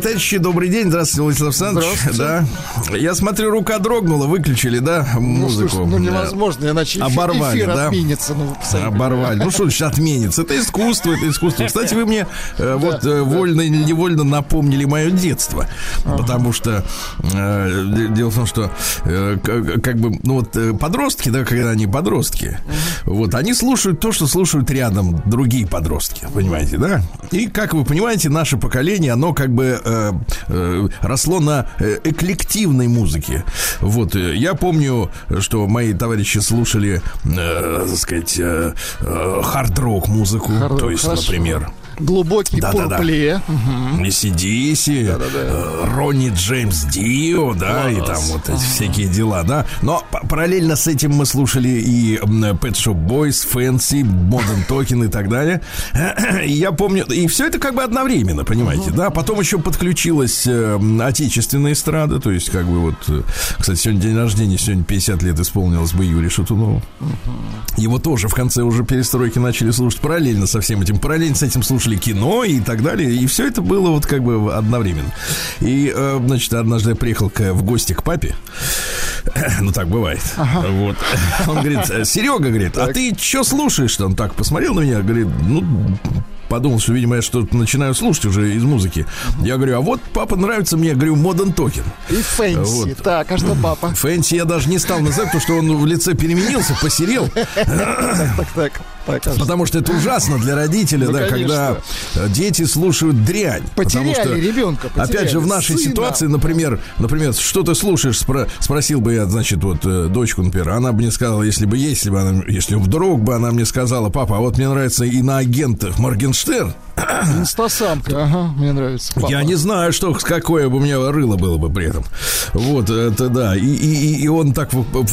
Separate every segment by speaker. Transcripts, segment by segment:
Speaker 1: Товарищи, добрый день, здравствуйте, Владислав Александрович. Да. Я смотрю, рука дрогнула, выключили, да,
Speaker 2: Ну,
Speaker 1: музыку.
Speaker 2: слушай, ну
Speaker 1: Да.
Speaker 2: невозможно, иначе эфир,
Speaker 1: Оборвали,
Speaker 2: эфир
Speaker 1: да?
Speaker 2: отменится. Ну,
Speaker 1: Оборвали. Ну что значит отменится? Это искусство, это искусство. Кстати, вы мне э, вот э, вольно или невольно напомнили мое детство. Потому что э, де- дело в том, что э, к- как бы, ну вот э, подростки, да, когда они подростки, вот, они слушают то, что слушают рядом другие подростки, понимаете, да? И, как вы понимаете, наше поколение, оно как бы э, э, росло на э, эклективной музыке. Вот, э, я помню, что мои товарищи слушали, э, так сказать, э, хард-рок музыку,
Speaker 2: Хард-рок,
Speaker 1: то есть,
Speaker 2: хорошо.
Speaker 1: например,
Speaker 2: Глубокий
Speaker 1: Да-да-да.
Speaker 2: порпле.
Speaker 1: ACDC, э, Ронни Джеймс Дио, да, и там вот эти всякие дела, да. Но параллельно с этим мы слушали и Pet Shop Boys, Fancy, Modern Talking и так далее. И я помню, и все это как бы одновременно, понимаете, да. Потом еще подключилась э, отечественная эстрада, то есть как бы вот, э, кстати, сегодня день рождения, сегодня 50 лет исполнилось бы Юрию Шатунову. Его тоже в конце уже перестройки начали слушать параллельно со всем этим. Параллельно с этим слушали кино и так далее. И все это было вот как бы одновременно. И, э, значит, однажды я приехал к- в гости к папе. Ну, так бывает. Вот. Он говорит, Серега, говорит, а ты что слушаешь? Он так посмотрел на меня, говорит, ну, подумал, что, видимо, я что-то начинаю слушать уже из музыки. Я говорю, а вот папа нравится мне, говорю, Modern Talking.
Speaker 2: И Фэнси.
Speaker 1: Вот.
Speaker 2: Так, а что папа?
Speaker 1: Фэнси я даже не стал называть, потому что он в лице переменился, посерел.
Speaker 2: Так, так. Так, что?
Speaker 1: Потому что это ужасно для родителя,
Speaker 2: Ну,
Speaker 1: да, когда э, дети слушают дрянь. Потому
Speaker 2: Потеряли
Speaker 1: что,
Speaker 2: ребенка, потеряли
Speaker 1: Опять же, в нашей
Speaker 2: сына.
Speaker 1: ситуации, например, например, что ты слушаешь, спро- спросил бы я, значит, вот э, дочку, например, она бы мне сказала, если бы, если бы она, если вдруг бы она мне сказала, папа, а вот мне нравится иноагент Моргенштерн,
Speaker 2: Инстасамка. Ага, мне нравится. Папа.
Speaker 1: я не знаю, что, какое бы у меня рыло было бы при этом. Вот, это да. И, и, и- и он так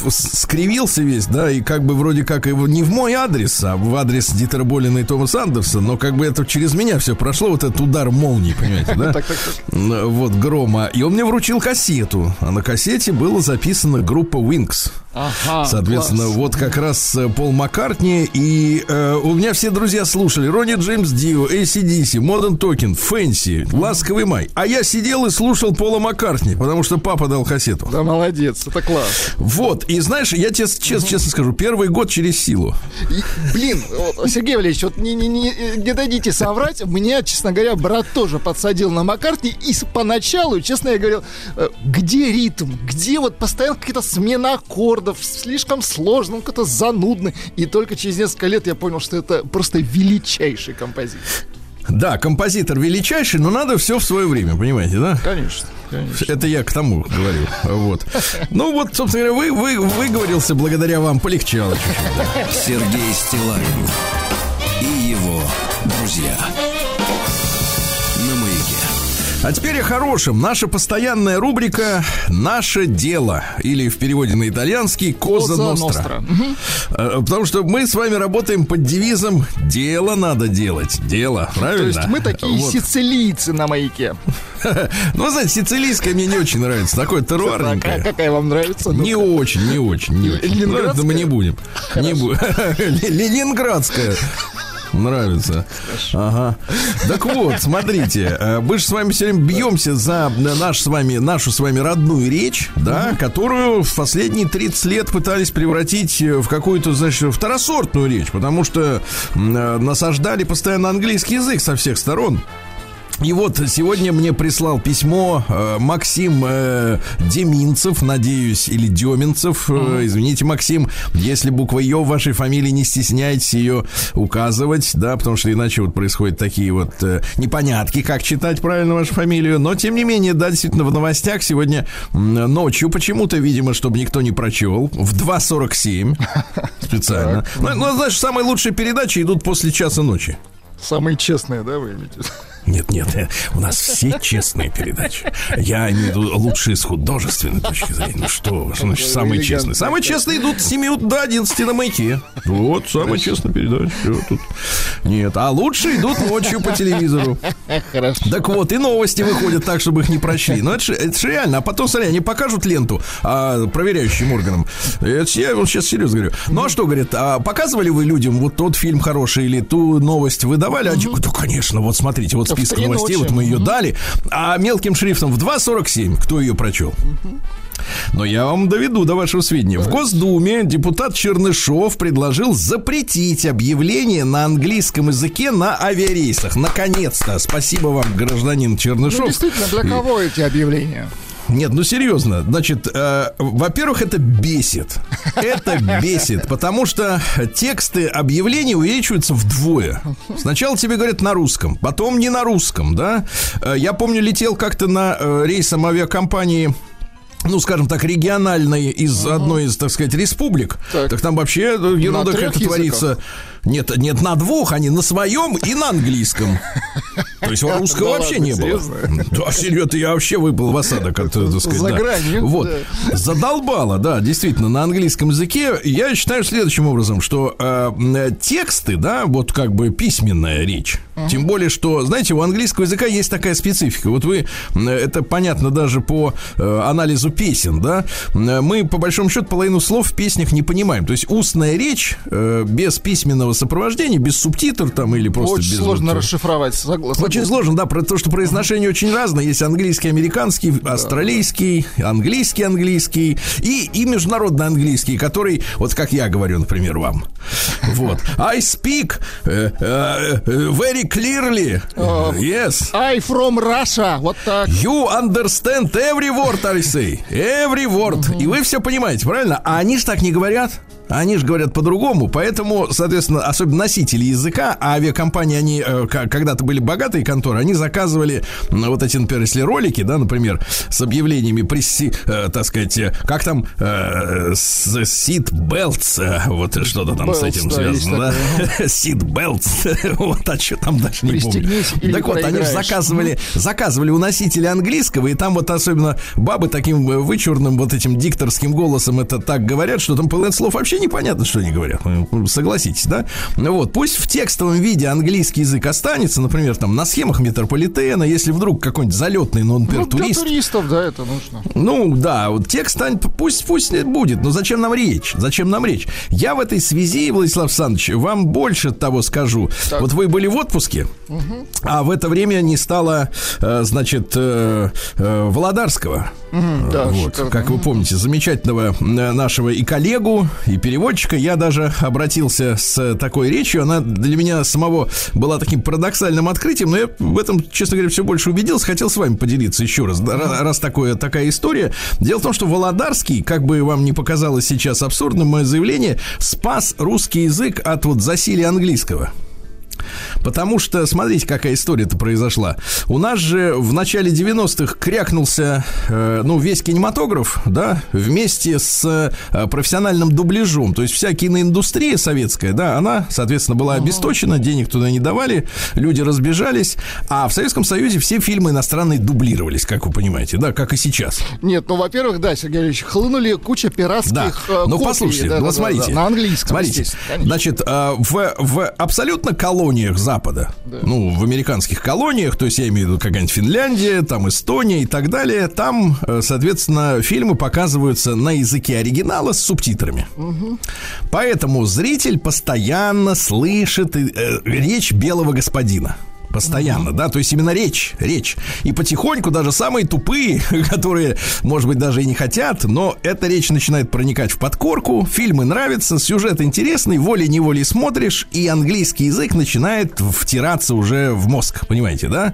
Speaker 1: скривился весь, да, и как бы вроде как его не в мой адрес, а в адрес Дитера Болина и Томаса Андерса, но как бы это через меня все прошло, вот этот удар молнии, понимаете, да?
Speaker 2: Так, так, так.
Speaker 1: Н- Вот, грома. И он мне вручил кассету, а на кассете была записана группа Wings.
Speaker 2: Ага,
Speaker 1: Соответственно,
Speaker 2: класс.
Speaker 1: вот как раз э, Пол Маккартни и э, у меня все друзья слушали Ронни Джеймс Дио, ACDC, Modern Talking, Фэнси, Ласковый май. А я сидел и слушал Пола Маккартни, потому что папа дал кассету.
Speaker 2: Да, молодец, это класс.
Speaker 1: Вот, и знаешь, я тебе честно, честно скажу, первый год через силу.
Speaker 2: И, блин, Сергей Валерьевич, вот не, не, не, не дадите соврать. Меня, честно говоря, брат тоже подсадил на Маккартни. И поначалу, честно я говорил, э, где ритм? Где вот постоянно какие-то смена аккордов? Слишком сложно, он какой-то занудный. И только через несколько лет я понял, что это просто величайший композитор.
Speaker 1: Да, композитор величайший, но надо все в свое время, понимаете, да?
Speaker 2: Конечно, конечно.
Speaker 1: Это я к тому говорю. Вот. Ну вот, собственно говоря, вы, вы выговорился, благодаря вам полегчало чуть-чуть. да.
Speaker 3: Сергей Стилавин и его друзья.
Speaker 1: А теперь о хорошем. Наша постоянная рубрика «Наше дело» или в переводе на итальянский «Коза, Ностра». Э, Потому что мы с вами работаем под девизом «Дело надо делать». Дело, правильно?
Speaker 2: То есть мы такие
Speaker 1: Вот.
Speaker 2: сицилийцы на маяке.
Speaker 1: Ну, знаете, сицилийское мне не очень нравится. Такое
Speaker 2: Так, а
Speaker 1: теруарненькое.
Speaker 2: какая вам нравится?
Speaker 1: Не очень, не очень, не очень.
Speaker 2: Ленинградская?
Speaker 1: мы не будем. Ленинградская. Нравится. Ага. Так вот, смотрите, э, мы же с вами все время бьемся за наш с вами, нашу с вами родную речь, да, которую в последние 30 лет пытались превратить э, в какую-то, значит, второсортную речь, потому что э, насаждали постоянно английский язык со всех сторон. И вот сегодня мне прислал письмо э, Максим э, Деминцев, надеюсь, или Деминцев. Э, извините, Максим, если буква Ё в вашей фамилии не стесняйтесь ее указывать, да, потому что иначе вот происходят такие вот э, непонятки, как читать правильно вашу фамилию. Но, тем не менее, да, действительно, в новостях сегодня ночью почему-то, видимо, чтобы никто не прочел, в 2.47 специально. Ну, ну, знаешь, самые лучшие передачи идут после часа ночи.
Speaker 2: Самые честные, да, вы имеете?
Speaker 1: Нет, нет, у нас все честные передачи. Я имею в виду лучшие с художественной точки зрения. Ну что, значит самые честные? Самые честные идут с 7 до 11 на маяке. Вот, самая честная передача. Всё тут. Нет, а лучшие идут ночью по телевизору.
Speaker 2: Хорошо.
Speaker 1: Так вот, и новости выходят так, чтобы их не прочли. Но это же, это же реально. А потом, смотри, они покажут ленту а, проверяющим органам. Это я вот сейчас серьезно говорю. Ну а что, говорит, а показывали вы людям вот тот фильм хороший или ту новость вы давали? А да, конечно, вот смотрите, вот список новостей, вот мы ее дали. А мелким шрифтом в 2.47 кто ее прочел? Но я вам доведу до вашего сведения. В Госдуме депутат Чернышов предложил запретить объявление на английском языке на авиарейсах. Наконец-то. Спасибо вам, гражданин
Speaker 2: Ну,
Speaker 1: Чернышов.
Speaker 2: действительно, для кого эти объявления?
Speaker 1: Нет, ну серьезно. Значит, э, во-первых, это бесит. Это бесит, потому что тексты объявлений увеличиваются вдвое. Сначала тебе говорят на русском, потом не на русском, да? Э, Я помню, летел как-то на э, рейсом авиакомпании ну, скажем так, региональной из одной из, так сказать, республик, так,
Speaker 2: Так.
Speaker 1: там вообще э, ерунда как-то
Speaker 2: языках?
Speaker 1: Нет, нет, на двух, они на своем и на английском. То есть русского
Speaker 2: Да
Speaker 1: вообще не было. Да, серьезно, я вообще выпал в осадок от, так сказать,
Speaker 2: За
Speaker 1: да.
Speaker 2: гранью,
Speaker 1: Вот. Задолбало, да, действительно, на английском языке. Я считаю следующим образом, что э, тексты, да, вот как бы письменная речь. Тем более, что, знаете, у английского языка есть такая специфика. Вот вы, это понятно даже по э, анализу песен, да, мы, по большому счету, половину слов в песнях не понимаем. То есть устная речь э, без письменного сопровождения, без субтитров там или просто
Speaker 2: Очень
Speaker 1: без...
Speaker 2: сложно
Speaker 1: вот, э,
Speaker 2: расшифровать. Согласен.
Speaker 1: очень сложно, да, про то, что произношение очень разное. Есть английский, американский, австралийский, английский, английский и, и международный английский, который, вот как я говорю, например, вам. Вот. I speak э, э, very clearly. Yes.
Speaker 2: I from Russia. Вот так.
Speaker 1: You understand every word, I say. Every word. И вы все понимаете, правильно? А они же так не говорят. Они же говорят по-другому, поэтому, соответственно, особенно носители языка, а авиакомпании, они э, когда-то были богатые конторы, они заказывали вот эти, например, если ролики, да, например, с объявлениями, приси, э, так сказать, э, как там, э, с belts, э, вот что-то там с
Speaker 2: Belts,
Speaker 1: этим
Speaker 2: да,
Speaker 1: связано, да? seat belts, вот, а что там дальше не помню. Так вот, они же заказывали, заказывали у носителя английского, и там вот особенно бабы таким вычурным вот этим дикторским голосом это так говорят, что там половина слов вообще непонятно, что они говорят. Ну, Согласитесь, да? Ну Вот, пусть в текстовом виде английский язык останется, например, там на схемах метрополитена, если вдруг какой-нибудь залетный, например,
Speaker 2: Ну, для
Speaker 1: турист,
Speaker 2: туристов, да, это нужно.
Speaker 1: ну, да, вот текст станет, пусть, пусть будет, но зачем нам речь? Зачем нам речь? Я в этой связи, Владислав Александрович, вам больше того скажу. Вот вы были в отпуске, а в это время не стало, э, значит, э, э, Володарского.
Speaker 2: да,
Speaker 1: вот,
Speaker 2: шикарно.
Speaker 1: как вы помните, замечательного нашего и коллегу, и переводчика. Я даже обратился с такой речью. Она для меня самого была таким парадоксальным открытием, но я в этом, честно говоря, все больше убедился. Хотел с вами поделиться еще раз, раз такое, такая история. Дело в том, что Володарский, как бы вам не показалось сейчас абсурдным мое заявление, спас русский язык от вот засилия английского. Потому что, смотрите, какая история-то произошла. У нас же в начале 90-х крякнулся, э, ну, весь кинематограф, да, вместе с э, профессиональным дубляжом. То есть вся киноиндустрия советская, да, она, соответственно, была обесточена, денег туда не давали, люди разбежались. А в Советском Союзе все фильмы иностранные дублировались, как вы понимаете, да, как и сейчас.
Speaker 2: Нет, ну, во-первых, да, Сергей Ильич, хлынули куча пиратских
Speaker 1: Да.
Speaker 2: э,
Speaker 1: Ну, послушайте,
Speaker 2: да,
Speaker 1: ну,
Speaker 2: да, да,
Speaker 1: смотрите.
Speaker 2: да, на английском,
Speaker 1: Смотрите, значит, э, в, в абсолютно колониях Запада, ну, в американских колониях, то есть я имею в виду какая-нибудь Финляндия, там Эстония и так далее, там, э, соответственно, фильмы показываются на языке оригинала с субтитрами. Поэтому зритель постоянно слышит э, речь белого господина. Постоянно, да, то есть именно речь, речь. И потихоньку даже самые тупые, которые, может быть, даже и не хотят, но эта речь начинает проникать в подкорку, фильмы нравятся, сюжет интересный, волей-неволей смотришь, и английский язык начинает втираться уже в мозг, понимаете, да?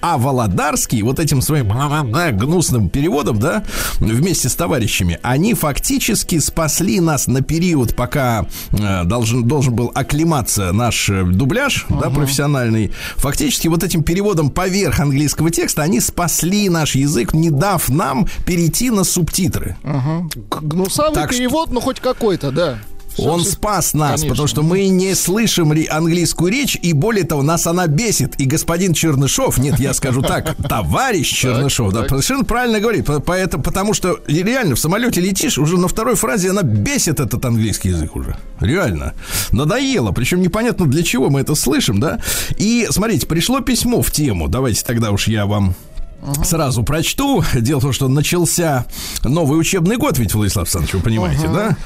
Speaker 1: А Володарский вот этим своим гнусным переводом, да, вместе с товарищами, они фактически спасли нас на период, пока э, должен, должен был оклематься наш э, дубляж, да, профессиональный. Фактически вот этим переводом поверх английского текста они спасли наш язык, не дав нам перейти на субтитры.
Speaker 2: Г- Гнусавый
Speaker 1: Так что-
Speaker 2: перевод, ну хоть какой-то, да.
Speaker 1: Он спас нас,
Speaker 2: Конечно.
Speaker 1: потому что мы не слышим английскую речь, и более того, нас она бесит. И господин Чернышов, нет, я скажу так, товарищ Чернышов, да, совершенно правильно говорит, по- поэтому, потому что реально в самолете летишь, уже на второй фразе она бесит этот английский язык уже. Реально. Надоело, причем непонятно для чего мы это слышим, да. И, смотрите, пришло письмо в тему, давайте тогда уж я вам Сразу прочту. Дело в том, что начался новый учебный год, ведь, Владислав Александрович, вы понимаете, да?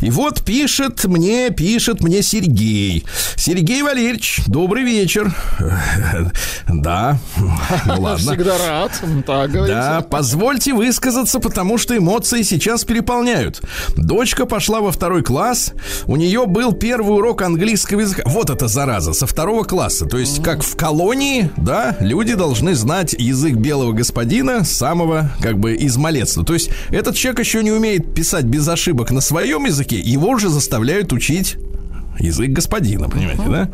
Speaker 1: И вот пишет мне, пишет мне Сергей. Сергей Валерьевич, добрый вечер. Да, ну ладно.
Speaker 2: Всегда рад. Так
Speaker 1: Да,
Speaker 2: говорится.
Speaker 1: позвольте высказаться, потому что эмоции сейчас переполняют. Дочка пошла во второй класс, у нее был первый урок английского языка. Вот это зараза, со второго класса. То есть, как в колонии, да, люди должны знать язык белого господина с самого, как бы, из малецтва. То есть, этот человек еще не умеет писать без ошибок на своем языке, его уже заставляют учить Язык господина, понимаете, да?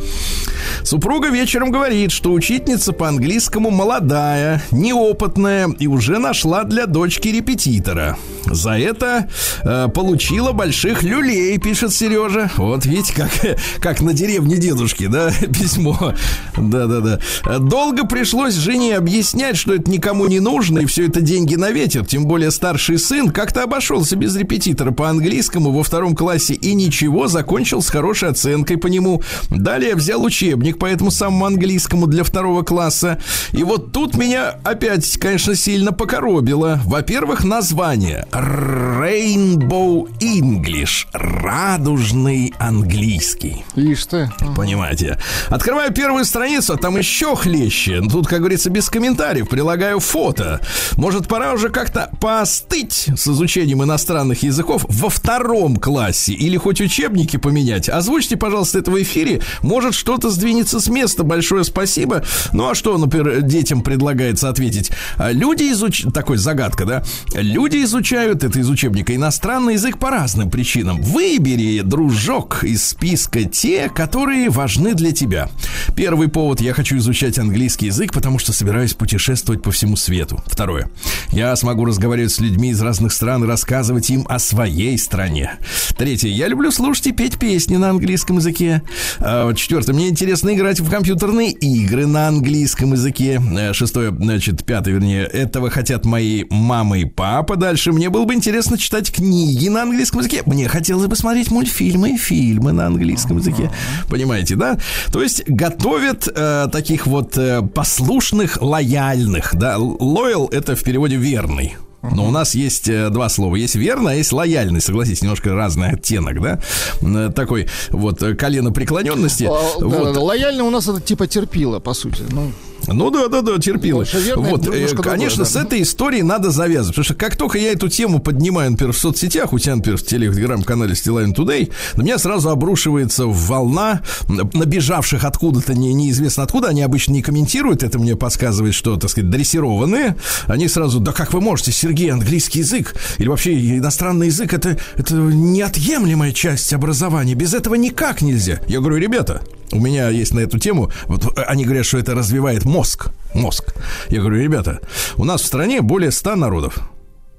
Speaker 1: Супруга вечером говорит, что учительница по английскому молодая, неопытная и уже нашла для дочки репетитора. За это э, получила больших люлей, пишет Сережа. Вот видите, как, как на деревне дедушки, да, письмо. Да-да-да. Долго пришлось жене объяснять, что это никому не нужно, и все это деньги на ветер. Тем более старший сын как-то обошелся без репетитора по английскому во втором классе и ничего, закончил с хорошей оценкой по нему. Далее взял учебник по этому самому английскому для второго класса. И вот тут меня опять, конечно, сильно покоробило. Во-первых, название. Rainbow English. Радужный английский.
Speaker 2: Ишь ты.
Speaker 1: Понимаете? Открываю первую страницу, а там еще хлеще. Тут, как говорится, без комментариев. Прилагаю фото. Может, пора уже как-то поостыть с изучением иностранных языков во втором классе? Или хоть учебники поменять? Озвучьте, пожалуйста, это в эфире. Может, что-то сдвинется с места. Большое спасибо. Ну, а что, например, детям предлагается ответить? А Люди изучают... Такой загадка, да? Люди изучают, это из учебника, иностранный язык по разным причинам. Выбери, дружок, из списка те, которые важны для тебя. Первый повод. Я хочу изучать английский язык, потому что собираюсь путешествовать по всему свету. Второе. Я смогу разговаривать с людьми из разных стран и рассказывать им о своей стране. Третье. Я люблю слушать и петь песни на английском языке. А, Четвертое. Мне интересно играть в компьютерные игры на английском языке. Э, Шестое, значит, пятое, вернее, этого хотят мои мама и папа. Дальше. Мне было бы интересно читать книги на английском языке. Мне хотелось бы смотреть мультфильмы и фильмы на английском языке. Понимаете, да? То есть готовят э, таких вот э, послушных, лояльных, да. Loyal это в переводе верный. Но у нас есть э, два слова. Есть верно, а есть лояльный. Согласитесь, немножко разный оттенок, да? Э, Такой вот э, колено преклоненности. Вот.
Speaker 2: Лояльно у нас это типа терпило, по сути. Ну,
Speaker 1: Ну да, да, да, терпила. Вот, э, конечно,
Speaker 2: другое,
Speaker 1: с
Speaker 2: да.
Speaker 1: этой историей надо завязывать. Потому что как только я эту тему поднимаю, например, в соцсетях, у тебя, например, в телеграм-канале Стилайн Today, на меня сразу обрушивается волна набежавших откуда-то, не, неизвестно откуда, они обычно не комментируют, это мне подсказывает, что, так сказать, дрессированные. Они сразу, да как вы можете, Сергей, английский язык или вообще иностранный язык, это, это неотъемлемая часть образования, без этого никак нельзя. Я говорю, ребята, у меня есть на эту тему, вот э, они говорят, что это развивает мозг. Мозг. Я говорю, ребята, у нас в стране более 100 народов.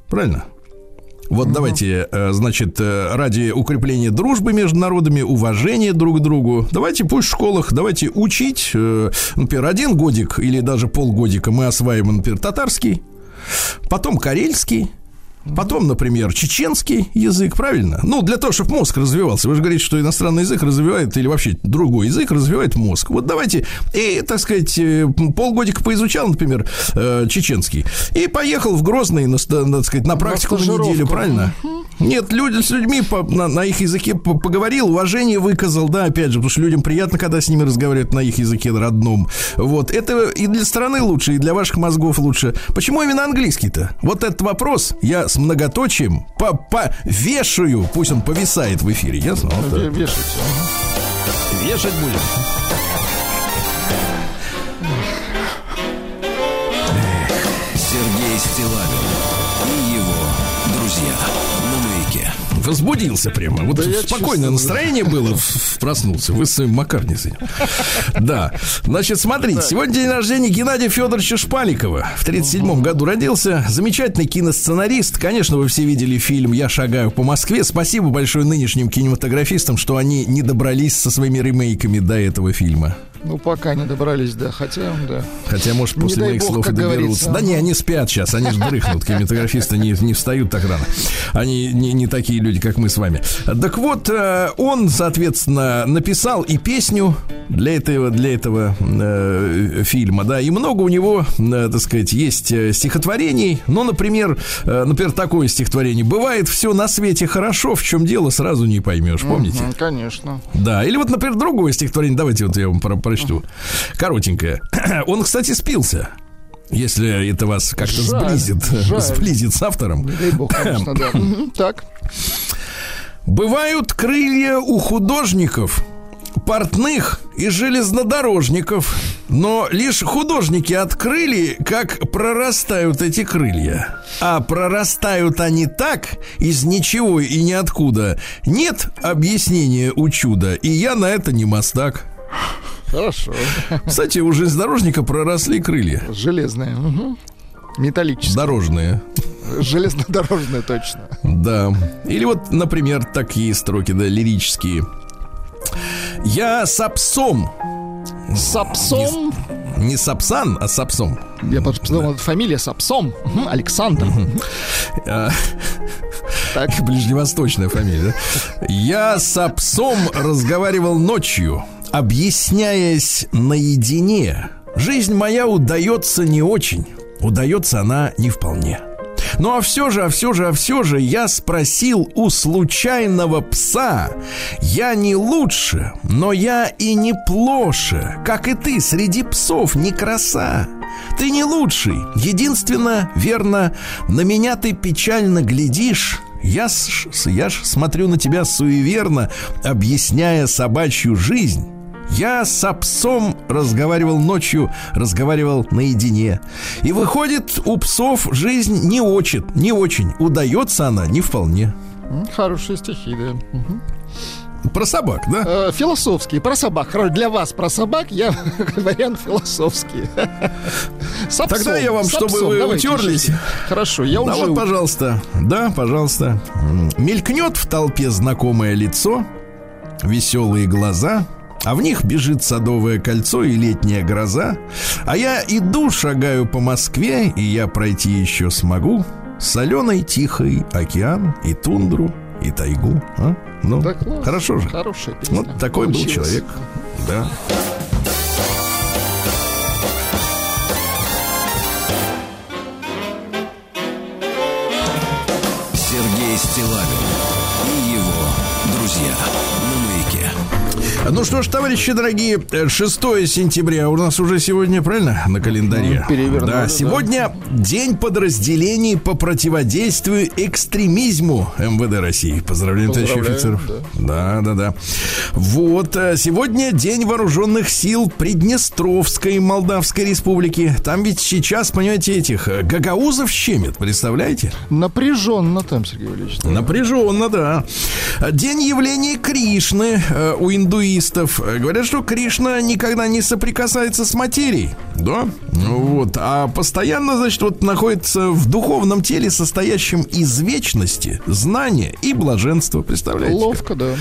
Speaker 1: Правильно? Вот давайте, э, значит, э, ради укрепления дружбы между народами, уважения друг к другу, давайте пусть в школах, давайте учить, например, один годик или даже полгодика мы осваиваем, например, татарский, потом карельский, Потом, например, чеченский язык, правильно? Ну, для того, чтобы мозг развивался. Вы же говорите, что иностранный язык развивает, или вообще другой язык развивает мозг. Вот давайте, и, так сказать, э, полгодика поизучал, например, э, чеченский, и поехал в Грозный, на, надо сказать, на практику на неделю, правильно? Нет, люди с людьми по- на, на их языке по- поговорил, уважение выказал, да, опять же, потому что людям приятно, когда с ними разговаривают на их языке родном. Вот, это и для страны лучше, и для ваших мозгов лучше. Почему именно английский-то? Вот этот вопрос я с многоточием по повешаю, пусть он повисает в эфире, ясно? Вот так.
Speaker 2: ве- вешайте.
Speaker 1: Вешать будем.
Speaker 3: Сергей Стилавин
Speaker 1: возбудился прямо. Вот
Speaker 2: Да
Speaker 1: спокойное
Speaker 2: чувствую.
Speaker 1: настроение было, в- проснулся. Вы с своим этим. Да. Значит, смотрите, сегодня день рождения Геннадия Федоровича Шпаликова. В 37 году родился. Замечательный киносценарист. Конечно, вы все видели фильм «Я шагаю по Москве». Спасибо большое нынешним кинематографистам, что они не добрались со своими ремейками до этого фильма.
Speaker 2: Ну, пока не добрались, да. Хотя, да.
Speaker 1: Хотя, может,
Speaker 2: Не
Speaker 1: после
Speaker 2: дай
Speaker 1: моих
Speaker 2: бог,
Speaker 1: слов и доберутся.
Speaker 2: говорится.
Speaker 1: Да не, они спят сейчас, они же дрыхнут. Кинематографисты не, не встают так рано. Они не, не такие люди, как мы с вами. Так вот, э, он, соответственно, написал и песню для этого, для этого э, фильма, да, и много у него, э, так сказать, есть э, стихотворений. Ну, например, э, например, такое стихотворение. Бывает все на свете хорошо, в чем дело, сразу не поймешь. Помните?
Speaker 2: Конечно.
Speaker 1: Да, или вот, например, другое стихотворение. Давайте вот я вам про- прочту. Коротенькое. Он, кстати, спился. Если это вас как-то сблизит,
Speaker 2: жаль.
Speaker 1: сблизит с автором.
Speaker 2: Не дай бог, конечно, да. Так.
Speaker 1: Бывают крылья у художников, портных и железнодорожников. Но лишь художники открыли, как прорастают эти крылья. А прорастают они так, из ничего и ниоткуда. Нет объяснения у чуда, и я на это не мастак.
Speaker 2: Хорошо.
Speaker 1: Кстати, у железнодорожника проросли крылья.
Speaker 2: Железная. мгм. Металлическая.
Speaker 1: Дорожные.
Speaker 2: Железнодорожная, точно.
Speaker 1: Да. Или вот, например, такие строки, да, лирические. Я сапсом.
Speaker 2: Сапсом.
Speaker 1: Не сапсан, а сапсом.
Speaker 2: Я подумал, это фамилия Сапсом. Александр.
Speaker 1: А,
Speaker 2: Так.
Speaker 1: Ближневосточная фамилия. да? Я с псом разговаривал ночью, объясняясь наедине. Жизнь моя удается не очень. Удается она не вполне. Ну а все же, а все же, а все же я спросил у случайного пса. Я не лучше, но я и не плоше, как и ты среди псов не краса. Ты не лучший, единственно, верно, на меня ты печально глядишь. Я, ж- я ж смотрю на тебя суеверно, объясняя собачью жизнь. Я с псом разговаривал ночью, разговаривал наедине. И выходит, у псов жизнь не очень, не очень. Удается она не вполне.
Speaker 2: Хорошие стихи, да.
Speaker 1: Про собак, да?
Speaker 2: Э, Философские, про собак. Для вас про собак я вариант философский. Сапсом,
Speaker 1: Тогда я вам, чтобы
Speaker 2: сапсом,
Speaker 1: вы
Speaker 2: давайте
Speaker 1: утерлись.
Speaker 2: ищите. Хорошо, я
Speaker 1: Да
Speaker 2: уже...
Speaker 1: вот, пожалуйста. Да, пожалуйста. Мелькнет в толпе знакомое лицо, веселые глаза, а в них бежит садовое кольцо и летняя гроза. А я иду, шагаю по Москве, и я пройти еще смогу. Соленый тихий океан и тундру, и тайгу. А? Ну,
Speaker 2: Да класс.
Speaker 1: хорошо же.
Speaker 2: Хорошая песня.
Speaker 1: Вот такой был
Speaker 2: Получилось.
Speaker 1: человек. Да.
Speaker 3: Сергей Стилавин и его друзья на.
Speaker 1: Ну что ж, товарищи дорогие, э, 6 сентября у нас уже сегодня, правильно, на календаре?
Speaker 2: Ну,
Speaker 1: Да,
Speaker 2: да.
Speaker 1: сегодня день подразделений по противодействию экстремизму МВД России. Поздравляем, товарищи офицеров. Да, да, да. Вот, э, сегодня день вооруженных сил Приднестровской Молдавской Республики. Там ведь сейчас, понимаете, этих э, гагаузов щемят, представляете?
Speaker 2: Напряженно там, Сергей Валерьевич. да.
Speaker 1: Напряженно, да. День явления Кришны э, у индуистов. Э, Говорят, что Кришна никогда не соприкасается с материей. Да? Ну Вот. А постоянно, значит, вот находится в духовном теле, состоящем из вечности, знания и блаженства. Представляете?
Speaker 2: Ловко, да.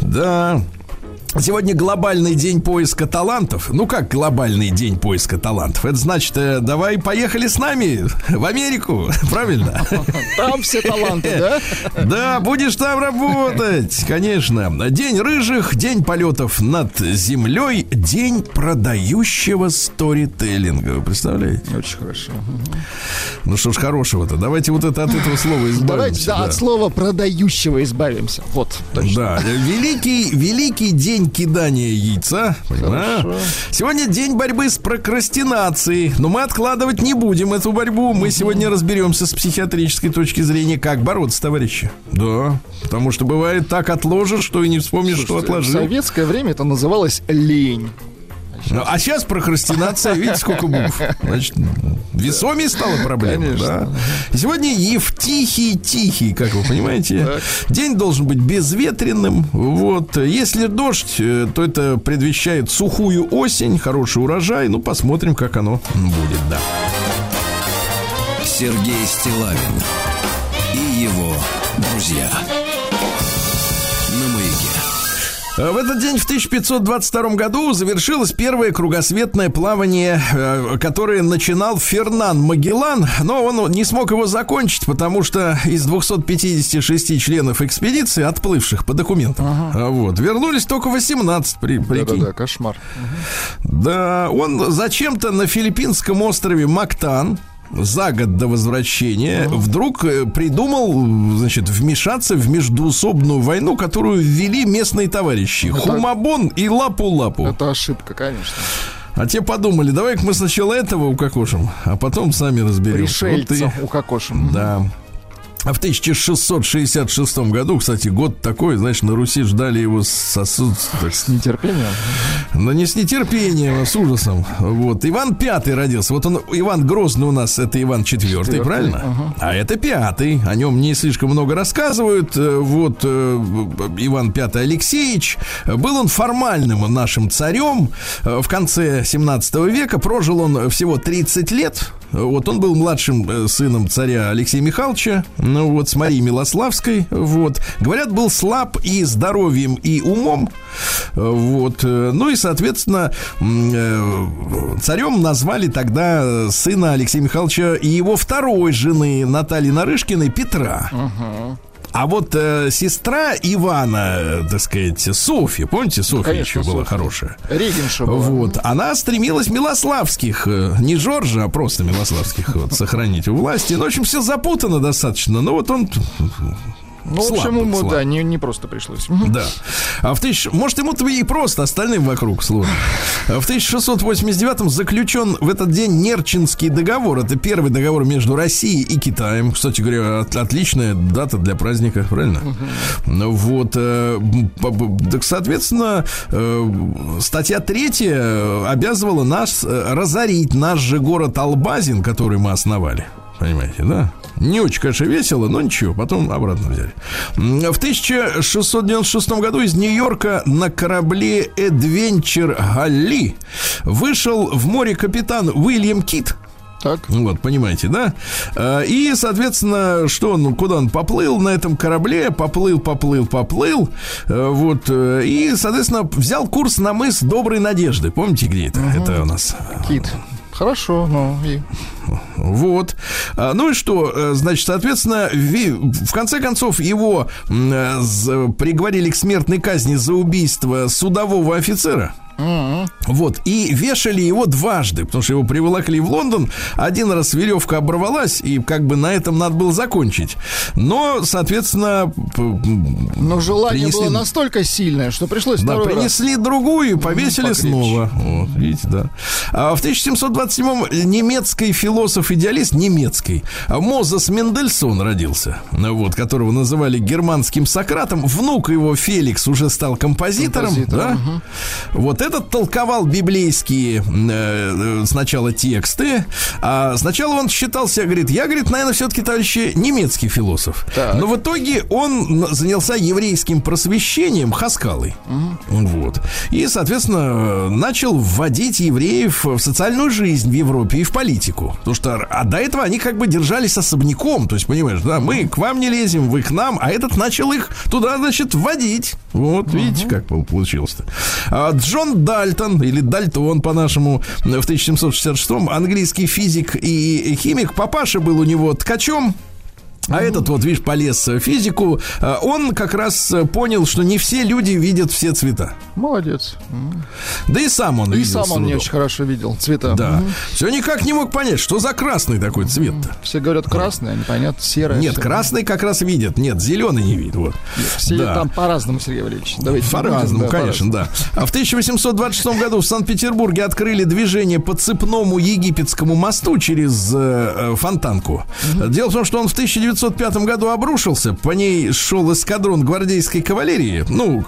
Speaker 1: Да. Сегодня глобальный день поиска талантов. Ну как глобальный день поиска талантов? Это значит, э, давай поехали с нами в Америку, правильно?
Speaker 2: Там все таланты, да?
Speaker 1: Да, будешь там работать, конечно. День рыжих, день полетов над землей, день продающего сторителлинга. Вы представляете?
Speaker 2: Очень хорошо.
Speaker 1: Ну что ж хорошего-то. Давайте вот это от этого слова избавимся.
Speaker 2: Давайте да, от слова продающего избавимся. Вот, точно.
Speaker 1: Да, великий, великий день кидания яйца. понимаешь? Сегодня день борьбы с прокрастинацией. Но мы откладывать не будем эту борьбу. Мы сегодня разберемся с психиатрической точки зрения, как бороться, товарищи. Да, потому что бывает так отложишь, что и не вспомнишь, что
Speaker 2: Слушайте, В
Speaker 1: отложил.
Speaker 2: советское время это называлось лень.
Speaker 1: Ну, а сейчас прокрастинация, видите, сколько букв. Значит, весомее стала проблема.
Speaker 2: Конечно.
Speaker 1: Да. И Сегодня Евтихий-Тихий, как вы понимаете. День должен быть безветренным. Вот. Если дождь, э, то это предвещает сухую осень, хороший урожай. Ну, посмотрим, как оно будет, да.
Speaker 3: Сергей Стилавин и его друзья.
Speaker 1: Э, В этот день в 1522 году завершилось первое кругосветное плавание, э, которое начинал Фернан Магеллан, но он не смог его закончить, потому что из 256 членов экспедиции, отплывших по документам, э, вот, вернулись только 18, при, прикинь.
Speaker 2: Да-да-да, кошмар.
Speaker 1: Да, он зачем-то на филиппинском острове Мактан за год до возвращения вдруг э, придумал, значит, вмешаться в междуусобную войну, которую ввели местные товарищи. Хумабон и Лапу-Лапу.
Speaker 2: Это ошибка, конечно.
Speaker 1: А те подумали, давай-ка мы сначала этого укокошим, а потом сами разберемся. Вот
Speaker 2: Пришельца
Speaker 1: и-
Speaker 2: у кокошем.
Speaker 1: Да. А в 1666 году, кстати, год такой, знаешь, на Руси ждали его сосуд,
Speaker 2: С нетерпением.
Speaker 1: Но не с нетерпением, а с ужасом. Вот. Иван Пятый родился. Вот он, Иван Грозный у нас, это Иван Четвертый, правильно?
Speaker 2: ага.
Speaker 1: А это Пятый. О нем не слишком много рассказывают. Э, Вот э, Иван Пятый Алексеевич. Был он формальным нашим царем э, в конце 17 века. Прожил он всего 30 лет. Вот он был младшим э, сыном царя Алексея Михайловича, ну вот с Марией Милославской, вот. Говорят, был слаб и здоровьем, и умом, вот. Ну и, соответственно, э, царем назвали тогда сына Алексея Михайловича и его второй жены Натальи Нарышкиной Петра. А вот э, сестра Ивана, э, так сказать, Софья, помните, Софья
Speaker 2: конечно,
Speaker 1: еще была
Speaker 2: Софья.
Speaker 1: хорошая.
Speaker 2: Регенша была.
Speaker 1: Вот. Она стремилась Милославских, э, не Жоржа, а просто Милославских вот, сохранить у власти. Ну, в общем, все запутано достаточно. Но вот он
Speaker 2: Ну, в общем, ему,
Speaker 1: слаб.
Speaker 2: да, не, не просто пришлось.
Speaker 1: Да. А в тысяч... Может, ему-то и просто, остальным вокруг сложно. В 1689-м заключен в этот день Нерчинский договор. Это первый договор между Россией и Китаем. Кстати говоря, от- отличная дата для праздника, правильно? Ну Вот. э, Так, соответственно, э, статья третья обязывала нас э, разорить наш же город Албазин, который мы основали. Понимаете, да? Не очень, конечно, весело, но ничего, потом обратно взяли. В 1696 году из Нью-Йорка на корабле Эдвенчер Галли вышел в море капитан Уильям Кит.
Speaker 2: Так.
Speaker 1: Вот, понимаете, да? Э, И, соответственно, что он, куда он поплыл на этом корабле, поплыл, поплыл, поплыл, Э, вот, э, и, соответственно, взял курс на мыс Доброй Надежды. Помните, где это? Это у нас
Speaker 2: Кит. Хорошо, ну и
Speaker 1: вот. А, Ну и что? Э, Значит, соответственно, в конце концов его э, приговорили к смертной казни за убийство судового офицера. Вот, и вешали его дважды, потому что его приволокли в Лондон. Один раз веревка оборвалась, и как бы на этом надо было закончить. Но, соответственно,
Speaker 2: Но желание
Speaker 1: Принесли-
Speaker 2: было настолько сильное, что пришлось
Speaker 1: да,
Speaker 2: второй раз.
Speaker 1: принесли другую и повесили
Speaker 2: покрепче.
Speaker 1: снова. Вот, видите, да. А в 1727-м немецкий философ-идеалист, немецкий, Мозес Мендельсон родился, ну вот, которого называли германским Сократом. Внук его, Феликс, уже стал композитором.
Speaker 2: Композитором,
Speaker 1: да? Вот этот толковал библейские э, э, сначала тексты, а сначала он считал себя, говорит, я, говорит, наверное, все-таки, товарищи, немецкий философ.
Speaker 2: Так.
Speaker 1: Но в итоге он занялся еврейским просвещением Хаскалой. Вот. И, соответственно, начал вводить евреев в социальную жизнь в Европе и в политику. Потому что а до этого они как бы держались особняком. То есть, понимаешь, да, мы к вам не лезем, вы к нам, а этот начал их туда, значит, вводить. Вот, видите, как пол- получилось-то. А Джон Дальтон, или Дальтон по-нашему, в 1766-м, английский физик и химик. Папаша был у него ткачом. А этот вот, видишь, полез в физику. А, Он как раз э, понял, что не все люди видят все цвета.
Speaker 2: Молодец.
Speaker 1: Да и сам он
Speaker 2: И
Speaker 1: видел
Speaker 2: сам
Speaker 1: с
Speaker 2: он не очень хорошо видел цвета.
Speaker 1: Да.
Speaker 2: Мгм.
Speaker 1: Все никак не мог понять, что за красный такой цвет-то.
Speaker 2: Все говорят красное, а непонятно, серое.
Speaker 1: Нет,
Speaker 2: всё.
Speaker 1: красный как раз видят. Нет, зеленый не видит. Вот.
Speaker 2: Все
Speaker 1: Да.
Speaker 2: там по-разному, Сергей Валерьевич. Давайте
Speaker 1: По-разному,
Speaker 2: да,
Speaker 1: конечно, да. А в 1826 году в Санкт-Петербурге открыли движение по цепному египетскому мосту через э, э, Фонтанку. Дело в том, что он в 1905 году обрушился. По ней шел эскадрон гвардейской кавалерии. Ну,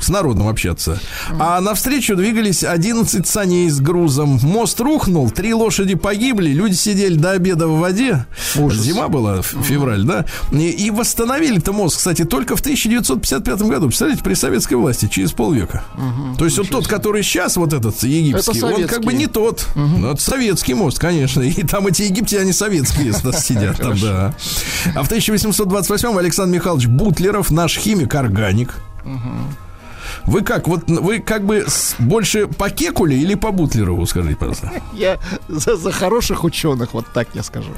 Speaker 1: с народом общаться. А навстречу двигались 11 саней с грузом. Мост рухнул, три лошади погибли, люди сидели до обеда в воде.
Speaker 2: Ужас.
Speaker 1: Зима была, февраль, да? И, и восстановили-то мост, кстати, только в 1955 году. Представляете, при советской власти, через полвека. То есть вот тот, который сейчас, вот этот египетский,
Speaker 2: Это
Speaker 1: он как бы не тот. Ну, это советский мост, конечно. И там эти египтяне советские сидят там, да. А в 1828 Александр Михайлович Бутлеров, наш химик-органик. Вы как, вот вы как бы больше по Кекуле или по Бутлерову, скажите, пожалуйста.
Speaker 2: Я за, за хороших ученых, вот так я скажу.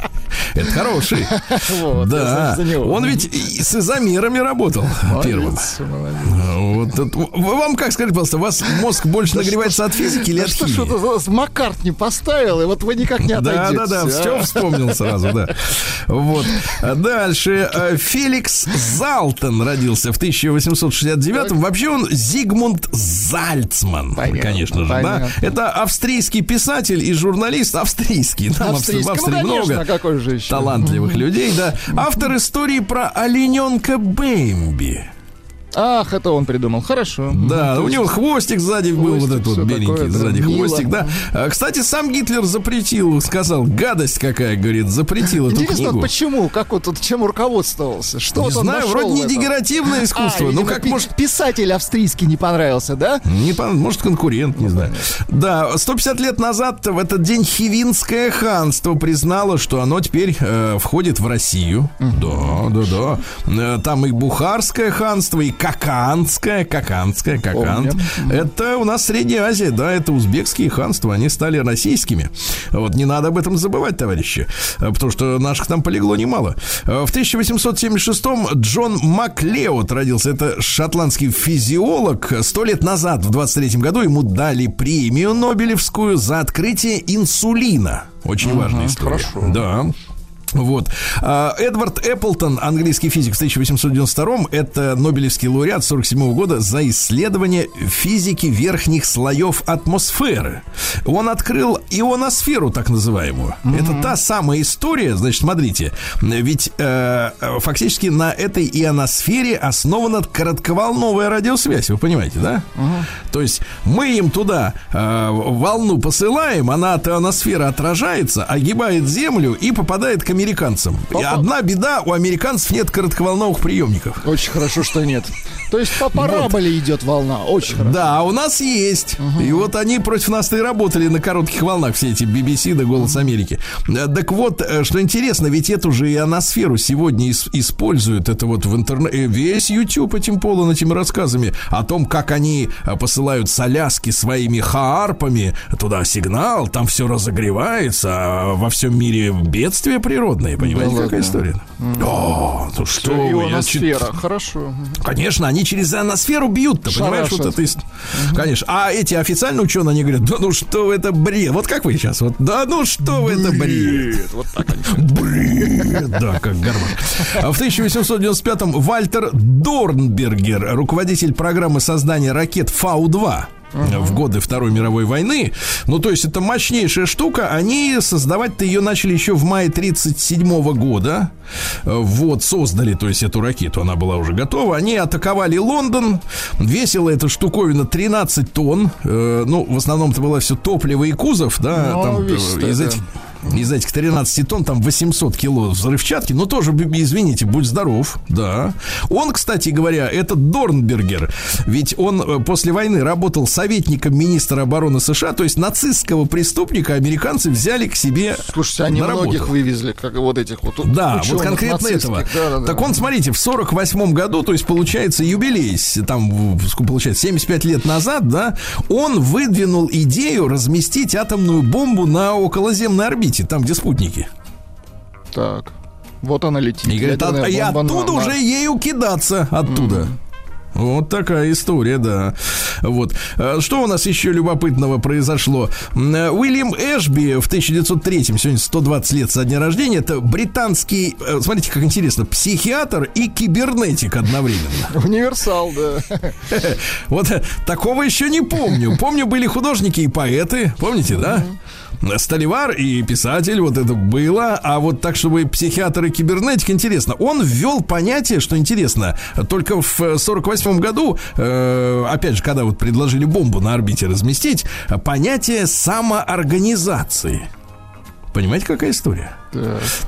Speaker 1: Это хороший.
Speaker 2: Вот,
Speaker 1: Да,
Speaker 2: за- него.
Speaker 1: он ведь с изомерами работал первым.
Speaker 2: Молодец, молодец.
Speaker 1: Вот это- в- вам как, скажите, пожалуйста, у вас мозг больше нагревается от физики или
Speaker 2: Да
Speaker 1: от
Speaker 2: что
Speaker 1: химии?
Speaker 2: это за- Маккарт не поставил, и вот вы никак не
Speaker 1: Да,
Speaker 2: отойдете.
Speaker 1: да, да, все
Speaker 2: а?
Speaker 1: вспомнил сразу, да. Вот. Дальше. Э, Феликс Залтон родился в 1869-м. Вообще он Зигмунд Зальцман,
Speaker 2: Понятно,
Speaker 1: конечно же, да.
Speaker 2: понятно.
Speaker 1: Это австрийский писатель и журналист. Австрийский. Там в Австрии, в
Speaker 2: Австрийский.
Speaker 1: Австрии
Speaker 2: Ну, конечно,
Speaker 1: много
Speaker 2: а какой же еще?
Speaker 1: талантливых людей, да. Автор истории про олененка Бэмби.
Speaker 2: Ах, это он придумал. Хорошо.
Speaker 1: Да,
Speaker 2: То
Speaker 1: у него хвостик сзади был, вот
Speaker 2: хвостик,
Speaker 1: этот вот беленький
Speaker 2: такое,
Speaker 1: сзади
Speaker 2: мило.
Speaker 1: хвостик, да. А, Кстати, сам Гитлер запретил, сказал, гадость какая, говорит, запретил эту
Speaker 2: Интересно,
Speaker 1: книгу.
Speaker 2: почему? Как вот тут чем руководствовался? Что
Speaker 1: Не
Speaker 2: вот
Speaker 1: знаю, вроде не дегенеративное искусство,
Speaker 2: А,
Speaker 1: ну как может...
Speaker 2: Писатель австрийский не понравился, да?
Speaker 1: Не пон- может, конкурент, не знаю. Да, 150 лет назад в этот день Хивинское ханство признало, что оно теперь э, входит в Россию. Да, да, да. Э, Там и Бухарское ханство, и Каканское, Какант.
Speaker 2: Помним.
Speaker 1: Это у нас Средняя Азия, да, это узбекские ханства, они стали российскими. Вот не надо об этом забывать, товарищи, потому что наших там полегло немало. В 1876-м Джон Маклеод родился. Это шотландский физиолог. Сто лет назад, в 23-м году, ему дали премию Нобелевскую за открытие инсулина. Очень важная история.
Speaker 2: хорошо.
Speaker 1: Да. Вот. А, Эдвард Эпплтон, английский физик в 1892 это Нобелевский лауреат 47 года за исследование физики верхних слоев атмосферы. Он открыл ионосферу, так называемую. Это та самая история, значит, смотрите, ведь э, фактически на этой ионосфере основана коротковолновая радиосвязь, вы понимаете, да? То есть мы им туда э, волну посылаем, она от ионосферы отражается, огибает Землю и попадает к американцам. И одна беда, у американцев нет коротковолновых приемников.
Speaker 2: Очень хорошо, что нет. То есть по параболе идет волна. Очень хорошо.
Speaker 1: Да, у нас есть. И вот они против нас и работали на коротких волнах, все эти BBC да Голос Америки. Э, Так вот, э, что интересно, ведь эту же ионосферу сегодня ис- используют. Это вот в интернете. Весь YouTube этим полон этими рассказами о том, как они э, посылают с Аляски своими хаарпами туда сигнал, там все разогревается, а во всем мире бедствия природные. Понимаете,
Speaker 2: Да
Speaker 1: какая
Speaker 2: ладно.
Speaker 1: история? О, ну что вы, я чит-.
Speaker 2: Хорошо.
Speaker 1: Конечно, они через ионосферу бьют-то, понимаешь, вот это из- Конечно. А эти официальные ученые, они говорят, да ну что это бред. Вот как вы сейчас, вот, да ну что вы, это бред.
Speaker 2: Вот так.
Speaker 1: Бред, да, как гормон. А в 1895-м Вальтер Дорнбергер, руководитель программы создания ракет Фау-2, в годы Второй мировой войны. Ну, то есть это мощнейшая штука. Они создавать-то ее начали еще в мае 1937 года. Э, Вот, создали, то есть эту ракету, она была уже готова. Они атаковали Лондон. Весила эта штуковина 13 тонн. Э, Ну, в основном это было все топливо и кузов, да.
Speaker 2: Ну,
Speaker 1: там,
Speaker 2: весит-то,
Speaker 1: из
Speaker 2: да.
Speaker 1: Этих из этих 13 тонн там 800 кило взрывчатки, но тоже, извините, будь здоров, да. Он, кстати говоря, этот Дорнбергер, ведь он э, после войны работал советником министра обороны США, то есть нацистского преступника американцы взяли к себе
Speaker 2: Слушайте, они
Speaker 1: на работу.
Speaker 2: многих вывезли, как вот этих вот
Speaker 1: Да, вот конкретно этого.
Speaker 2: Да, да, да.
Speaker 1: Так он, смотрите, в 48 году, то есть получается юбилей, там, получается, 75 лет назад, да, он выдвинул идею разместить атомную бомбу на околоземной орбите, там, где спутники.
Speaker 2: Так. Вот она летит.
Speaker 1: И говорит, «А- и
Speaker 2: бомба на-
Speaker 1: оттуда
Speaker 2: на-
Speaker 1: уже ею кидаться оттуда. Вот такая история, да. Вот. А Что у нас еще любопытного произошло? Э, Уильям Эшби в 1903, сегодня 120 лет со дня рождения, это британский, э, смотрите, как интересно, психиатр и кибернетик одновременно.
Speaker 2: Универсал, да.
Speaker 1: Вот э, такого еще не помню. Помню, были художники и поэты, помните, да? Столивар и писатель, вот это было. А вот так, чтобы психиатр и кибернетик, интересно. Он ввел понятие, что интересно, только в 48 году, э, опять же, когда вот предложили бомбу на орбите разместить, понятие самоорганизации. Понимаете, какая история?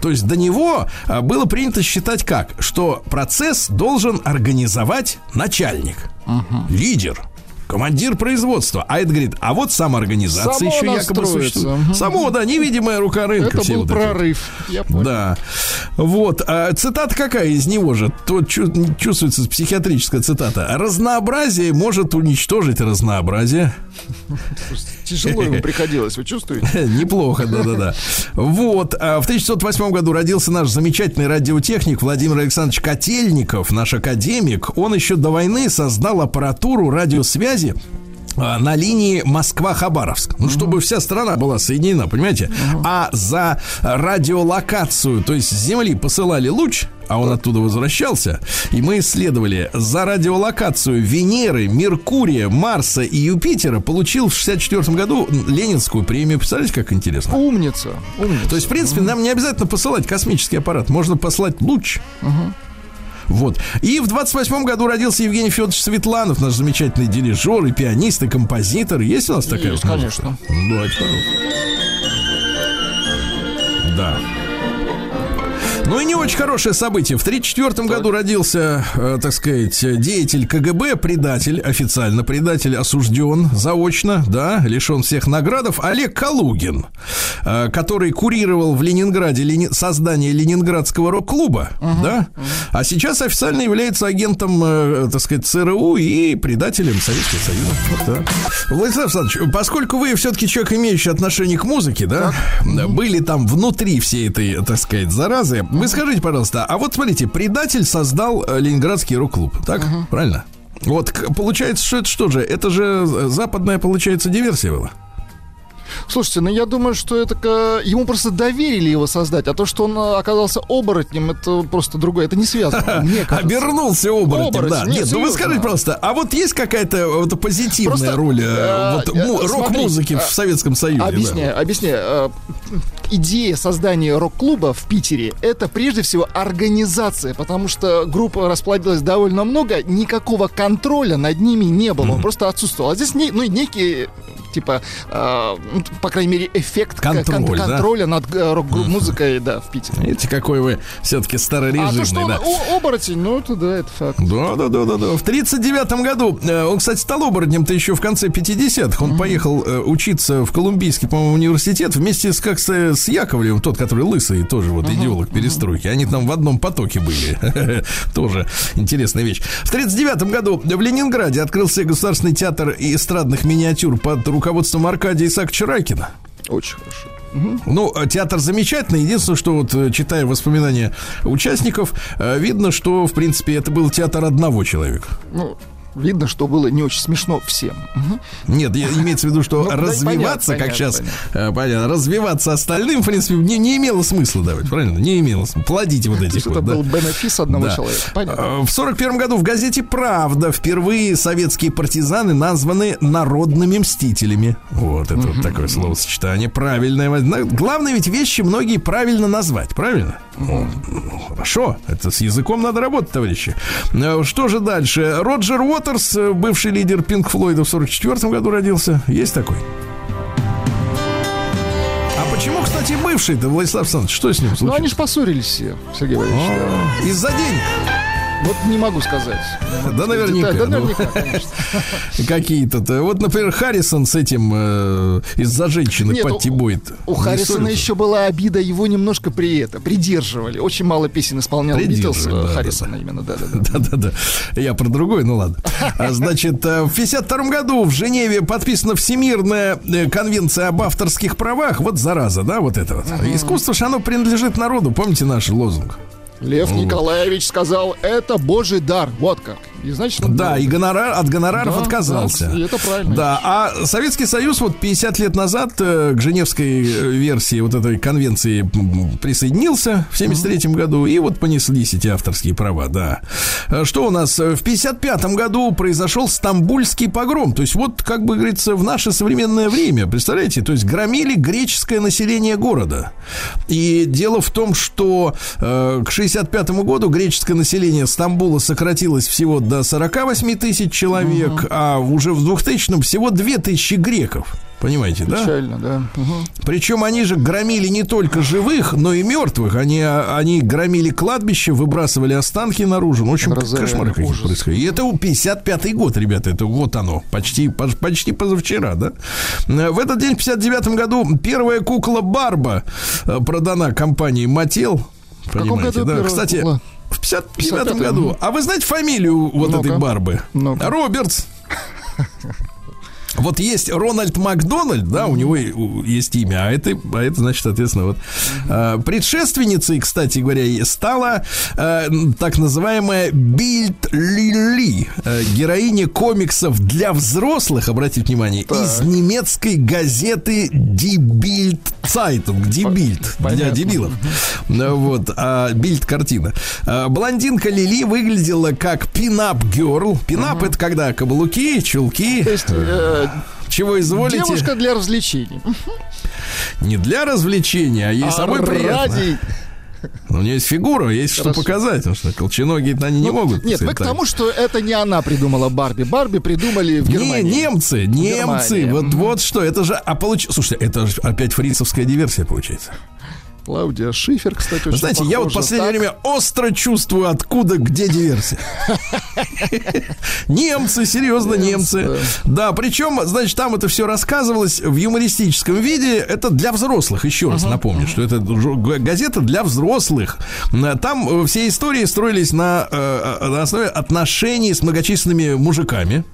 Speaker 1: То есть до него а, было принято считать как? Что процесс должен организовать начальник, лидер, командир производства. А это говорит, а вот самоорганизация
Speaker 2: Само
Speaker 1: еще якобы существует.
Speaker 2: Мгм.
Speaker 1: Само, да, невидимая рука рынка.
Speaker 2: Это был
Speaker 1: вот эти
Speaker 2: прорыв. Я понял.
Speaker 1: Да. Вот. А цитата какая из него же? Тут чу- чувствуется психиатрическая цитата. Разнообразие может уничтожить разнообразие.
Speaker 2: Тяжело ему приходилось, вы чувствуете?
Speaker 1: Неплохо, да-да-да. Вот. а В 1908 году родился наш замечательный радиотехник Владимир Александрович Котельников, наш академик. Он еще до войны создал аппаратуру радиосвязи а, на линии Москва-Хабаровск. Ну, чтобы вся страна была соединена, понимаете? А за радиолокацию, то есть с Земли посылали луч, а он оттуда возвращался, и мы исследовали за радиолокацию Венеры, Меркурия, Марса и Юпитера, получил в 64 году Ленинскую премию. Представляете, как интересно?
Speaker 2: Умница. Умница.
Speaker 1: То есть, в принципе, нам не обязательно посылать космический аппарат, можно послать луч. Вот. И в 28 году родился Евгений Федорович Светланов, наш замечательный дирижер и пианист, и композитор. Есть у нас такая
Speaker 2: Есть, конечно.
Speaker 1: Давайте, пожалуйста. Да. Ну и не очень хорошее событие. В 1934 году родился, э, так сказать, деятель КГБ, предатель, официально предатель, осужден заочно, да, лишен всех наградов, Олег Калугин, э, который курировал в Ленинграде лени- создание Ленинградского рок-клуба, да, а сейчас официально является агентом, э, так сказать, ЦРУ и предателем Советского Союза. Вот так. Владислав Александрович, поскольку вы все-таки человек, имеющий отношение к музыке, да, были там внутри всей этой, так сказать, заразы, вы скажите, пожалуйста, а вот смотрите, предатель создал э, Ленинградский рок-клуб, так? Правильно? Вот получается, что это что же? Это же э, западная, получается, диверсия была.
Speaker 2: Слушайте, ну я думаю, что это ему просто доверили его создать, а то, что он а, оказался оборотнем, это просто другое, это не связано.
Speaker 1: Обернулся оборотнем,
Speaker 2: Оборотень,
Speaker 1: да.
Speaker 2: нет,
Speaker 1: ну вы скажите просто, а вот есть какая-то вот позитивная
Speaker 2: Просто,
Speaker 1: роль э,
Speaker 2: э, э,
Speaker 1: рок-музыки
Speaker 2: э,
Speaker 1: в Советском Союзе? да?
Speaker 2: Объясняю, объясняю. Э, Идея создания рок-клуба в Питере — это прежде всего организация, потому что группа расплодилась довольно много, никакого контроля над ними не было, он просто отсутствовал. А здесь не- ну, некий, типа, э, ну, по крайней мере, эффект к- кон-
Speaker 1: Контроль, да?
Speaker 2: контроля над э, рок-музыкой, да, в Питере.
Speaker 1: Видите, какой вы все-таки
Speaker 2: А то, что
Speaker 1: старорежимный,
Speaker 2: он
Speaker 1: да.
Speaker 2: о- оборотень, ну, это да, это факт.
Speaker 1: Да, да, да, да, да. В 39 году, э, он, кстати, стал оборотнем-то еще в конце 50-х. Он поехал э, учиться в Колумбийский, по-моему, университет вместе с, как с, с Яковлевым, тот, который лысый, тоже вот идеолог перестройки. Они там в одном потоке были. Тоже интересная вещь. В 39 году в Ленинграде открылся Государственный театр эстрадных миниатюр под руководством Аркадия Исааковича Райкина.
Speaker 2: Очень хорошо.
Speaker 1: Ну, э, театр замечательный. Единственное, что вот э, читая воспоминания участников, э, видно, что, в принципе, это был театр одного человека.
Speaker 2: Ну, видно, что было не очень смешно всем.
Speaker 1: Нет, я- имеется в виду, что
Speaker 2: Ну,
Speaker 1: развиваться,
Speaker 2: понятно,
Speaker 1: как сейчас,
Speaker 2: понятно.
Speaker 1: понятно, развиваться остальным, в принципе, не, не имело смысла давать, правильно? Не имело смысла. Плодите вот этих
Speaker 2: это
Speaker 1: вот, да.
Speaker 2: был бенефис одного
Speaker 1: Да.
Speaker 2: человека. Понятно.
Speaker 1: Э, В сорок первом году в газете «Правда» впервые советские партизаны названы народными мстителями. Вот это вот такое словосочетание. Правильное. Главное ведь вещи многие правильно назвать, правильно? Хорошо, это с языком надо работать, товарищи. Э, Что же дальше? Роджер Уотерс, э, бывший лидер Пинк Флойда в 44 году родился. Есть такой? А почему, кстати, бывший-то, Владислав Александрович? Что с ним
Speaker 2: Ну,
Speaker 1: случилось?
Speaker 2: они же поссорились все, Сергей Валерьевич.
Speaker 1: Из-за денег.
Speaker 2: Вот не могу сказать.
Speaker 1: Да, наверняка.
Speaker 2: Да,
Speaker 1: ну.
Speaker 2: наверняка, конечно.
Speaker 1: Какие-то. Вот, например, Харрисон с этим э, из-за женщины
Speaker 2: Нет,
Speaker 1: Патти
Speaker 2: у-
Speaker 1: Бойт.
Speaker 2: У
Speaker 1: Не
Speaker 2: Харрисона еще была обида, его немножко при это придерживали. Очень мало песен исполнял Битлз
Speaker 1: да,
Speaker 2: Харрисона именно, да-да-да.
Speaker 1: Да-да-да. Я про другой, ну ладно. А, Значит, э, в 52 году в Женеве подписана Всемирная э, конвенция об авторских правах. Вот зараза, да, вот это вот. Искусство же оно принадлежит народу. Помните наш лозунг?
Speaker 2: Лев Николаевич сказал, это божий дар. Вот как. И значит, он
Speaker 1: Да, и гонорар, от гонораров
Speaker 2: Да,
Speaker 1: отказался.
Speaker 2: да, это правильно.
Speaker 1: Да, а Советский Союз вот 50 лет назад э, к Женевской э, версии вот этой конвенции присоединился в 73 году, и вот понеслись эти авторские права, да. Э, Что у нас? В 55 году произошел Стамбульский погром, то есть вот, как бы говорится, в наше современное время, представляете, то есть громили греческое население города. И дело в том, что э, к 65 году греческое население Стамбула сократилось всего до 48 тысяч человек, а уже в 2000-м всего 2000 греков. Понимаете, да?
Speaker 2: Печально, да. Мгм.
Speaker 1: Причем они же громили не только живых, но и мертвых. Они, они громили кладбище, выбрасывали останки наружу. Ну, в общем,
Speaker 2: Разоряли.
Speaker 1: кошмары какие
Speaker 2: Ужас.
Speaker 1: происходят. И это 55-й год, ребята. Это вот оно. Почти, поч- почти позавчера, да? В этот день, в 59 году, первая кукла Барба э, продана компанией Мател.
Speaker 2: каком
Speaker 1: Понимаете,
Speaker 2: году
Speaker 1: да? Кстати,
Speaker 2: кукла?
Speaker 1: В 59
Speaker 2: 55-м.
Speaker 1: году. А вы знаете фамилию вот этой Барбы? Робертс. Вот есть Рональд Макдональд, да, у него есть имя, а это, а это значит, соответственно, вот а, предшественницей, кстати говоря, стала м, так называемая Бильд Лили, а, героиня комиксов для взрослых, обратите внимание, из немецкой газеты Die Bild Zeitung, Die Bild, для дебилов. Вот, а, Бильд картина. А, Блондинка Лили выглядела как пинап герл. Пинап это когда каблуки, чулки. Чего изволите?
Speaker 2: девушка для развлечений.
Speaker 1: Не для развлечения, а ей
Speaker 2: А
Speaker 1: самой приятно. Но у нее есть фигура, есть что
Speaker 2: Хорошо.
Speaker 1: показать, потому что колченогие они не
Speaker 2: Ну,
Speaker 1: могут.
Speaker 2: Нет,
Speaker 1: сказать,
Speaker 2: к тому, что это не она придумала Барби. Барби придумали в
Speaker 1: Не,
Speaker 2: Германии.
Speaker 1: немцы, немцы,
Speaker 2: Германии.
Speaker 1: вот, вот что, это же, а получ... слушайте, это же опять фрицевская диверсия получается.
Speaker 2: Клаудия Шифер, кстати, очень
Speaker 1: знаете, я вот
Speaker 2: похожа.
Speaker 1: последнее
Speaker 2: Так,
Speaker 1: время остро чувствую, откуда, где диверсия. Немцы, серьезно,
Speaker 2: Немцы.
Speaker 1: Да, причем, значит, там это все рассказывалось в юмористическом виде. Это для взрослых, еще раз напомню, что это газета для взрослых. Там э, все истории строились э, э, на основе отношений с многочисленными мужиками.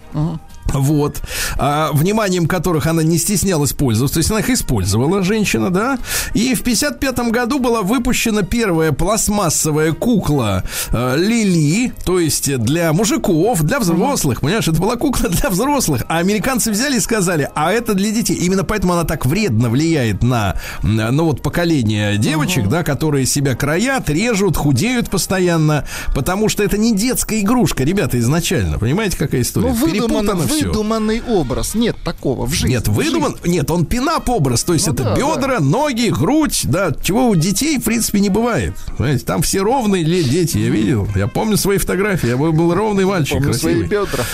Speaker 1: Вот. А, вниманием которых она не стеснялась пользоваться. То есть она их использовала, женщина, да. И в 55 году была выпущена первая пластмассовая кукла э, Лили. То есть для мужиков, для взрослых. Понимаешь, это была кукла для взрослых. А американцы взяли и сказали, а это для детей. Именно поэтому она так вредно влияет на, ну вот, поколение девочек, да, которые себя краят, режут, худеют постоянно. Потому что это не детская игрушка, ребята, изначально. Понимаете, какая история?
Speaker 2: Ну, выдуман-
Speaker 1: Все.
Speaker 2: выдуманный образ. Нет такого в жизни.
Speaker 1: Нет, выдуман. Нет, он пинап образ. То есть
Speaker 2: Ну
Speaker 1: это
Speaker 2: да,
Speaker 1: бедра, ноги, грудь, да, чего у детей, в принципе, не бывает. Понимаете, там все ровные дети, я видел. Я помню свои фотографии. Я был, был ровный
Speaker 2: жизни.
Speaker 1: мальчик,
Speaker 2: Помню свои
Speaker 1: красивый.
Speaker 2: бедра.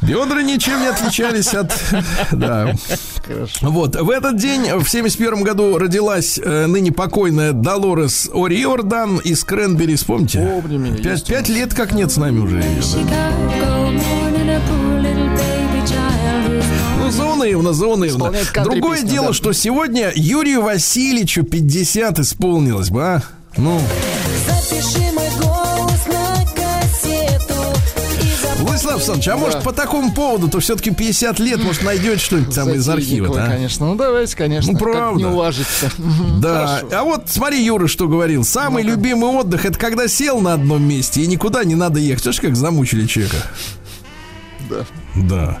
Speaker 1: Бедра ничем не отличались от. Да.
Speaker 2: Хорошо.
Speaker 1: Вот, в этот день, в 71 году, родилась э, ныне покойная Долорес О'Риордан из Кренберис, помните?
Speaker 2: Помним её,
Speaker 1: Пять, пять лет как нет с нами уже ее, да? Заунывно, заунывно. Другое
Speaker 2: песню,
Speaker 1: дело,
Speaker 2: да.
Speaker 1: что сегодня Юрию Васильевичу 50 исполнилось бы, а? Ну,
Speaker 4: Запиши мой голос на кассету
Speaker 1: Владислав Александрович, а может по такому поводу, то все-таки 50 лет, может, найдете что-нибудь там из архива, да?
Speaker 2: конечно. Ну, давайте, конечно.
Speaker 1: Ну,
Speaker 2: как
Speaker 1: правда.
Speaker 2: не уважить-то. Мгм,
Speaker 1: Да,
Speaker 2: хорошо.
Speaker 1: а вот смотри, Юра, что говорил. Самый любимый отдых это когда сел на одном месте и никуда не надо ехать. Слышишь, как замучили человека?
Speaker 2: Да.
Speaker 1: Да.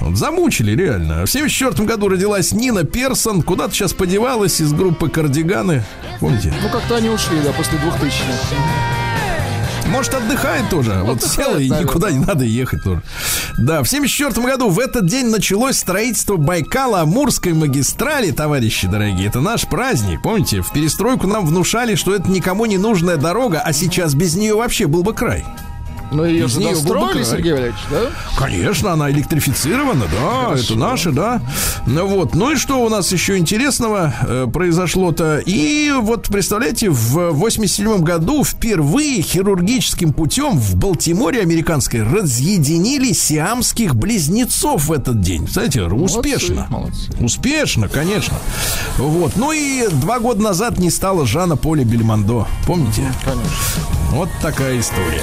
Speaker 1: Вот замучили, реально. В 74 году родилась Нина Персон. Куда-то сейчас подевалась из группы Кардиганы. Помните?
Speaker 2: Ну, как-то они ушли, да, после 2000-х.
Speaker 1: Может, отдыхает тоже. Вот села и никуда не надо ехать тоже. Да, в 74 году в этот день началось строительство Байкала-Амурской магистрали, товарищи дорогие. Это наш праздник. Помните, в перестройку нам внушали, что это никому не нужная дорога, а сейчас без нее вообще был бы край.
Speaker 2: Но ее
Speaker 1: Из
Speaker 2: же достроили. Сергей Валерьевич, да?
Speaker 1: Конечно, она электрифицирована, да, это наше, да. Ну вот, ну и что у нас еще интересного э, произошло-то? И вот, представляете, в 87 году впервые хирургическим путем в Балтиморе американской разъединили сиамских близнецов в этот день. Знаете, успешно.
Speaker 2: молодцы.
Speaker 1: Успешно, конечно. Вот. Ну и два года назад не стало Жана Поля Бельмондо. Помните?
Speaker 2: Конечно.
Speaker 1: Вот такая история.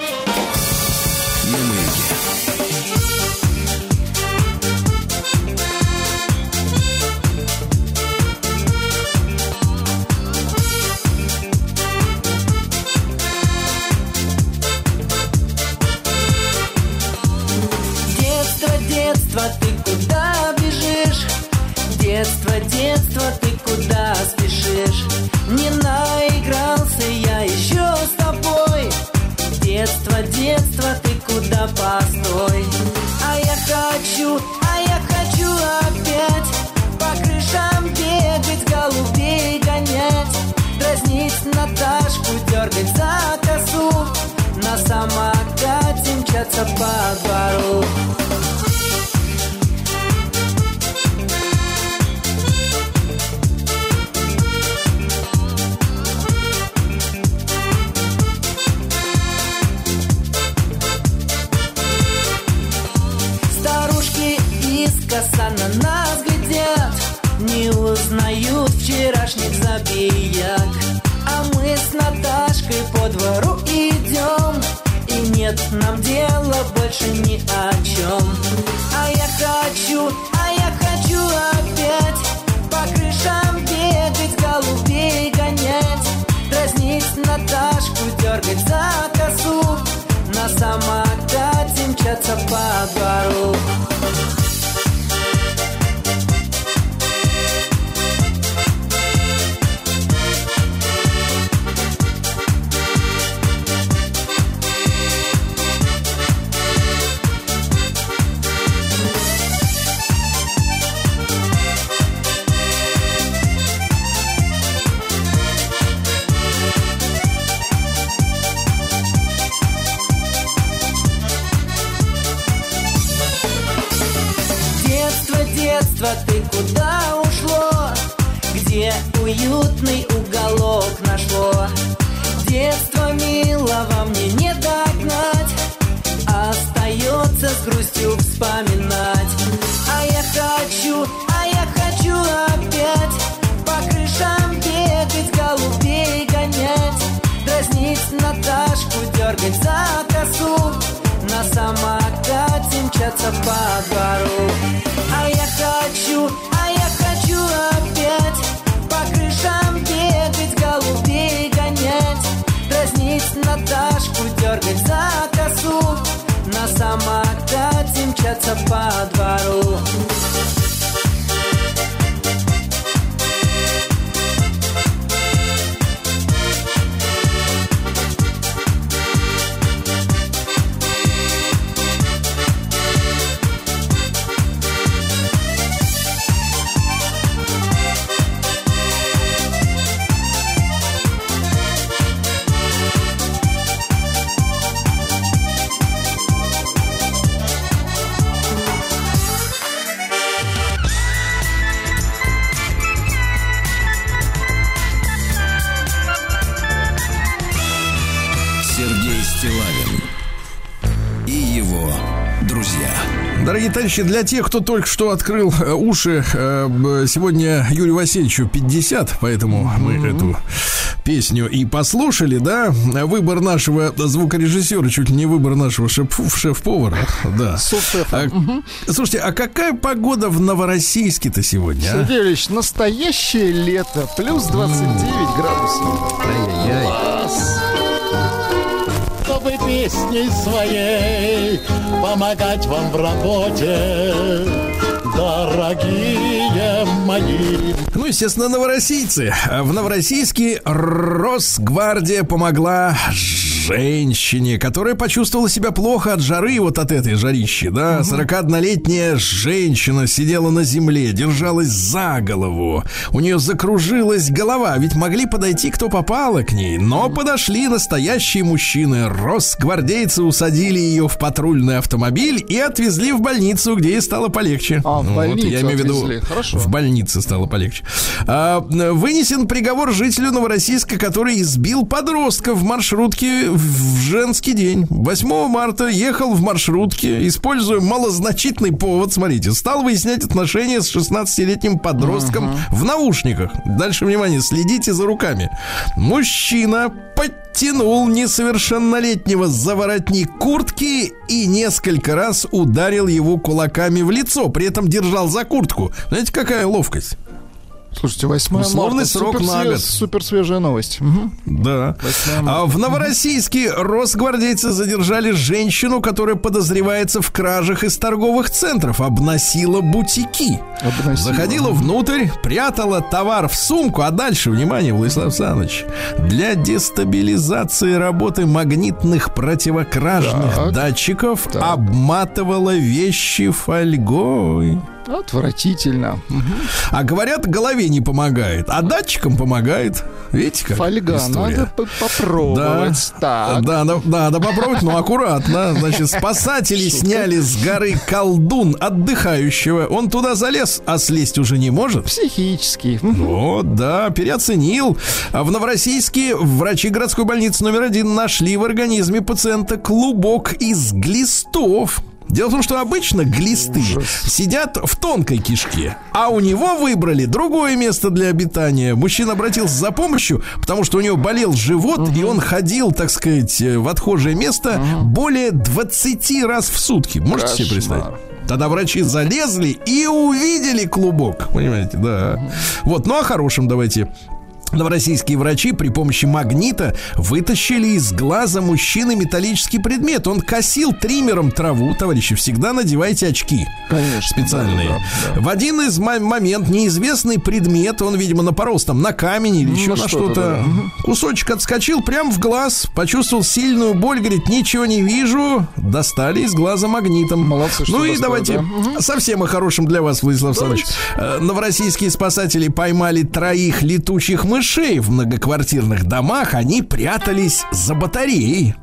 Speaker 4: Детство, ты куда спешишь? Не наигрался я еще с тобой. Детство, детство, ты куда постой? А я хочу, а я хочу опять по крышам бегать, голубей гонять, дразнить Наташку, дергать за косу, на самокате мчаться по двору. Искоса на нас глядят Не узнают вчерашних забияк А мы с Наташкой по двору идем И нет нам дела больше ни о чем. А я хочу, а я хочу опять По крышам бегать, голубей гонять. Дразнить Наташку, дергать за косу На самокате мчаться по двору Детство, ты куда ушло? Где уютный уголок нашло? Детство милого мне не догнать Остается с грустью вспоминать А я хочу, а я хочу опять По крышам бегать, голубей гонять Дразнить Наташку, дергать за косу На самокате мчаться по двору А хочу, а я хочу опять По крышам бегать, голубей гонять. Дразнить Наташку, дергать за косу. На самокате мчаться по двору
Speaker 1: Дорогие товарищи, для тех, кто только что открыл э, уши, э, сегодня Юрию Васильевичу 50, поэтому мы эту песню и послушали, да? Выбор нашего звукорежиссера, чуть ли не выбор нашего шеф- шеф-повара, да. А, Слушайте, а какая погода в Новороссийске-то сегодня? а?
Speaker 2: Сергей Ильич, настоящее лето. Плюс 29 градусов. Класс.
Speaker 5: Чтобы песней своей помогать вам в работе, дорогие мои.
Speaker 1: Ну, естественно, новороссийцы. В Новороссийске Росгвардия помогла женщине, которая почувствовала себя плохо от жары, вот от этой жарищи, да. 41-летняя женщина сидела на земле, держалась за голову. У нее закружилась голова, ведь могли подойти кто попало к ней. Но подошли настоящие мужчины. Росгвардейцы усадили ее в патрульный автомобиль и отвезли в больницу, где ей стало полегче.
Speaker 2: А, в
Speaker 1: Ну,
Speaker 2: больницу
Speaker 1: я имею в виду.
Speaker 2: Хорошо.
Speaker 1: в больнице стало полегче. А, вынесен приговор жителю Новороссийска, который избил подростка в маршрутке в женский день. 8 марта ехал в маршрутке, используя малозначительный повод, смотрите, стал выяснять отношения с 16-летним подростком в наушниках. Дальше, внимание, следите за руками. Мужчина подтянул несовершеннолетнего за воротник куртки и несколько раз ударил его кулаками в лицо, при этом держал за куртку. Знаете, какая ловкость?
Speaker 2: Слушайте, 8
Speaker 1: Условный
Speaker 2: марта.
Speaker 1: срок
Speaker 2: супер,
Speaker 1: на год.
Speaker 2: супер свежая новость. Мгм.
Speaker 1: Да. А в Новороссийске росгвардейцы задержали женщину, которая подозревается в кражах из торговых центров, обносила бутики.
Speaker 2: Обносила.
Speaker 1: Заходила внутрь, прятала товар в сумку, а дальше, внимание, Владислав Александрович, для дестабилизации работы магнитных противокражных
Speaker 2: Так.
Speaker 1: датчиков обматывала вещи фольгой.
Speaker 2: Отвратительно.
Speaker 1: А говорят, голове не помогает, а датчикам помогает. Видите, как
Speaker 2: Фольга,
Speaker 1: история?
Speaker 2: надо попробовать. Так.
Speaker 1: Да, да, надо попробовать, но аккуратно. Значит, спасатели сняли с горы колдун отдыхающего. Он туда залез, а слезть уже не может.
Speaker 2: Психический. Мгм.
Speaker 1: Вот, да, переоценил. А В Новороссийске врачи городской больницы номер один нашли в организме пациента клубок из глистов. Дело в том, что обычно глисты сидят в тонкой кишке, а у него выбрали другое место для обитания. Мужчина обратился за помощью, потому что у него болел живот, и он ходил, так сказать, э, в отхожее место более 20 раз в сутки. Можете себе представить? Тогда врачи залезли и увидели клубок. Понимаете, да. Вот, ну о хорошем давайте. Новороссийские врачи при помощи магнита вытащили из глаза мужчины металлический предмет. Он косил триммером траву. Товарищи, всегда надевайте очки.
Speaker 2: Конечно.
Speaker 1: Специальные.
Speaker 2: да, да,
Speaker 1: В один из мо- момент неизвестный предмет, он, видимо, напоролся там на камень или еще
Speaker 2: на что-то,
Speaker 1: что-то. Кусочек отскочил прямо в глаз, почувствовал сильную боль, говорит, ничего не вижу. Достали из глаза магнитом.
Speaker 2: Молодцы, что
Speaker 1: Ну и давайте
Speaker 2: да.
Speaker 1: Совсем о хорошем для вас, Владислав Александрович. Э, Новороссийские спасатели поймали троих летучих мышей в многоквартирных домах. Они прятались за батареей.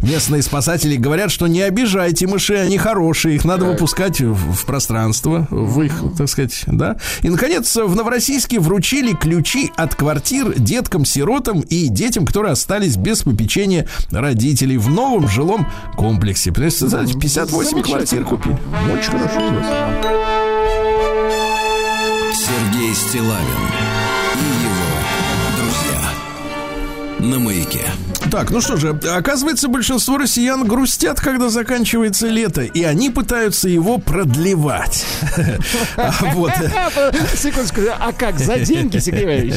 Speaker 1: Местные спасатели говорят, что не обижайте мышей, они хорошие, их надо выпускать в, в пространство, в их, так сказать, да. И, наконец, в Новороссийске вручили ключи от квартир деткам, сиротам и детям, которые остались без попечения родителей в новом жилом комплексе. Представляете, 58 квартир купили. Очень хорошо.
Speaker 3: Сергей Стилавин На маяке.
Speaker 1: Так, ну что же, оказывается, большинство россиян грустят, когда заканчивается лето, и они пытаются его продлевать. Вот.
Speaker 2: Секундочку, а как? За деньги, Сергей?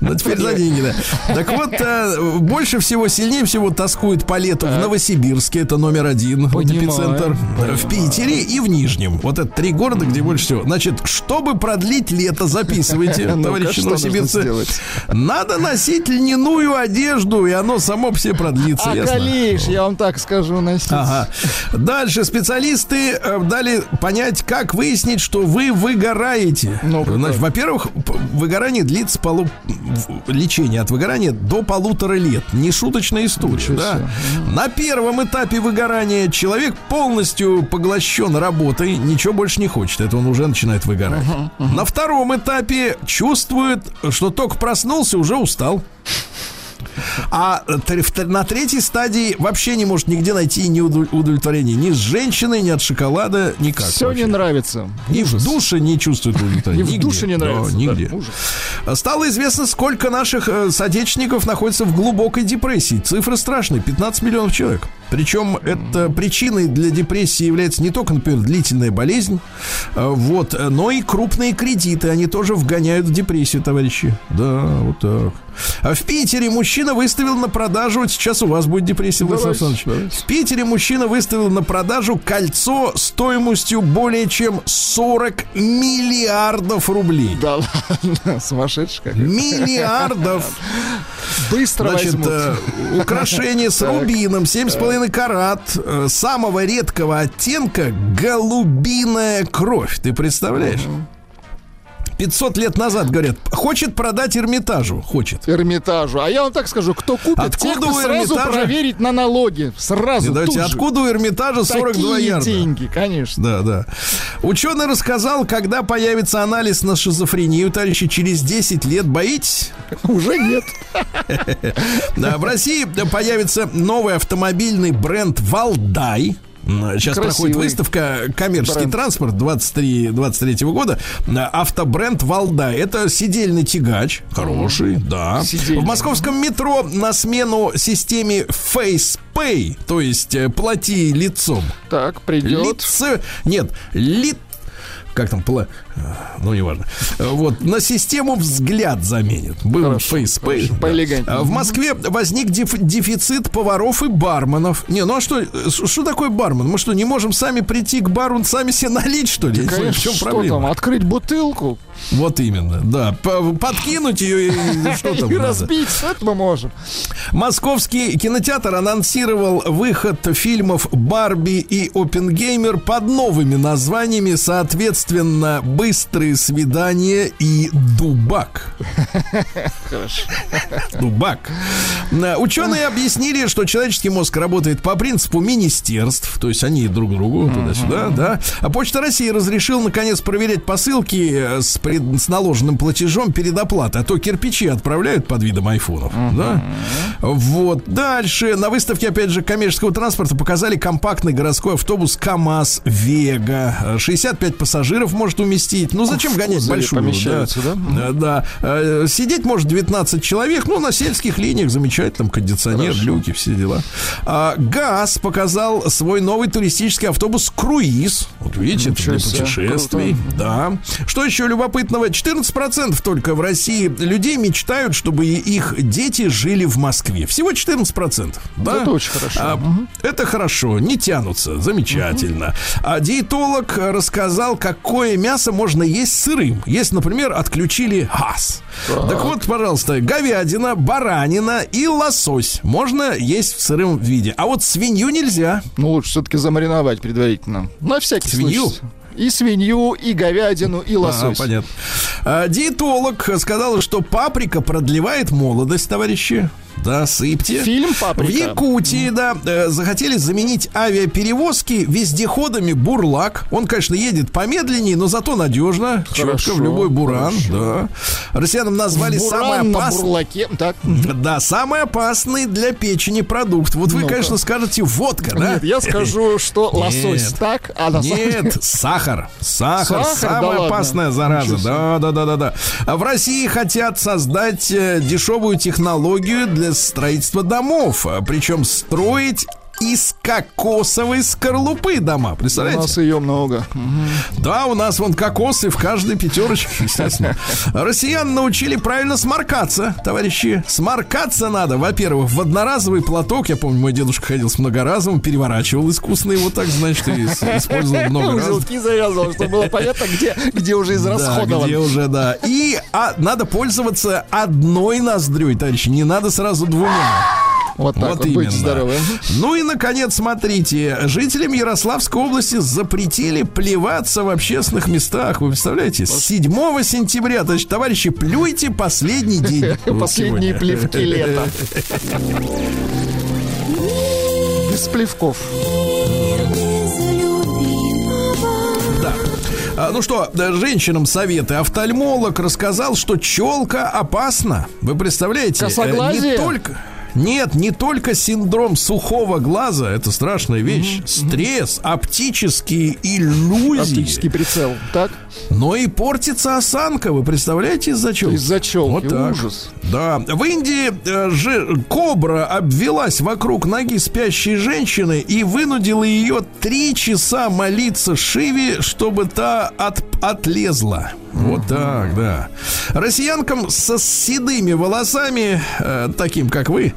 Speaker 1: Ну, теперь за деньги, да. Так вот, э, больше всего, сильнее всего тоскуют по лету в Новосибирске, это номер один, вот эпицентр, в Питере и в Нижнем. Вот это три города, где больше всего. Значит, чтобы продлить лето, записывайте, товарищи новосибирцы. Надо носить льняную одежду, и оно само себе продлится,
Speaker 2: А калиш, я вам так скажу, носить.
Speaker 1: Ага. Дальше специалисты э, дали понять, как выяснить, что вы выгораете.
Speaker 2: Ну-ка.
Speaker 1: Значит, во-первых, выгорание длится полу... лечение от выгорания до полутора лет. Не шуточная история. Да? На первом этапе выгорания человек полностью поглощен работой, ничего больше не хочет. Это он уже начинает выгорать. На втором этапе чувствует, что только проснулся, уже устал. А на третьей стадии вообще не может нигде найти ни удовлетворения ни с женщиной, ни от шоколада, никак.
Speaker 2: Все
Speaker 1: вообще.
Speaker 2: не нравится.
Speaker 1: И в душе не чувствует удовлетворения.
Speaker 2: И в душе не
Speaker 1: Да,
Speaker 2: нравится.
Speaker 1: нигде.
Speaker 2: Да, ужас.
Speaker 1: Стало известно, сколько наших э, соотечественников находится в глубокой депрессии. Цифры страшные. 15 миллионов человек. Причем это причиной для депрессии является не только, например, длительная болезнь, э, вот, но и крупные кредиты. Они тоже вгоняют в депрессию, товарищи. Да, вот так. А в Питере мужчина выставил на продажу, сейчас у вас будет депрессия, Владислав
Speaker 2: Давайте,
Speaker 1: Александрович. В Питере мужчина выставил на продажу кольцо стоимостью более чем 40 миллиардов рублей.
Speaker 2: Да ладно, сумасшедший как.
Speaker 1: Миллиардов.
Speaker 2: Быстро
Speaker 1: Значит,
Speaker 2: возьмут.
Speaker 1: э, украшение с рубином 7,5 карат, э, самого редкого оттенка голубиная кровь. Ты представляешь? 500 лет назад, говорят, хочет продать Эрмитажу. Хочет.
Speaker 2: Эрмитажу. А я вам так скажу, кто купит,
Speaker 1: Откуда
Speaker 2: тех
Speaker 1: у
Speaker 2: сразу
Speaker 1: Эрмитажа?
Speaker 2: проверить на налоги. Сразу,
Speaker 1: И давайте, откуда у Эрмитажа 42
Speaker 2: Такие
Speaker 1: ярда?
Speaker 2: деньги, конечно.
Speaker 1: Да, да. Ученый рассказал, когда появится анализ на шизофрению, товарищи, через 10 лет. Боитесь?
Speaker 2: Уже нет.
Speaker 1: Да, в России появится новый автомобильный бренд «Валдай». М, Сейчас
Speaker 2: Красивый
Speaker 1: проходит выставка «Коммерческий
Speaker 2: бренд.
Speaker 1: транспорт» 23, 23 года. А, Автобренд «Валдай». Это сидельный тягач. Хороший, да.
Speaker 2: Сидельный.
Speaker 1: В московском метро на смену системе Face Pay, то есть э, плати лицом.
Speaker 2: Так, придет.
Speaker 1: Лице... Нет, ли... Как там? Пла... Ну, неважно. Вот, на систему взгляд заменит. Был фейспей.
Speaker 2: хорошо, поэлегантнее.
Speaker 1: А В Москве возник деф- дефицит поваров и барменов. Не, ну а что, что такое бармен? Мы что, не можем сами прийти к бару, сами себе налить, что ли? Знаю,
Speaker 2: Конечно,
Speaker 1: в чем
Speaker 2: что
Speaker 1: проблема?
Speaker 2: там, открыть бутылку
Speaker 1: Вот именно, да. Подкинуть ее и что там
Speaker 2: и разбить, это мы можем.
Speaker 1: Московский кинотеатр анонсировал выход фильмов «Барби» и «Опенгеймер» под новыми названиями, соответственно, «Быстрые свидания» и «Дубак». Дубак. Э, Ученые объяснили, что человеческий мозг работает по принципу министерств, то есть они друг другу туда-сюда, да. А Почта России разрешил, наконец, проверять посылки э, с, пред- с наложенным платежом перед оплатой, а то кирпичи отправляют под видом айфонов, да. Вот. Дальше. На выставке, опять же, коммерческого транспорта показали компактный городской автобус КАМАЗ Вега. Э, 65 пассажиров может уместить. Ну, зачем гонять
Speaker 2: кузове
Speaker 1: большую?
Speaker 2: помещаются, да?
Speaker 1: Э, Да. Э, Сидеть может 19 человек. Ну, на сельских линиях замечательно. Кондиционер, люки, все дела. А, ГАЗ показал свой новый туристический автобус «Круиз». Вот видите, это для путешествий. Да. Что еще любопытного? 14% только в России людей мечтают, чтобы их дети жили в Москве. Всего 14%. Да?
Speaker 2: Это очень хорошо.
Speaker 1: А, Это хорошо, не тянутся, замечательно. А диетолог рассказал, какое мясо можно есть сырым, если, например, отключили газ. Так, вот, пожалуйста, говядина, баранина и лосось можно есть в сыром виде. А вот свинью нельзя.
Speaker 2: Ну, лучше все-таки замариновать предварительно. На всякий
Speaker 1: Свинью?
Speaker 2: случай. И свинью, и говядину, и лосось.
Speaker 1: А, понятно. А, диетолог сказал, что паприка продлевает молодость, товарищи. Да, сыпьте.
Speaker 2: Фильм «Паприка».
Speaker 1: В Якутии, да, э, захотели заменить авиаперевозки вездеходами «Бурлак». Он, конечно, едет помедленнее, но зато надежно.
Speaker 2: Хорошо,
Speaker 1: Четко в любой буран, да. Россиянам назвали самый
Speaker 2: Буран на
Speaker 1: опасный...
Speaker 2: бурлаке. Так.
Speaker 1: Да, самый опасный для печени продукт. Вот вы,
Speaker 2: Ну-ка.
Speaker 1: конечно, скажете водка, да?
Speaker 2: Нет, я скажу, что лосось
Speaker 1: Нет.
Speaker 2: так, а на.
Speaker 1: Нет, сахар. Сахар, самая опасная зараза. Да, да, да, да, да. В России хотят создать э, дешевую технологию для строительства домов. А, Причем строить из кокосовой скорлупы дома.
Speaker 2: У
Speaker 1: Представляете?
Speaker 2: нас ее много.
Speaker 1: Да, у нас вон кокосы в каждой пятерочке, естественно. Россиян научили правильно сморкаться, товарищи. Сморкаться надо, во-первых, в одноразовый платок. Я помню, мой дедушка ходил с многоразовым, переворачивал искусно его так, значит, и использовал много раз.
Speaker 2: Узелки завязывал, чтобы было понятно, где, где уже
Speaker 1: Да,
Speaker 2: израсходован.
Speaker 1: где уже, да. И а, надо пользоваться одной ноздрёй, товарищи. Не надо сразу двумя.
Speaker 2: Вот так
Speaker 1: Вот
Speaker 2: вот,
Speaker 1: именно.
Speaker 2: будьте здоровы.
Speaker 1: Ну и, наконец, смотрите, жителям Ярославской области запретили плеваться в общественных местах. Вы представляете? С 7 сентября, то есть, товарищи, плюйте последний день.
Speaker 2: Последние плевки лета. Без плевков.
Speaker 1: Да. А, ну что, да, женщинам советы. Офтальмолог рассказал, что челка опасна. Вы представляете? э,
Speaker 2: Косоглазие?
Speaker 1: Не только... Нет, не только синдром сухого глаза, это страшная вещь, стресс, оптические иллюзии,
Speaker 2: Оптический прицел. Так?
Speaker 1: Но и портится осанка, вы представляете, из-за челки?
Speaker 2: Из-за челки.
Speaker 1: Вот так.
Speaker 2: Ужас.
Speaker 1: Да, в Индии э, же кобра обвелась вокруг ноги спящей женщины и вынудила ее три часа молиться Шиве, чтобы та от, отлезла. Вот так, да. Россиянкам со седыми волосами, э, таким как вы,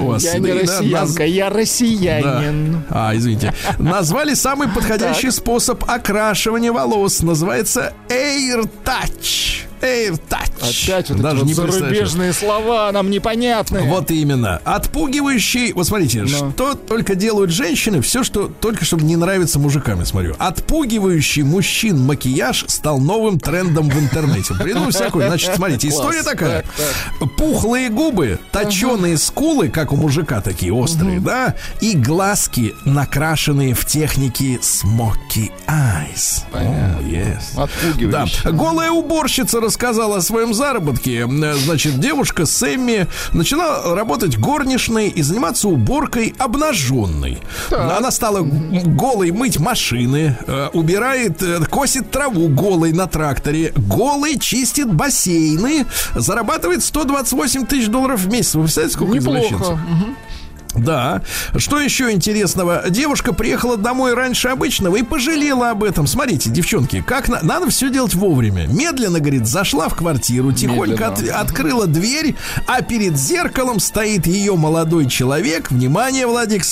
Speaker 1: у вас
Speaker 2: Я не
Speaker 1: седые, да,
Speaker 2: россиянка,
Speaker 1: наз-
Speaker 2: я
Speaker 1: да.
Speaker 2: россиянин.
Speaker 1: А, извините. Назвали самый подходящий способ окрашивания волос. Называется Air Touch. Air Touch.
Speaker 2: Опять вот
Speaker 1: Даже не
Speaker 2: зарубежные слова нам непонятны.
Speaker 1: Вот именно. Отпугивающий, вот смотрите,
Speaker 2: Но.
Speaker 1: что только делают женщины, все, что только чтобы не нравится мужикам, я смотрю. Отпугивающий мужчин макияж стал новым трендом в интернете. Придумал всякую. Значит, смотрите, история такая. Пухлые губы, точеные скулы, как у мужика такие острые, да, и глазки, накрашенные в технике smoky eyes. О, yes. Да.
Speaker 2: Отпугивающий.
Speaker 1: Голая уборщица рассказала о своем заработке. Э, Значит, девушка Сэмми начала работать горничной и заниматься уборкой обнаженной. Она стала голой мыть машины, э, убирает, э, косит траву голой на тракторе, голой чистит бассейны, зарабатывает 128 тысяч долларов в месяц. Вы представляете, сколько
Speaker 2: Неплохо.
Speaker 1: извращенцев? Да. Что еще интересного? Девушка приехала домой раньше обычного и пожалела об этом. Смотрите, девчонки, как на... надо все делать вовремя. Медленно, говорит, зашла в квартиру, тихонько от... открыла дверь, а перед зеркалом стоит ее молодой человек. Внимание, Владик,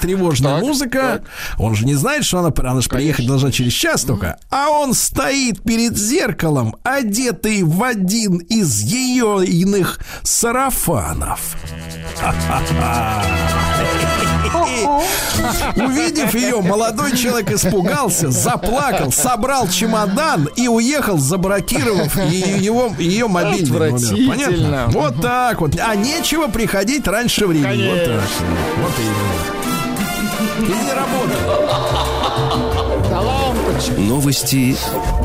Speaker 1: тревожная
Speaker 2: Так,
Speaker 1: музыка. Он же не знает, что она, она же приехать должна через час только. А он стоит перед зеркалом, одетый в один из ее иных сарафанов. Увидев ее, молодой человек испугался, заплакал, собрал чемодан и уехал, забракировав его, ее мобильный номер. Понятно? Вот так вот. А нечего приходить раньше времени. Вот так. Вот именно. Работай.
Speaker 2: Да лампочка.
Speaker 3: Новости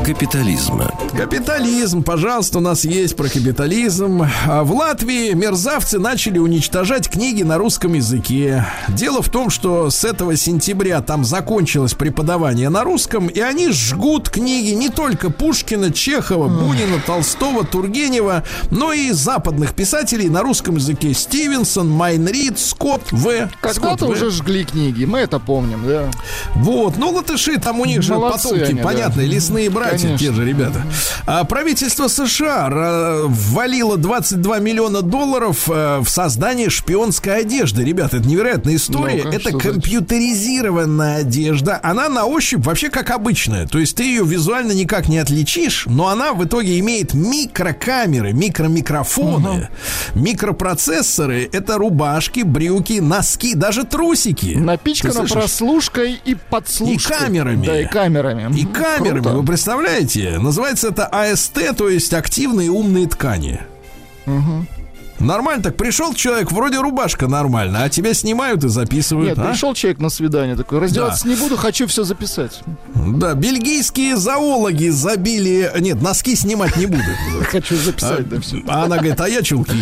Speaker 3: капитализма.
Speaker 1: Капитализм, пожалуйста, у нас есть про капитализм. А В Латвии мерзавцы начали уничтожать книги на русском языке. Дело в том, что с этого сентября там закончилось преподавание на русском, и они жгут книги не только Пушкина, Чехова, Бунина, Толстого, Тургенева, но и западных писателей на русском языке. Стивенсон, Майнрид, Скотт В.
Speaker 2: Когда-то уже жгли книги, мы это помним, да.
Speaker 1: Вот, ну латыши, там у них же
Speaker 2: Молодцы
Speaker 1: потомки,
Speaker 2: они, да.
Speaker 1: понятно, лесные братья,
Speaker 2: Конечно.
Speaker 1: те же ребята. А правительство США ввалило 22 миллиона долларов э, в создание шпионской одежды. Ребята, это невероятная история.
Speaker 2: Ну-ка,
Speaker 1: это компьютеризированная одежда. Она на ощупь вообще как обычная. То есть ты ее визуально никак не отличишь, но она в итоге имеет микрокамеры, микромикрофоны, микропроцессоры. Это рубашки, брюки, носки, даже трусики.
Speaker 2: Напичкана прослушкой и подслушкой.
Speaker 1: И камерами.
Speaker 2: Да, и камерами.
Speaker 1: И камерами,
Speaker 2: Круто.
Speaker 1: вы представляете? Называется это АСТ, то есть активные умные ткани. Нормально так пришел человек, вроде рубашка нормально, а тебя снимают и записывают.
Speaker 2: Нет,
Speaker 1: а?
Speaker 2: пришел человек на свидание такой, раздеваться не буду, хочу все записать.
Speaker 1: Да, бельгийские зоологи забили... Нет, носки снимать не буду.
Speaker 2: Хочу записать, да, все.
Speaker 1: А она говорит, а я чулки.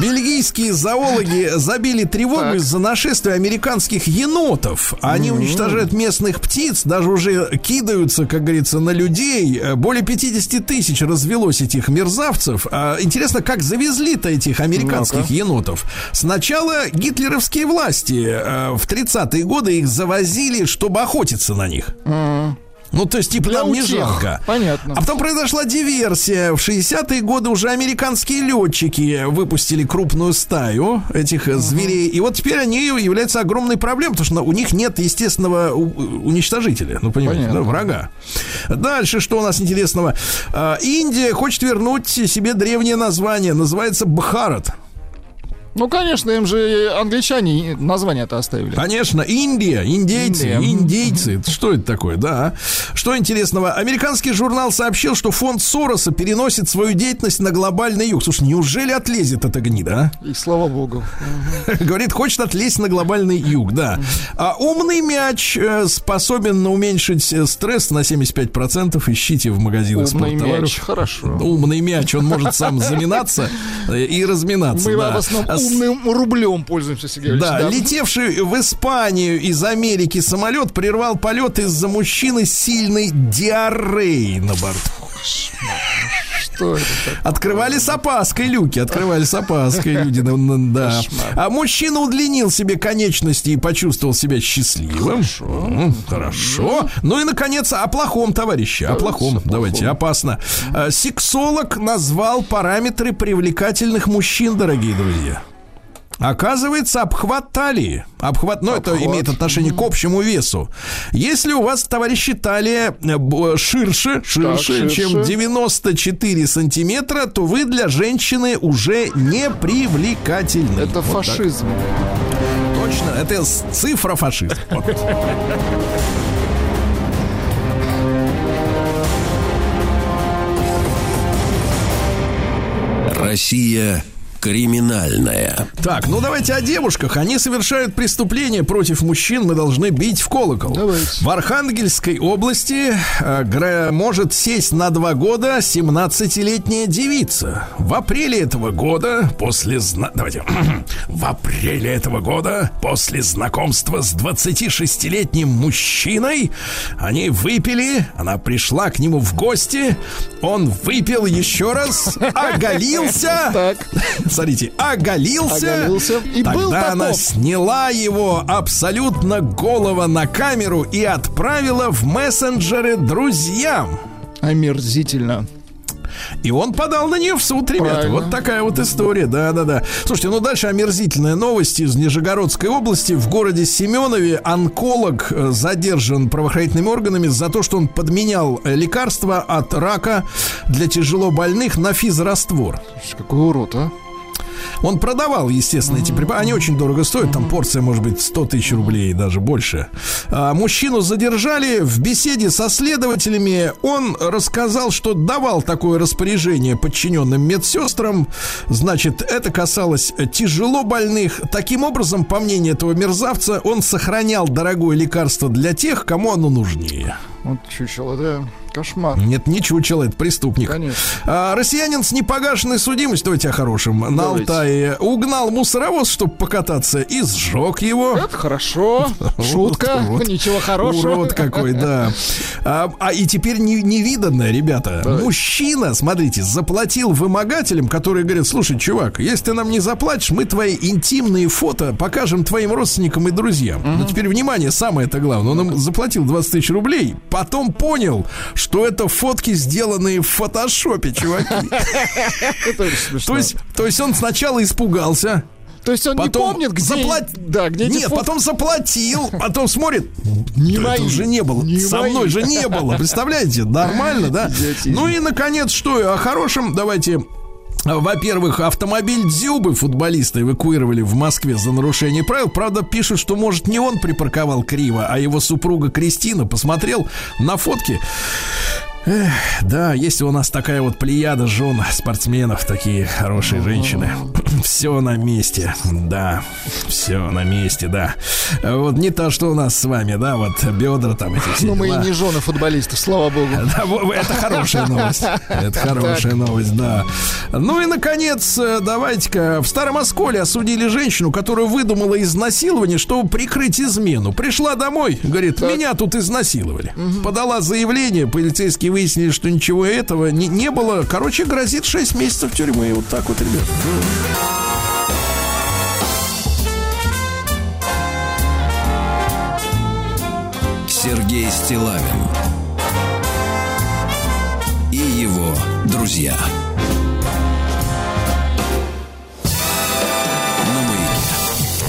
Speaker 1: Бельгийские зоологи забили тревогу из-за нашествия американских енотов. Они уничтожают местных птиц, даже уже кидаются, как говорится, на людей. Э, Более 50 тысяч развелось этих мерзавцев. А интересно, как завезли-то этих американских
Speaker 2: Ну-ка.
Speaker 1: енотов? Сначала гитлеровские власти э, в 30-е годы их завозили, чтобы охотиться на них. Ну, то есть, типа,
Speaker 2: Для
Speaker 1: нам не жалко.
Speaker 2: Понятно.
Speaker 1: А потом произошла диверсия. В 60-е годы уже американские летчики выпустили крупную стаю этих э, зверей. И вот теперь они являются огромной проблемой, потому что у них нет естественного уничтожителя. Ну, понимаете,
Speaker 2: Понятно.
Speaker 1: да, врага. Дальше, что у нас интересного? А, Индия хочет вернуть себе древнее название. Называется Бхарат.
Speaker 2: Ну, конечно, им же англичане название-то оставили.
Speaker 1: Конечно, Индия, индейцы,
Speaker 2: Индия.
Speaker 1: индейцы. Что это такое, да? Что интересного? Американский журнал сообщил, что фонд Сороса переносит свою деятельность на глобальный юг. Слушай, неужели отлезет эта гнида,
Speaker 2: И слава богу.
Speaker 1: а? Говорит, хочет отлезть на глобальный юг, да. А умный мяч э, способен уменьшить э, стресс на 75%. Ищите в магазинах
Speaker 2: Умный мяч, хорошо.
Speaker 1: Умный мяч, он может сам заминаться э, и разминаться.
Speaker 2: Мы
Speaker 1: да.
Speaker 2: в основном
Speaker 1: А с-
Speaker 2: умным рублем пользуемся, Сергей Ильич,
Speaker 1: да, летевший в Испанию из Америки самолет прервал полет из-за мужчины сильной диареей на борту.
Speaker 2: Что это такое?
Speaker 1: Открывали с опаской люки, открывали с опаской люди, да, н- да. А мужчина удлинил себе конечности и почувствовал себя счастливым. Хорошо. Хорошо. Ну и, наконец, о плохом, товарищи, о плохом. Давайте, опасно. А, Сексолог назвал параметры привлекательных мужчин, дорогие друзья. Оказывается, обхват талии. Обхват, ну, это
Speaker 2: Обхват.
Speaker 1: имеет отношение к общему весу. Если у вас, товарищи, талия э, б- ширше, ширше,
Speaker 2: ширше.
Speaker 1: чем 94 сантиметра, то вы для женщины уже не привлекательны.
Speaker 2: Это
Speaker 1: Вот так.
Speaker 2: фашизм.
Speaker 1: Точно, это цифра фашизм. Вот.
Speaker 3: Россия криминальная.
Speaker 1: Так, ну давайте о девушках. Они совершают преступления против мужчин. Мы должны бить в колокол.
Speaker 2: Давайте.
Speaker 1: В Архангельской области э, может сесть на два года 17-летняя девица. В апреле этого года, после... зна- Давайте. В апреле этого года, после знакомства с 26-летним мужчиной, они выпили, она пришла к нему в гости, он выпил еще раз, оголился,
Speaker 2: Так.
Speaker 1: Смотрите, оголился.
Speaker 2: Оголился. И
Speaker 1: Тогда
Speaker 2: был
Speaker 1: она
Speaker 2: таков.
Speaker 1: сняла его абсолютно голого на камеру и отправила в мессенджеры друзьям.
Speaker 2: Омерзительно.
Speaker 1: И он подал на нее в суд, ребята.
Speaker 2: Правильно.
Speaker 1: Вот такая вот история, да-да-да. Слушайте, ну дальше омерзительная новость из Нижегородской области. В городе Семенове онколог э, задержан правоохранительными органами за то, что он подменял э, лекарства от рака для тяжело больных на физраствор.
Speaker 2: Какой урод, а?
Speaker 1: Он продавал, естественно, эти препараты. Они очень дорого стоят. Там порция может быть 100 тысяч рублей, даже больше. А, мужчину задержали. В беседе со следователями он рассказал, что давал такое распоряжение подчиненным медсестрам. Значит, это касалось тяжело больных. Таким образом, по мнению этого мерзавца, он сохранял дорогое лекарство для тех, кому оно нужнее.
Speaker 2: Вот чучело, да. Кошмар.
Speaker 1: Нет, не чучело, это преступник.
Speaker 2: Конечно.
Speaker 1: А, россиянин с непогашенной судимостью, давайте о хорошем, на
Speaker 2: Давайте.
Speaker 1: Алтае угнал мусоровоз, чтобы покататься, и сжег его.
Speaker 2: Это хорошо. Шутка.
Speaker 1: Урод.
Speaker 2: Ничего хорошего.
Speaker 1: Урод какой, да. А, а и теперь не, невиданное, ребята. Мужчина, смотрите, заплатил вымогателям, которые говорят, слушай, чувак, если ты нам не заплатишь, мы твои интимные фото покажем твоим родственникам и друзьям. Но теперь, внимание, самое это главное. Он им заплатил 20 тысяч рублей, потом понял, что это фотки, сделанные в фотошопе, чуваки. То есть, то есть он сначала испугался,
Speaker 2: То есть он не
Speaker 1: потом
Speaker 2: помнит, где...
Speaker 1: заплат-
Speaker 2: Да, где
Speaker 1: Нет, потом заплатил, потом смотрит.
Speaker 2: Не мои.
Speaker 1: Это уже не было.
Speaker 2: Не
Speaker 1: Со
Speaker 2: мои.
Speaker 1: мной же не было. Представляете? Нормально, да? Ну и, наконец, что о хорошем? Давайте во-первых, автомобиль Дзюбы футболиста эвакуировали в Москве за нарушение правил. Правда, пишут, что, может, не он припарковал криво, а его супруга Кристина посмотрел на фотки. Эх, да, есть у нас такая вот плеяда жен спортсменов, такие хорошие женщины. Все на месте, да. Все на месте, да. Вот не то, что у нас с вами, да, вот бедра там эти все
Speaker 2: Ну, мы и не жены футболистов, слава богу.
Speaker 1: Да, это хорошая новость. Это хорошая новость, да. Ну и, наконец, э, давайте-ка. В Старом Осколе осудили женщину, которая выдумала изнасилование, чтобы прикрыть измену. Пришла домой, говорит, меня тут изнасиловали. Подала заявление, полицейские выяснили, что ничего этого не, не было. Короче, грозит 6 месяцев тюрьмы. Вот так вот, ребят.
Speaker 3: Сергей Стилавин и его друзья.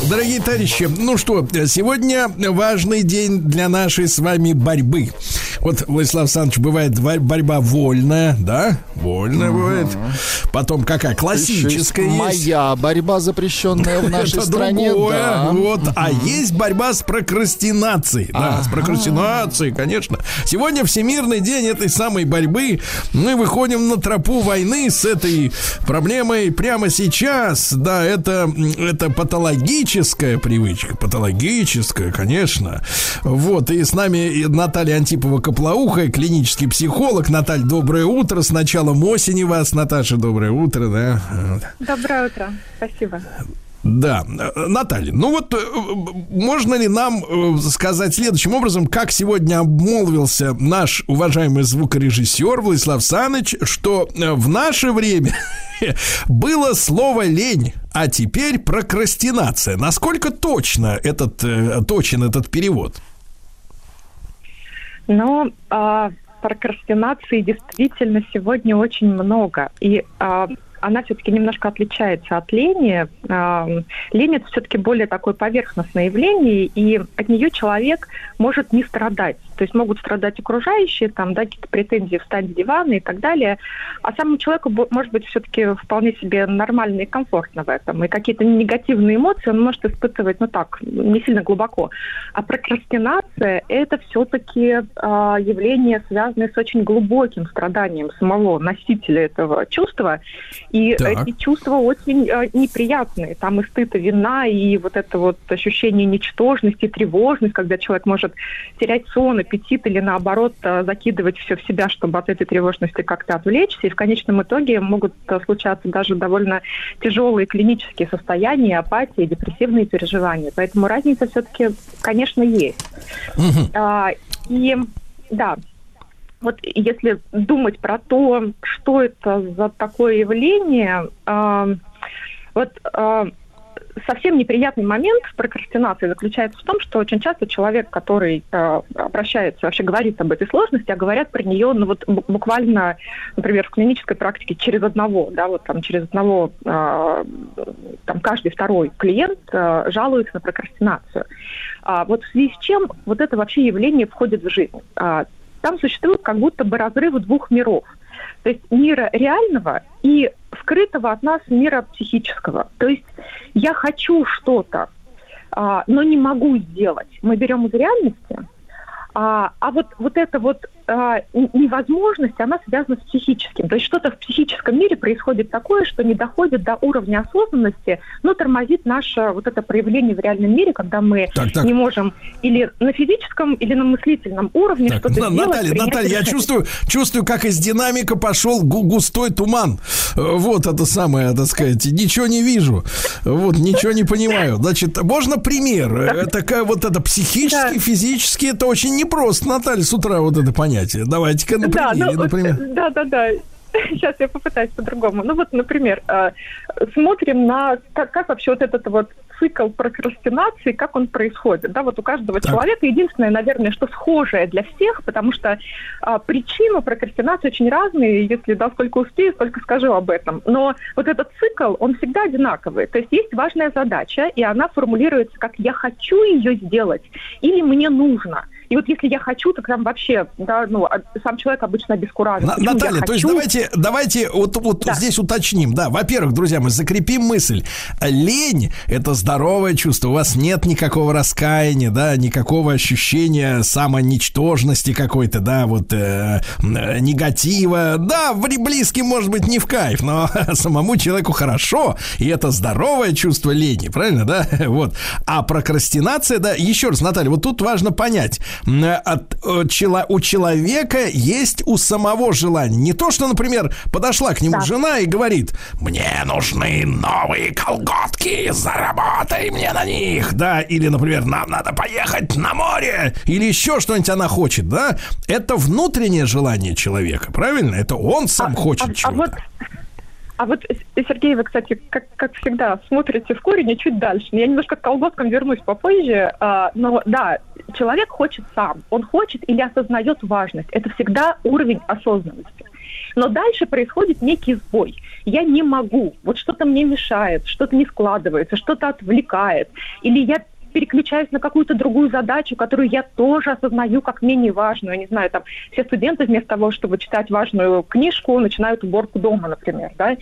Speaker 1: Дорогие товарищи, ну что, сегодня важный день для нашей с вами борьбы. Вот, Владислав Александрович, бывает бо- борьба вольная, да? Вольная бывает. Потом какая? Классическая есть.
Speaker 2: Моя борьба запрещенная в нашей стране.
Speaker 1: другое.
Speaker 2: да.
Speaker 1: Вот. А есть борьба с прокрастинацией. Да, с прокрастинацией, конечно. Сегодня Всемирный день этой самой борьбы. Мы выходим на тропу войны с этой проблемой прямо сейчас. Да, это, это патологическая привычка. Патологическая, конечно. Вот. И с нами Наталья Антипова-Коплоухая, клинический психолог. Наталья, доброе утро. С началом осени вас, Наташа, доброе утро, да.
Speaker 6: Доброе утро. Спасибо.
Speaker 1: Да, Наталья, ну вот э, можно ли нам э, сказать следующим образом, как сегодня обмолвился наш уважаемый звукорежиссер Владислав Саныч, что э, в наше время было слово лень, а теперь прокрастинация. Насколько точно этот точен этот перевод?
Speaker 6: Но а, прокрастинации действительно сегодня очень много. И а, она все-таки немножко отличается от лени. А, лень это все-таки более такое поверхностное явление, и от нее человек может не страдать. То есть могут страдать окружающие, там, да, какие-то претензии встать с дивана и так далее. А самому человеку может быть все-таки вполне себе нормально и комфортно в этом. И какие-то негативные эмоции он может испытывать, ну так, не сильно глубоко. А прокрастинация – это все-таки явление, связанное с очень глубоким страданием самого носителя этого чувства. И
Speaker 1: Так.
Speaker 6: эти чувства очень э, неприятные. Там и стыд, и вина, и вот это вот ощущение ничтожности, тревожность, когда человек может терять сон, аппетит или наоборот э, закидывать все в себя, чтобы от этой тревожности как-то отвлечься. И в конечном итоге могут э, случаться даже довольно тяжелые клинические состояния, апатия, депрессивные переживания. Поэтому разница все-таки, конечно, есть. А, и да, вот если думать про то, что это за такое явление, а, Вот э, совсем неприятный момент прокрастинации заключается в том, что очень часто человек, который э, обращается, вообще говорит об этой сложности, а говорят про нее, ну вот бу- буквально, например, в клинической практике через одного, да, вот там через одного, э, там каждый второй клиент э, жалуется на прокрастинацию. А вот в связи с чем вот это вообще явление входит в жизнь? А, там существуют как будто бы разрывы двух миров. То есть мира реального и скрытого от нас мира психического. То есть я хочу что-то, а, но не могу сделать. Мы берем из реальности, а, а вот, вот эта вот н- невозможность, она связана с психическим. То есть что-то в психическом мире происходит такое, что не доходит до уровня осознанности, но тормозит наше вот это проявление в реальном мире, когда мы
Speaker 1: Так, так.
Speaker 6: не можем или на физическом, или на мыслительном уровне
Speaker 1: Так,
Speaker 6: что-то
Speaker 1: На-
Speaker 6: сделать.
Speaker 1: Наталья, Наталья, я чувствую, чувствую, как из динамика пошел гу- густой туман. Э, Вот это самое, так сказать, ничего не вижу. Вот, ничего не понимаю. Значит, можно пример? Э, Такая вот это психически,
Speaker 6: Да.
Speaker 1: физически, это очень непросто, Наталья, с утра вот это понятие. Давайте-ка на
Speaker 6: Да,
Speaker 1: примере,
Speaker 6: ну,
Speaker 1: например.
Speaker 6: да, да, да. Сейчас я попытаюсь по-другому. Ну вот, например, э, смотрим на как, как вообще вот этот вот цикл прокрастинации, как он происходит. Да, вот у каждого
Speaker 1: Так.
Speaker 6: человека единственное, наверное, что схожее для всех, потому что а, причины прокрастинации очень разные. Если да, сколько успею, столько скажу об этом. Но вот этот цикл, он всегда одинаковый. То есть есть важная задача, и она формулируется как «я хочу ее сделать» или «мне нужно». И вот если я хочу, то там вообще, да, ну, а- сам человек обычно обескуражен.
Speaker 1: На- Наталья, то есть давайте, давайте вот, вот
Speaker 6: Да.
Speaker 1: здесь уточним. Да, во-первых, друзья, мы закрепим мысль. Лень – это здоровое чувство. У вас нет никакого раскаяния, да, никакого ощущения самоничтожности какой-то, да, вот э, э, негатива. Да, близким может быть не в кайф, но самому человеку хорошо, и это здоровое чувство лени, правильно, да? Вот. А прокрастинация, да, еще раз, Наталья, вот тут важно понять, от, э, чело- у человека есть у самого желание. Не то, что, например, подошла к нему
Speaker 6: Да.
Speaker 1: жена и говорит, мне нужны новые колготки, заработай мне на них, да, или, например, нам надо поехать на море, или еще что-нибудь она хочет, да, это внутреннее желание человека, правильно? Это он сам хочет
Speaker 6: а, а
Speaker 1: чего-то.
Speaker 6: вот, а вот, С- Сергей, вы, кстати, как, как всегда, смотрите в корень и чуть дальше. Я немножко к колготкам вернусь попозже, а, но да, человек хочет сам. Он хочет или осознает важность. Это всегда уровень осознанности. Но дальше происходит некий сбой. Я не могу. Вот что-то мне мешает, что-то не складывается, что-то отвлекает. Или я переключаюсь на какую-то другую задачу, которую я тоже осознаю как менее важную. Я не знаю, там все студенты вместо того, чтобы читать важную книжку, начинают уборку дома, например. Да?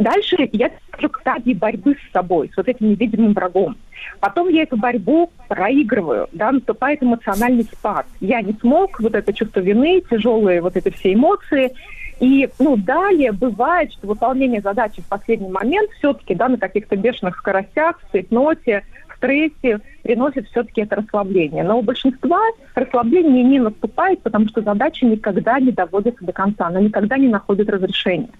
Speaker 6: Дальше я перехожу к стадии борьбы с собой, с вот этим невидимым врагом. Потом я эту борьбу проигрываю, да, наступает эмоциональный спад. Я не смог, вот это чувство вины, тяжелые вот эти все эмоции. И, ну, далее бывает, что выполнение задачи в последний момент все-таки, да, на каких-то бешеных скоростях, в цейтноте, в стрессе приносит все-таки это расслабление. Но у большинства расслабление не наступает, потому что задача никогда не доводится до конца, она никогда не находит разрешения.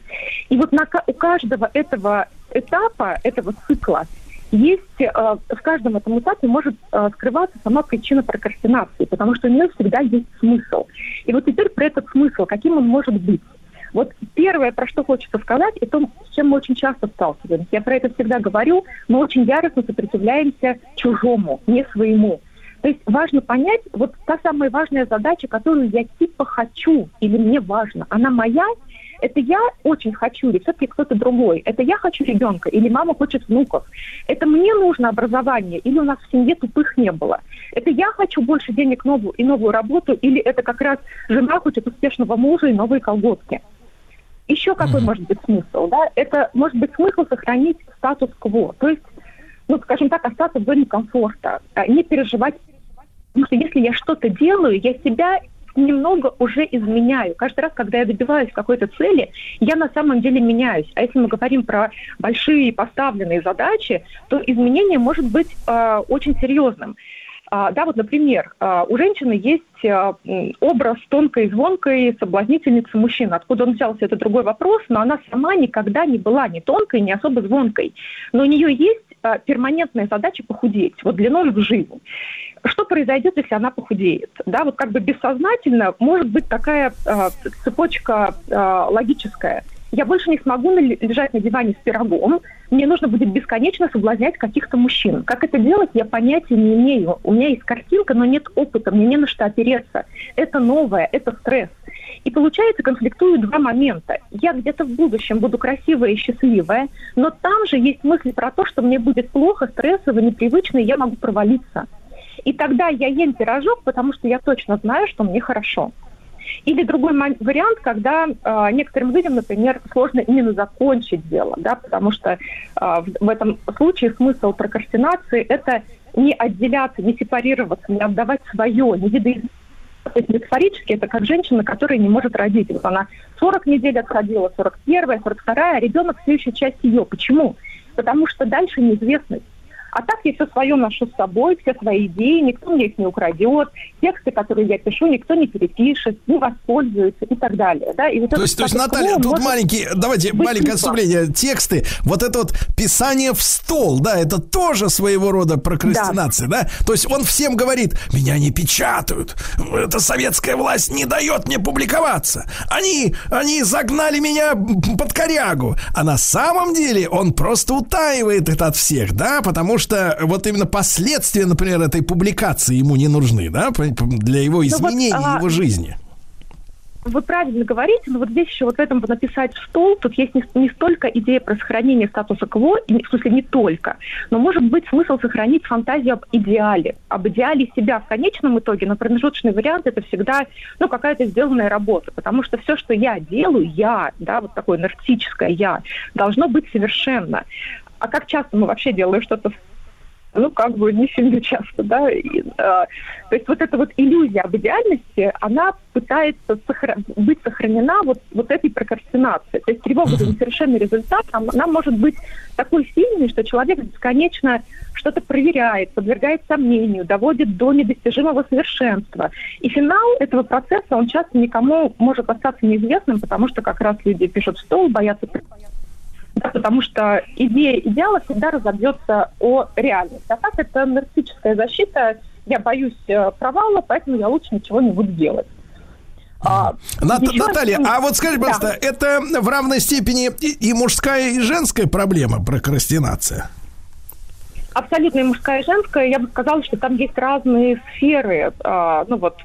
Speaker 6: И вот на, у каждого этого этапа, этого цикла, есть э, в каждом этом этапе может э, скрываться сама причина прокрастинации, потому что у нее всегда есть смысл. И вот теперь про этот смысл, каким он может быть. Вот первое, про что хочется сказать, и то, с чем мы очень часто сталкиваемся. Я про это всегда говорю, мы очень яростно сопротивляемся чужому, не своему. То есть важно понять, вот та самая важная задача, которую я типа хочу или мне важно, она моя, это я очень хочу или все-таки кто-то другой? Это я хочу ребенка или мама хочет внуков? Это мне нужно образование или у нас в семье тупых не было? Это я хочу больше денег новую и новую работу или это как раз жена хочет успешного мужа и новые колготки? Еще какой может быть смысл? Да? Это может быть смысл сохранить статус-кво. То есть, ну, скажем так, остаться в зоне комфорта, а не переживать. Потому что если я что-то делаю, я себя немного уже изменяю. Каждый раз, когда я добиваюсь какой-то цели, я на самом деле меняюсь. А если мы говорим про большие поставленные задачи, то изменение может быть э, очень серьезным. А, да, вот, например, а, у женщины есть а, образ тонкой, звонкой соблазнительницы мужчин. Откуда он взялся, это другой вопрос, но она сама никогда не была ни тонкой, ни особо звонкой. Но у нее есть перманентная задача похудеть, вот длиной в жизнь. Что произойдет, если она похудеет? Да, вот как бы бессознательно может быть такая а, цепочка а, логическая. Я больше не смогу лежать на диване с пирогом, мне нужно будет бесконечно соблазнять каких-то мужчин. Как это делать, я понятия не имею. У меня есть картинка, но нет опыта, мне не на что опереться. Это новое, это стресс. И получается, конфликтуют два момента. Я где-то в будущем буду красивая и счастливая, но там же есть мысли про то, что мне будет плохо, стрессово, непривычно, и я могу провалиться. И тогда я ем пирожок, потому что я точно знаю, что мне хорошо. Или другой вариант, когда э, некоторым людям, например, сложно именно закончить дело, да, потому что э, в, в этом случае смысл прокрастинации – это не отделяться, не сепарироваться, не отдавать свое, не видоизменять. Метафорически это как женщина, которая не может родить. Вот она 40 недель отходила, 41 42 а ребенок все еще часть ее. Почему? Потому что дальше неизвестность. А так я все свое ношу с собой, все свои идеи, никто мне их не украдет, тексты, которые я пишу, никто не перепишет, не воспользуется и так далее. Да? И вот
Speaker 1: То есть, то есть, Наталья, тут маленький, давайте, маленькое отступление. Тексты, вот это вот писание в стол, да, это тоже своего рода прокрастинация, да. То есть он всем говорит, меня не печатают, эта советская власть не дает мне публиковаться. Они, они загнали меня под корягу. А на самом деле он просто утаивает это от всех, да, потому что вот именно последствия, например, этой публикации ему не нужны, да, для его
Speaker 6: вот,
Speaker 1: изменения
Speaker 6: а,
Speaker 1: его жизни.
Speaker 6: Вы правильно говорите, но вот здесь еще вот в этом написать в стол, тут есть не, не столько идея про сохранение статуса кво, в смысле не только, но может быть смысл сохранить фантазию об идеале, об идеале себя в конечном итоге, но промежуточный вариант это всегда, ну, какая-то сделанная работа, потому что все, что я делаю, я, да, вот такое нарциссическое я, должно быть совершенно. А как часто мы вообще делаем что-то ну, как бы не сильно часто, да. И, э, то есть вот эта вот иллюзия об идеальности, она пытается сохра- быть сохранена вот, вот этой прокрастинацией. То есть тревога за несовершенный результат, она, она может быть такой сильной, что человек бесконечно что-то проверяет, подвергает сомнению, доводит до недостижимого совершенства. И финал этого процесса, он часто никому может остаться неизвестным, потому что как раз люди пишут в стол, боятся да, потому что идея идеала всегда разобьется о реальность. А так это нарциссическая защита. Я боюсь э, провала, поэтому я лучше ничего не буду делать.
Speaker 1: А, Нат-
Speaker 6: еще
Speaker 1: Наталья, а вот скажи,
Speaker 6: Да.
Speaker 1: пожалуйста, это в равной степени и, и мужская, и женская проблема прокрастинация?
Speaker 6: Абсолютно и мужская, и женская. Я бы сказала, что там есть разные сферы. а, ну вот,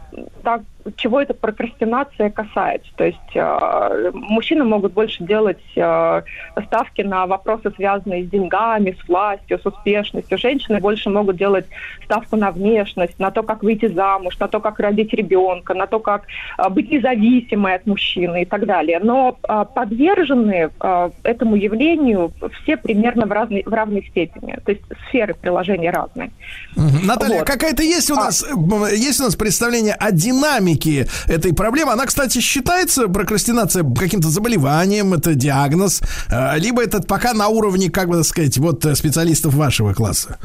Speaker 6: так, чего эта прокрастинация касается. То есть а, мужчины могут больше делать а, ставки на вопросы, связанные с деньгами, с властью, с успешностью. Женщины больше могут делать ставку на внешность, на то, как выйти замуж, на то, как родить ребенка, на то, как а, быть независимой от мужчины и так далее. Но а, подвержены а, этому явлению все примерно в, разной, в равной степени. То есть сферы приложения разные.
Speaker 1: Наталья,
Speaker 6: Вот.
Speaker 1: какая-то есть у нас м, есть у нас представление о динамике этой проблемы? Она, кстати, считается прокрастинация каким-то заболеванием, это диагноз, э, либо это пока на уровне, как бы так сказать, вот э, специалистов вашего класса?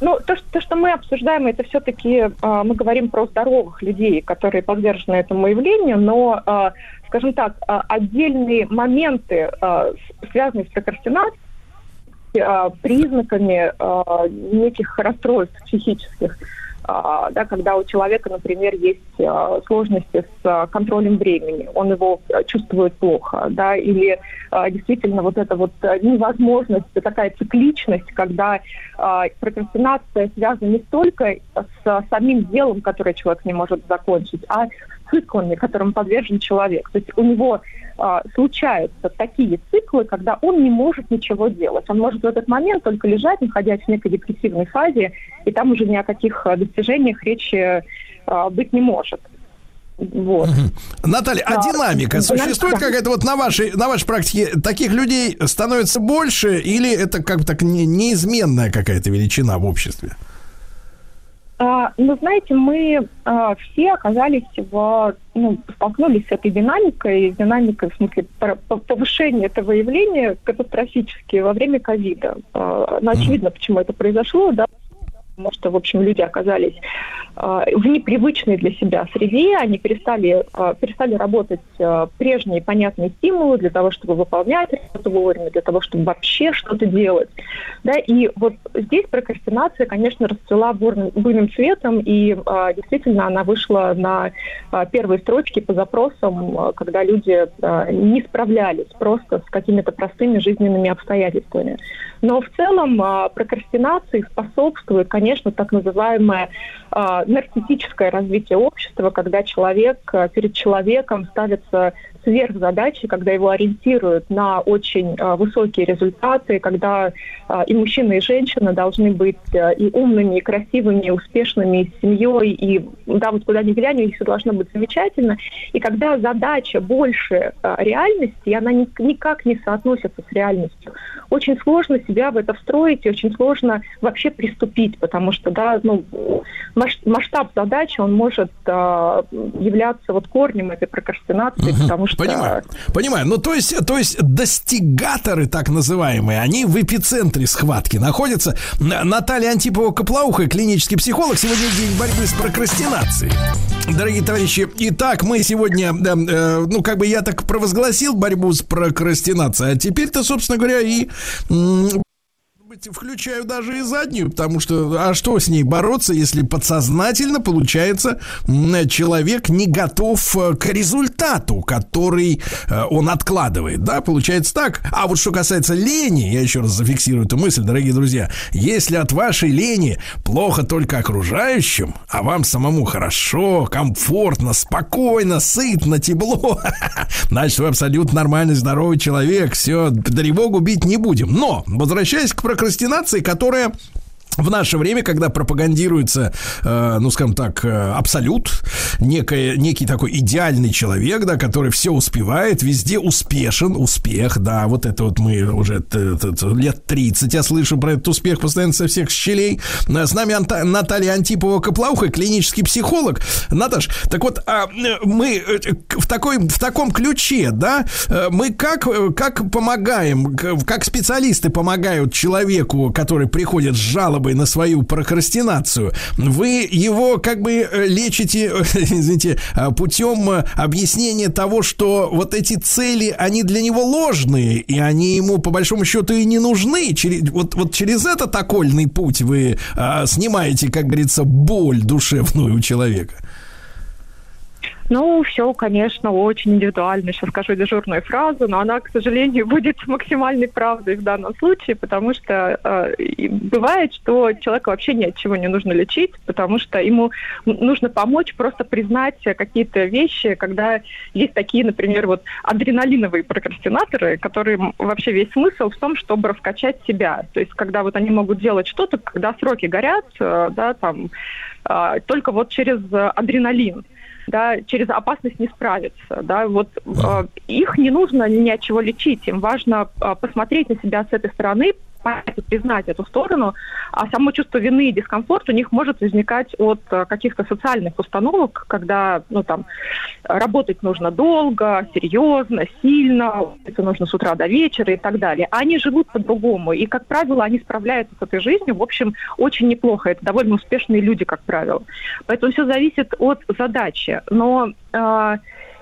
Speaker 6: Ну, то, что, то, что мы обсуждаем, это все-таки мы говорим про здоровых людей, которые подвержены этому явлению, но, а, скажем так, а, отдельные моменты, с- связанные с прокрастинацией, а, признаками а, неких расстройств психических, да, когда у человека, например, есть а, сложности с а, контролем времени, он его а, чувствует плохо, да, или а, действительно вот эта вот а, невозможность, такая цикличность, когда а, прокрастинация связана не столько с самим делом, которое человек не может закончить, а циклами, которым подвержен человек. То есть у него а, случаются такие циклы, когда он не может ничего делать. Он может в этот момент только лежать, находясь в некой депрессивной фазе, и там уже ни о каких а, достижениях речи а, быть не может. Вот.
Speaker 1: Наталья, а
Speaker 6: Да.
Speaker 1: динамика существует
Speaker 6: Да.
Speaker 1: какая-то вот на вашей, на вашей практике? Таких людей становится больше или это как бы так не- неизменная какая-то величина в обществе?
Speaker 6: А, ну, знаете, мы а, все оказались в, ну, столкнулись с этой динамикой, динамикой в смысле повышения этого явления катастрофически во время ковида. А, ну, очевидно, почему это произошло, да, потому что, в общем, люди оказались э, в непривычной для себя среде, они перестали, э, перестали работать э, прежние понятные стимулы для того, чтобы выполнять работу вовремя, для того, чтобы вообще что-то делать. Да, и вот здесь прокрастинация, конечно, расцвела бурным, буйным цветом, и действительно она вышла на первые строчки по запросам, когда люди не справлялись просто с какими-то простыми жизненными обстоятельствами. Но в целом э, прокрастинации способствует, конечно, так называемое э, нарциссическое развитие общества, когда человек э, перед человеком ставится сверхзадачи, когда его ориентируют на очень э, высокие результаты, когда э, и мужчина, и женщина должны быть э, и умными, и красивыми, и успешными, и с семьей, и да, вот куда ни глянь, у них все должно быть замечательно. И когда задача больше э, реальности, и она ни, никак не соотносится с реальностью, очень сложно себя в это встроить, и очень сложно вообще приступить, потому что да, ну, масштаб задачи, он может э, являться вот корнем этой прокрастинации, угу. потому
Speaker 1: что... Понимаю, понимаю. Ну, то есть, то есть достигаторы, так называемые, они в эпицентре схватки находятся. Наталья Антипова-Коплауха, клинический психолог, сегодня день борьбы с прокрастинацией. Дорогие товарищи, итак, мы сегодня, э, ну, как бы я так провозгласил борьбу с прокрастинацией, а теперь-то, собственно говоря, и быть, включаю даже и заднюю, потому что, а что с ней бороться, если подсознательно, получается, человек не готов э, к результату, который э, он откладывает, да, получается так. А вот что касается лени, я еще раз зафиксирую эту мысль, дорогие друзья, если от вашей лени плохо только окружающим, а вам самому хорошо, комфортно, спокойно, сытно, тепло, значит, вы абсолютно нормальный, здоровый человек, все, тревогу бить не будем. Но, возвращаясь к прокрастинации, которая в наше время, когда пропагандируется, э, ну, скажем так, э, абсолют, некое, некий такой идеальный человек, да, который все успевает, везде успешен, успех, да, вот это вот мы уже т, т, лет 30, я слышу про этот успех постоянно со всех щелей. Э, с нами Анта, Наталья Антипова-Коплауха, клинический психолог. Наташ, так вот, а мы э, в, такой, в таком ключе, да, мы как, как помогаем, как специалисты помогают человеку, который приходит с жалобой жалобой на свою прокрастинацию, вы его как бы э, лечите, извините, э, путем э, объяснения того, что вот эти цели, они для него ложные, и они ему по большому счету и не нужны. Через, вот, вот через этот окольный путь вы а, снимаете, как говорится, боль душевную у человека.
Speaker 6: Ну, все, конечно, очень индивидуально. Сейчас скажу дежурную фразу, но она, к сожалению, будет максимальной правдой в данном случае, потому что э, бывает, что человека вообще ни от чего не нужно лечить, потому что ему нужно помочь просто признать какие-то вещи, когда есть такие, например, вот адреналиновые прокрастинаторы, которые вообще весь смысл в том, чтобы раскачать себя. То есть, когда вот они могут делать что-то, когда сроки горят, э, да, там, э, только вот через адреналин да, через опасность не справиться. Да, вот э, их не нужно ни от чего лечить, им важно э, посмотреть на себя с этой стороны, признать эту сторону, а само чувство вины и дискомфорт у них может возникать от э, каких-то социальных установок, когда ну, там, работать нужно долго, серьезно, сильно, это нужно с утра до вечера и так далее. Они живут по-другому, и, как правило, они справляются с этой жизнью, в общем, очень неплохо. Это довольно успешные люди, как правило. Поэтому все зависит от задачи. Но э,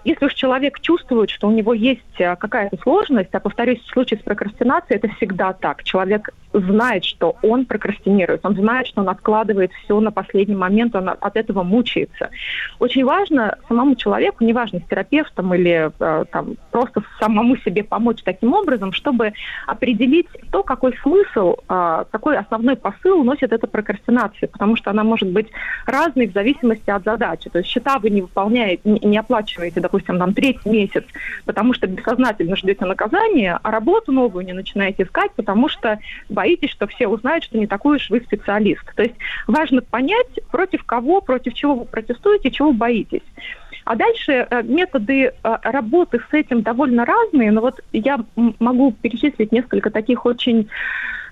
Speaker 6: если уж человек чувствует, что у него есть э, какая-то сложность, а повторюсь, в случае с прокрастинацией это всегда так. Человек знает, что он прокрастинирует, он знает, что он откладывает все на последний момент, он от этого мучается. Очень важно самому человеку, неважно, с терапевтом или э, там, просто самому себе помочь таким образом, чтобы определить то, какой смысл, э, какой основной посыл носит эта прокрастинация, потому что она может быть разной в зависимости от задачи. То есть счета вы не выполняете, не оплачиваете, допустим, допустим, там третий месяц, потому что бессознательно ждете наказания, а работу новую не начинаете искать, потому что боитесь, что все узнают, что не такой уж вы специалист. То есть важно понять, против кого, против чего вы протестуете, чего боитесь. А дальше э, методы э, работы с этим довольно разные, но вот я могу перечислить несколько таких очень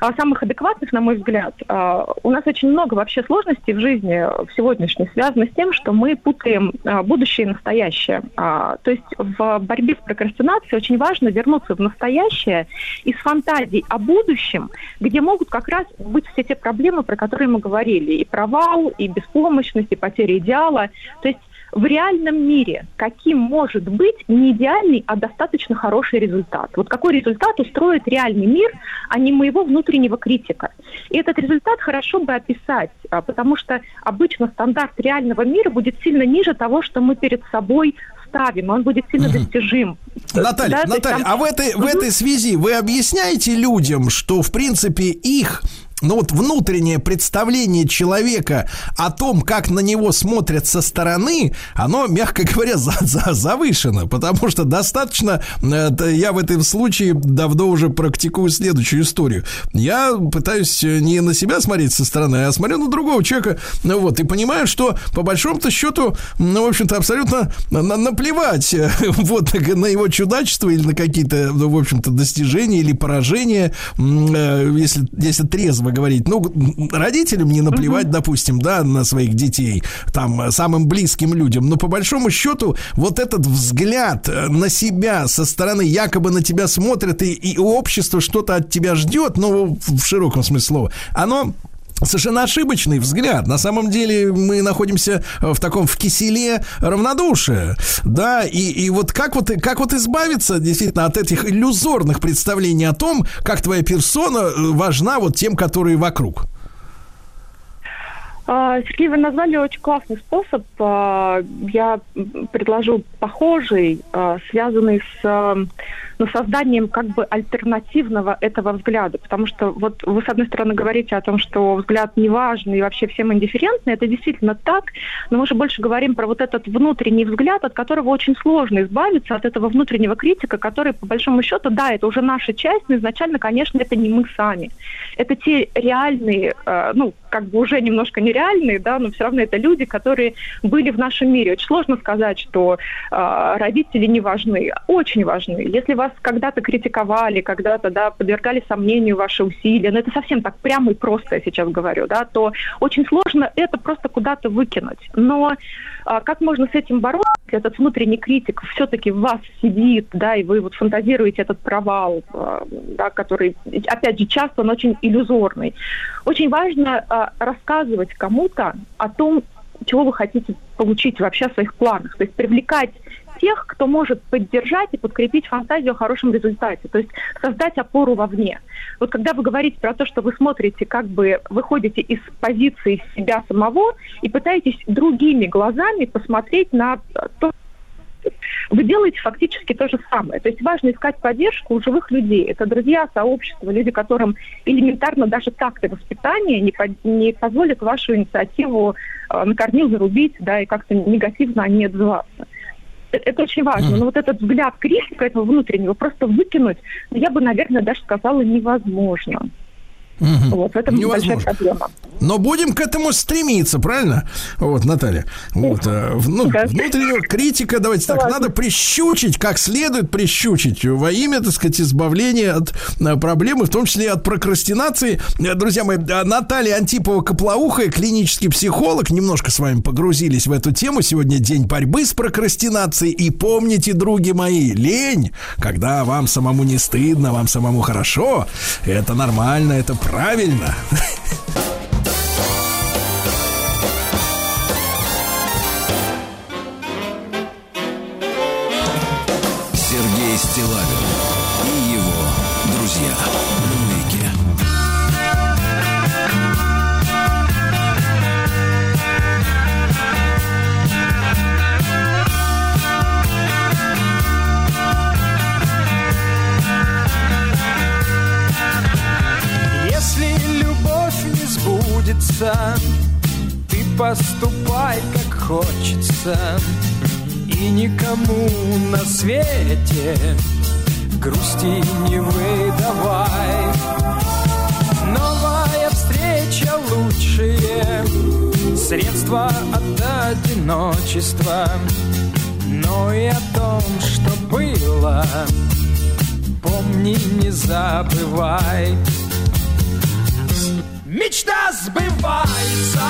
Speaker 6: а, самых адекватных, на мой взгляд. А, У нас очень много вообще сложностей в жизни в сегодняшней связано с тем, что мы путаем будущее и настоящее. А, То есть в борьбе с прокрастинацией очень важно вернуться в настоящее из фантазий о будущем, где могут как раз быть все те проблемы, про которые мы говорили. И провал, и беспомощность, и потеря идеала. То есть в реальном мире каким может быть не идеальный, а достаточно хороший результат. Вот какой результат устроит реальный мир, а не моего внутреннего критика. И этот результат хорошо бы описать, а, потому что обычно стандарт реального мира будет сильно ниже того, что мы перед собой ставим, он будет сильно достижим.
Speaker 1: Наталья,
Speaker 6: Да,
Speaker 1: Наталья,
Speaker 6: там-
Speaker 1: а в этой, в этой связи вы объясняете людям, что, в принципе, их ну вот внутреннее представление человека о том, как на него смотрят со стороны, оно, мягко говоря, за, за- завышено, потому что достаточно, э, я в этом случае давно уже практикую следующую историю. Я пытаюсь э, не на себя смотреть со стороны, а смотрю на другого человека, ну вот, и понимаю, что по большому-то счету, ну, в общем-то, абсолютно на- на- наплевать э, вот на его чудачество или на какие-то, ну, в общем-то, достижения или поражения, если, если трезво говорить. Ну, м, родителям не наплевать, допустим, да, на своих детей, там, э, самым близким людям. Но по большому счету, вот этот взгляд э, на себя со стороны, якобы на тебя смотрят, и, и общество что-то от тебя ждет, ну, в широком смысле слова, оно Совершенно ошибочный взгляд. На самом деле мы находимся э, в таком в киселе равнодушия. Да, и, и вот как вот, как вот избавиться действительно от этих иллюзорных представлений о том, как твоя персона э, важна вот тем, которые вокруг.
Speaker 6: А, Сергей, вы назвали очень классный способ. А, Я предложу похожий, а, связанный с а, ну, созданием как бы альтернативного этого взгляда. Потому что вот вы, с одной стороны, говорите о том, что взгляд неважный и вообще всем индифферентный. Это действительно так. Но мы же больше говорим про вот этот внутренний взгляд, от которого очень сложно избавиться, от этого внутреннего критика, который, по большому счету, да, это уже наша часть, но изначально, конечно, это не мы сами. Это те реальные, э, ну, как бы уже немножко нереальные, да, но все равно это люди, которые были в нашем мире. Очень сложно сказать, что э, родители не важны. Очень важны. Если вас когда-то критиковали, когда-то, да, подвергали сомнению ваши усилия, но это совсем так прямо и просто я сейчас говорю, да, то очень сложно это просто куда-то выкинуть. Но как можно с этим бороться, этот внутренний критик все-таки в вас сидит, да, и вы вот фантазируете этот провал, а, да, который, опять же, часто он очень иллюзорный. Очень важно а, рассказывать кому-то о том, чего вы хотите получить вообще в своих планах. То есть привлекать тех, кто может поддержать и подкрепить фантазию о хорошем результате, то есть создать опору вовне. Вот когда вы говорите про то, что вы смотрите, как бы выходите из позиции себя самого и пытаетесь другими глазами посмотреть на то, вы делаете фактически то же самое. То есть важно искать поддержку у живых людей. Это друзья, сообщество, люди, которым элементарно даже так-то воспитание не, по- не позволит вашу инициативу э, на корню зарубить, да, и как-то негативно о отзываться. Это очень важно. Но вот этот взгляд критика этого внутреннего просто выкинуть, ну, я бы, наверное, даже сказала, невозможно. Вот в этом большая
Speaker 1: Невозможно.
Speaker 6: проблема.
Speaker 1: Но будем к этому стремиться, правильно? Вот, Наталья. Вот, э, ну, внутреннего критика, давайте так, надо прищучить, как следует прищучить, во имя, так сказать, избавления от э, проблемы, в том числе и от прокрастинации. Э, Друзья мои, Наталья Антипова-Коплоухая, клинический психолог, немножко с вами погрузились в эту тему. Сегодня день борьбы с прокрастинацией. И помните, други мои, лень, когда вам самому не стыдно, вам самому хорошо, это нормально, это правильно.
Speaker 4: Сбудется, ты поступай как хочется, и никому на свете грусти не выдавай. Новая встреча лучшее средство от одиночества.
Speaker 7: но и о том, что было. Помни, не забывай. Мечта сбывается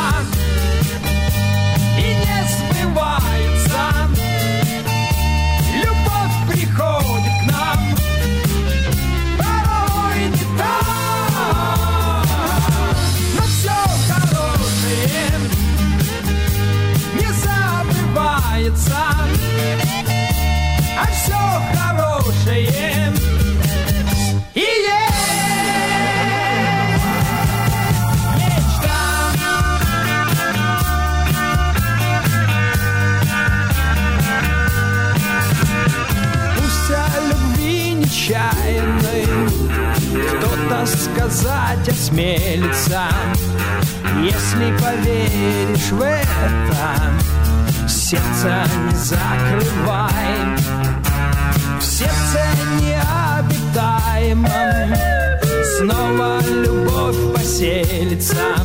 Speaker 7: сказать осмелится, если поверишь в это, сердце не закрывай. В сердце необитаемом снова любовь поселится,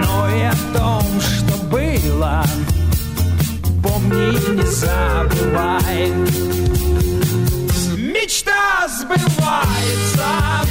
Speaker 7: но и о том, что было, помни не забывай. Мечта сбывается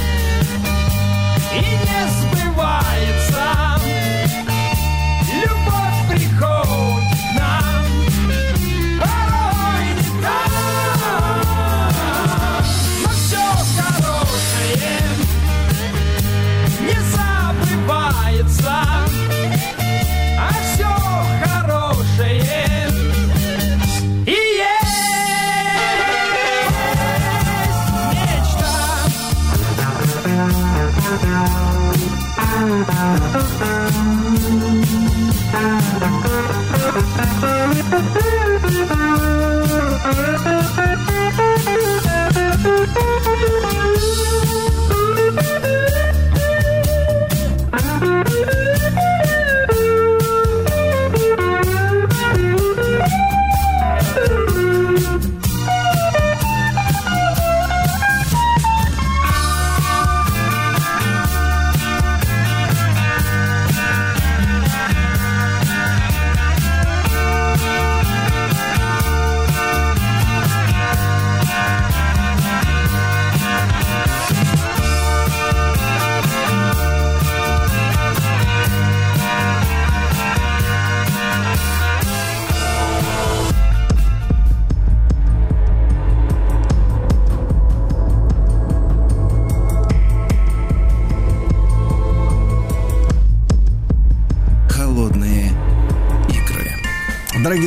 Speaker 8: Холодные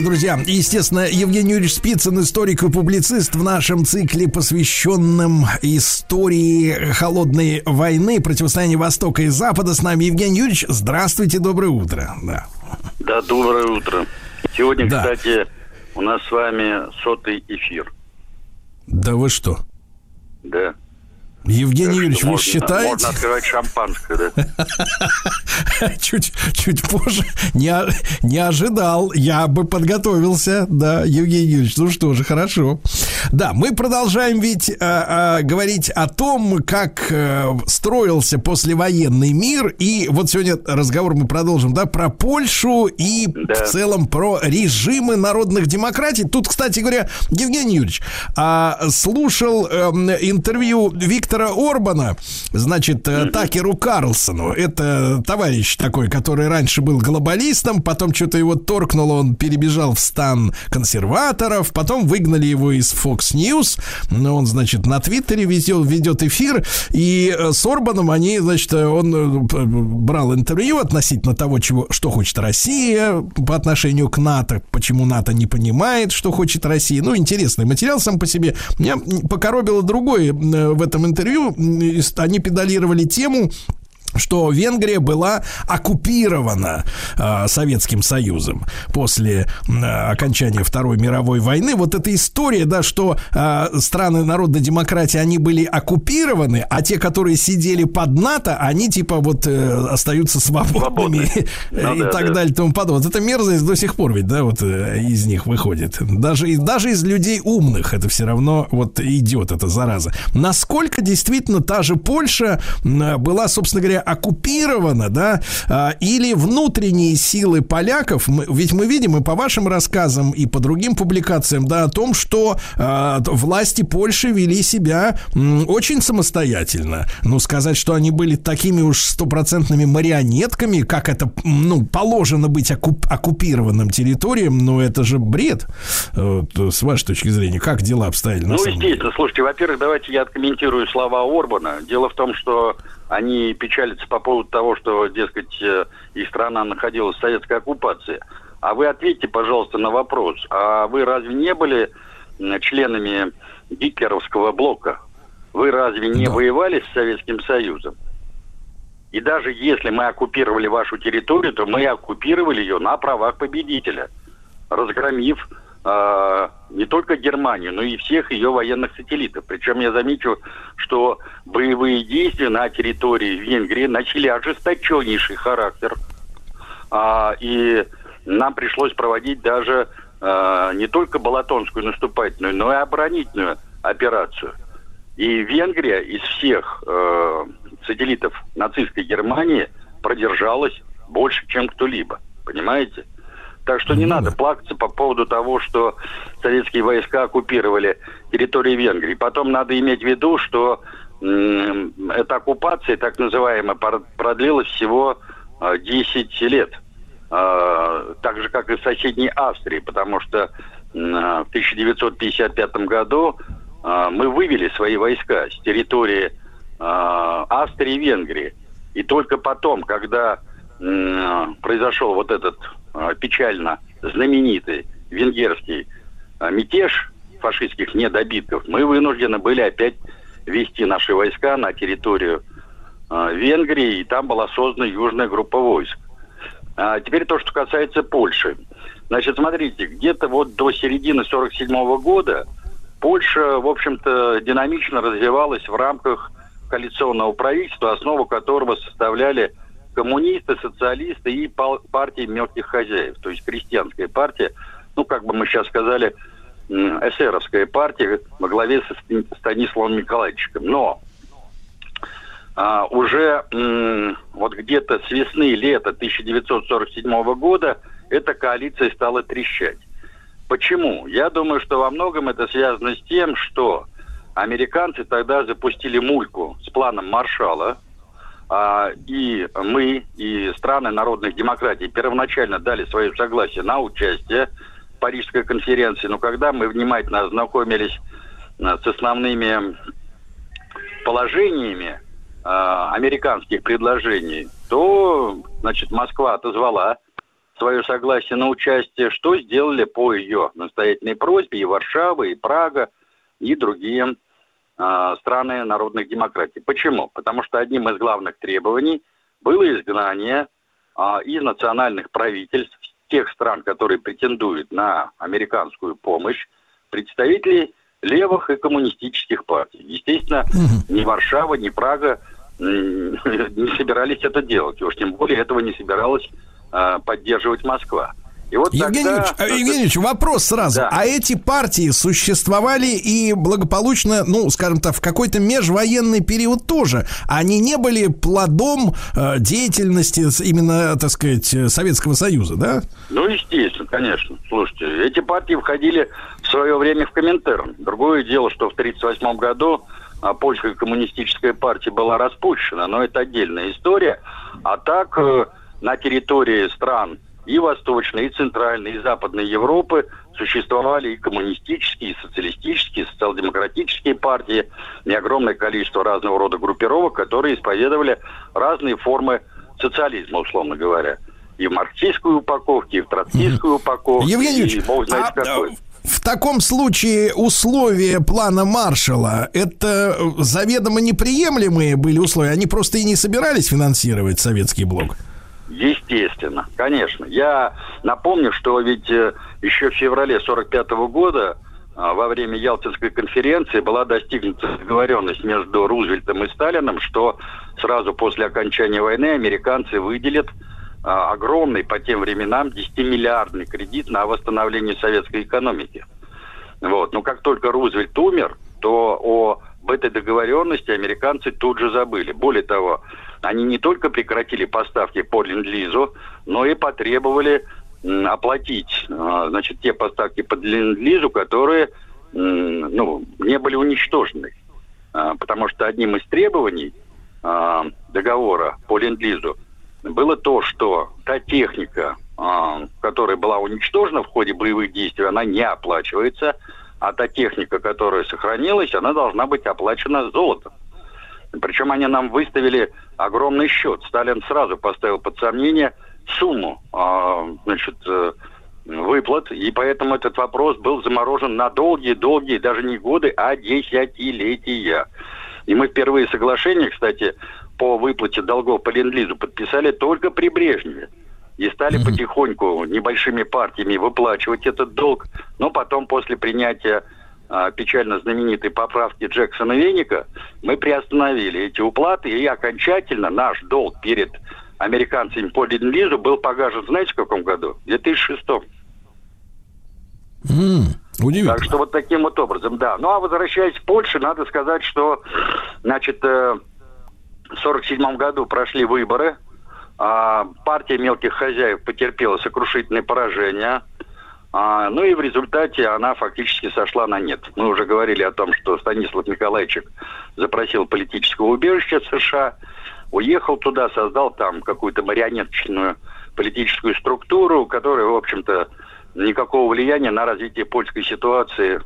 Speaker 1: друзья, естественно, Евгений Юрьевич Спицын, историк и публицист в нашем цикле, посвященном истории холодной войны, противостояния Востока и Запада. С нами Евгений Юрьевич. Здравствуйте, доброе утро. Да.
Speaker 9: Да, доброе утро. Сегодня,
Speaker 1: Да.
Speaker 9: кстати, у нас с вами сотый эфир.
Speaker 1: Да вы что?
Speaker 9: Да.
Speaker 1: Евгений
Speaker 9: Так
Speaker 1: Юрьевич, вы
Speaker 9: можно,
Speaker 1: считаете?
Speaker 9: Можно открывать шампанское, да?
Speaker 1: чуть, чуть позже не, не ожидал. Я бы подготовился. Да, Евгений Юрьевич, ну что же, хорошо. Да, мы продолжаем ведь э, э, говорить о том, как э, строился послевоенный мир. И вот сегодня разговор мы продолжим, да, про Польшу и
Speaker 9: Да.
Speaker 1: в целом про режимы народных демократий. Тут, кстати говоря, Евгений Юрьевич, а, слушал эм, интервью Виктора Орбана, значит, э, Такеру Карлсону. Это товарищ такой, который раньше был глобалистом, потом что-то его торкнуло, он перебежал в стан консерваторов, потом выгнали его из Fox News, но он, значит, на Твиттере ведет, ведет эфир, и э, с Орбаном они, значит, э, он брал интервью относительно того, чего, что хочет Россия по отношению к НАТО, почему НАТО не понимает, что хочет Россия. Ну, интересный материал сам по себе. Меня покоробило другое в этом интервью. М, и с- Они педалировали тему что Венгрия была оккупирована э, Советским Союзом после э, окончания Второй мировой войны. Вот эта история, да, что э, страны народной демократии, они были оккупированы, а те, которые сидели под НАТО, они типа вот э, остаются свободными
Speaker 9: Свободны. Ну
Speaker 1: и
Speaker 9: да,
Speaker 1: так
Speaker 9: да.
Speaker 1: далее и тому подобное. Вот эта мерзость до сих пор ведь, да, вот э, из них выходит. Даже, из- даже из людей умных это все равно вот идет, эта зараза. Насколько действительно та же Польша была, собственно говоря, оккупирована, да, а, или внутренние силы поляков, мы, ведь мы видим и по вашим рассказам, и по другим публикациям, да, о том, что а, власти Польши вели себя м, очень самостоятельно. Ну, сказать, что они были такими уж стопроцентными марионетками, как это, ну, положено быть оккуп, оккупированным территориям, ну, это же бред. Вот, с вашей точки зрения, как дела обстояли
Speaker 9: Ну, естественно, слушайте, во-первых, давайте я откомментирую слова Орбана. Дело в том, что они печалятся по поводу того, что, дескать, э, их страна находилась в советской оккупации. А вы ответьте, пожалуйста, на вопрос. А вы разве не были членами гитлеровского блока? Вы разве не
Speaker 1: Да.
Speaker 9: воевали с Советским Союзом? И даже если мы оккупировали вашу территорию, то мы оккупировали ее на правах победителя, разгромив э, не только Германию, но и всех ее военных сателлитов. Причем я замечу, что боевые действия на территории Венгрии начали ожесточеннейший характер. А, и нам пришлось проводить даже э, не только Балатонскую наступательную, но и оборонительную операцию. И Венгрия из всех э, сателлитов нацистской Германии продержалась больше, чем кто-либо. Понимаете? Так что не
Speaker 1: Ну
Speaker 9: надо
Speaker 1: да.
Speaker 9: плакаться по поводу того, что советские войска оккупировали территорию Венгрии. Потом надо иметь в виду, что эта оккупация, так называемая, продлилась всего э, 10 лет. Э, так же, как и в соседней Австрии, потому что э, в 1955 году мы вывели свои войска с территории Австрии и Венгрии. И только потом, когда произошел вот этот печально знаменитый венгерский э, мятеж фашистских недобитков, мы вынуждены были опять вести наши войска на территорию э, Венгрии, и там была создана южная группа войск. А теперь то, что касается Польши. Значит, смотрите, где-то вот до середины 47 года Польша, в общем-то, динамично развивалась в рамках коалиционного правительства, основу которого составляли коммунисты, социалисты и партии мелких хозяев, то есть крестьянская партия, ну, как бы мы сейчас сказали, эсеровская партия во главе со Ст- Станиславом Николаевичем. Но а, уже м, вот где-то с весны лета 1947 года эта коалиция стала трещать. Почему? Я думаю, что во многом это связано с тем, что американцы тогда запустили мульку с планом Маршала, и мы, и страны народных демократий первоначально дали свое согласие на участие в Парижской конференции, но когда мы внимательно ознакомились а, с основными положениями э, американских предложений, то, значит, Москва отозвала свое согласие на участие, что сделали по ее настоятельной просьбе и Варшава, и Прага, и другие страны народных демократий. Почему? Потому что одним из главных требований было изгнание э, из национальных правительств тех стран, которые претендуют на американскую помощь, представителей левых и коммунистических партий. Естественно, ни Варшава, ни Прага не собирались это делать. И уж тем более этого не собиралась а, поддерживать Москва. И вот
Speaker 1: Евгений
Speaker 9: тогда...
Speaker 1: Евгений Ильич, вопрос сразу.
Speaker 9: Да.
Speaker 1: А эти партии существовали и благополучно, ну, скажем так, в какой-то межвоенный период тоже. Они не были плодом э, деятельности именно, так сказать, э, Советского Союза, да?
Speaker 9: Ну, естественно, конечно. Слушайте, эти партии входили в свое время в Коминтерн. Другое дело, что в 1938 году а, польская коммунистическая партия была распущена, но это отдельная история. А так, э, на территории стран и Восточной, и Центральной, и Западной Европы существовали и коммунистические, и социалистические, и социал-демократические партии, и огромное количество разного рода группировок, которые исповедовали разные формы социализма, условно говоря. И в марксистской упаковке, и в троцкистской упаковке,
Speaker 1: Евгений
Speaker 9: и бог знает
Speaker 1: а,
Speaker 9: какой.
Speaker 1: в таком случае условия плана Маршала это заведомо неприемлемые были условия, они просто и не собирались финансировать советский блок.
Speaker 9: Естественно, конечно. Я напомню, что ведь э, еще в феврале 45 года а, во время Ялтинской конференции была достигнута договоренность между Рузвельтом и Сталином, что сразу после окончания войны американцы выделят а, огромный по тем временам 10-миллиардный кредит на восстановление советской экономики. Вот. Но как только Рузвельт умер, то об этой договоренности американцы тут же забыли. Более того, они не только прекратили поставки по ленд-лизу, но и потребовали оплатить, а, значит, те поставки по ленд-лизу, которые, ну, не были уничтожены. А, потому что одним из требований а, договора по ленд-лизу было то, что та техника, которая была уничтожена в ходе боевых действий, она не оплачивается, а та техника, которая сохранилась, она должна быть оплачена золотом. Причем они нам выставили огромный счет. Сталин сразу поставил под сомнение сумму а, значит, э, выплат, и поэтому этот вопрос был заморожен на долгие-долгие, даже не годы, а десятилетия. И мы впервые соглашение, кстати, по выплате долгов по ленд-лизу подписали только при Брежневе. И стали потихоньку небольшими партиями выплачивать этот долг. Но потом, после принятия печально знаменитой поправки Джексона Веника, мы приостановили эти уплаты, и окончательно наш долг перед американцами по ленд-лизу был погашен, знаете, в каком году? В 2006
Speaker 1: М, Удивительно.
Speaker 9: Так что вот таким вот образом, да. Ну а возвращаясь к Польше, надо сказать, что, значит, э, в 1947 году прошли выборы. а, партия мелких хозяев потерпела сокрушительное поражение. А, ну и в результате она фактически сошла на нет. Мы уже говорили о том, что Станислав Николаевичек запросил политического убежища США, уехал туда, создал там какую-то марионеточную политическую структуру, которая, в общем-то, никакого влияния на развитие польской ситуации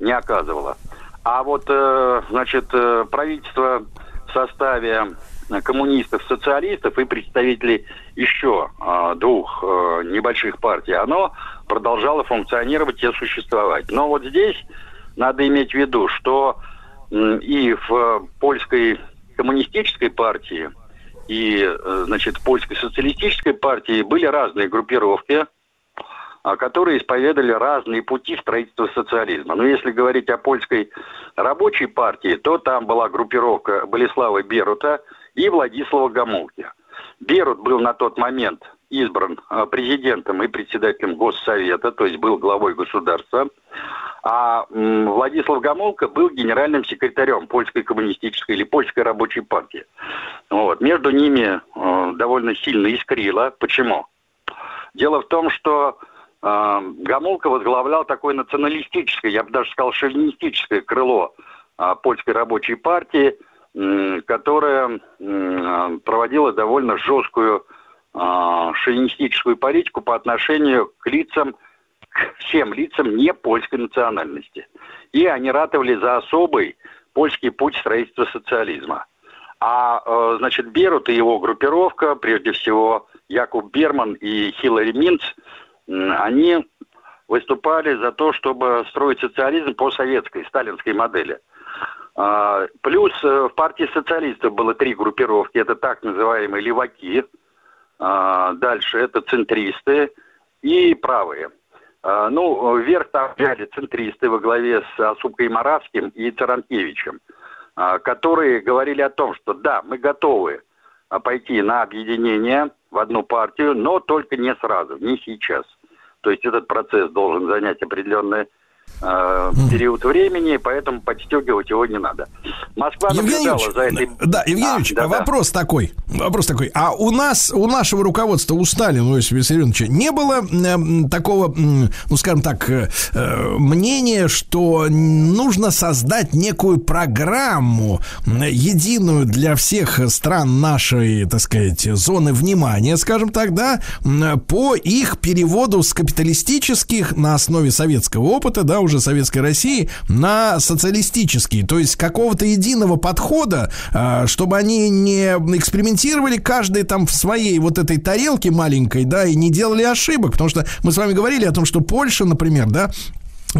Speaker 9: не оказывала. А вот, э, значит, э, правительство в составе коммунистов, социалистов и представителей еще э, двух э, небольших партий, оно продолжало функционировать и существовать. Но вот здесь надо иметь в виду, что и в э, польской коммунистической партии, и, э, значит, польской социалистической партии были разные группировки, а, которые исповедовали разные пути строительства социализма. Но если говорить о польской рабочей партии, то там была группировка Болеслава Берута и Владислава Гомулки. Берут был на тот момент избран а, президентом и председателем Госсовета, то есть был главой государства. А Владислав Гомолка был генеральным секретарем польской коммунистической или польской рабочей партии. Вот. Между ними э, довольно сильно искрило. Почему? Дело в том, что э, Гомолка возглавлял такое националистическое, я бы даже сказал, шовинистическое крыло польской рабочей партии, м, проводило довольно жесткую э, шовинистическую политику по отношению к лицам, к всем лицам не польской национальности. И они ратовали за особый польский путь строительства социализма. А, э, значит, Берут и его группировка, прежде всего Якуб Берман и Хиллари Минц, они выступали за то, чтобы строить социализм по советской, сталинской модели. А, Плюс э, в партии социалистов было три группировки. Это так называемые леваки, а, дальше это центристы и правые. А, Ну, вверх там взяли центристы во главе с Осупкой Моравским и Таранкевичем, а, которые говорили о том, что да, мы готовы пойти на объединение в одну партию, но только не сразу, не сейчас. То есть этот процесс должен занять определенный э, период времени, поэтому подстегивать его не надо. Москва
Speaker 1: Евгений
Speaker 9: наблюдала за этой...
Speaker 1: да, Евгений
Speaker 9: А,
Speaker 1: Ильич,
Speaker 9: да-да.
Speaker 1: вопрос такой, вопрос такой. А у нас, у нашего руководства, у Сталина, у Иосифа Виссарионовича, не было м, такого, м, ну, скажем так, э, э, мнения, что нужно создать некую программу м, единую для всех стран нашей, так сказать, зоны внимания, скажем так, да, по их переводу с капиталистических на основе советского опыта, да, уже советской России, на социалистические, то есть какого-то единого подхода, а, чтобы они не экспериментировали каждый там в своей вот этой тарелке маленькой, да, и не делали ошибок, потому что мы с вами говорили о том, что Польша, например, да,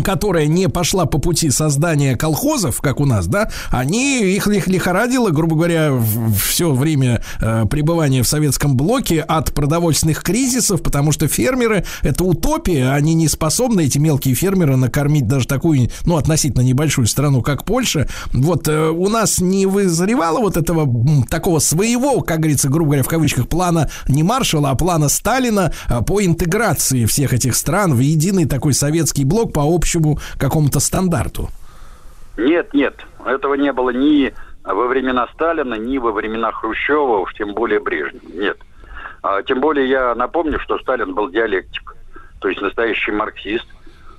Speaker 1: которая не пошла по пути создания колхозов, как у нас, да, они их, их лихорадило, грубо говоря, все время э, пребывания в советском блоке от продовольственных кризисов, потому что фермеры это утопия, они не способны эти мелкие фермеры накормить даже такую, ну относительно небольшую страну, как Польша. Вот э, у нас не вызревало вот этого м, такого своего, как говорится, грубо говоря, в кавычках плана не Маршала, а плана Сталина э, по интеграции всех этих стран в единый такой советский блок по общему какому-то стандарту.
Speaker 9: Нет, нет, этого не было ни во времена Сталина, ни во времена Хрущева, уж тем более Брежнева. Нет. А, тем более я напомню, что Сталин был диалектик, то есть настоящий марксист.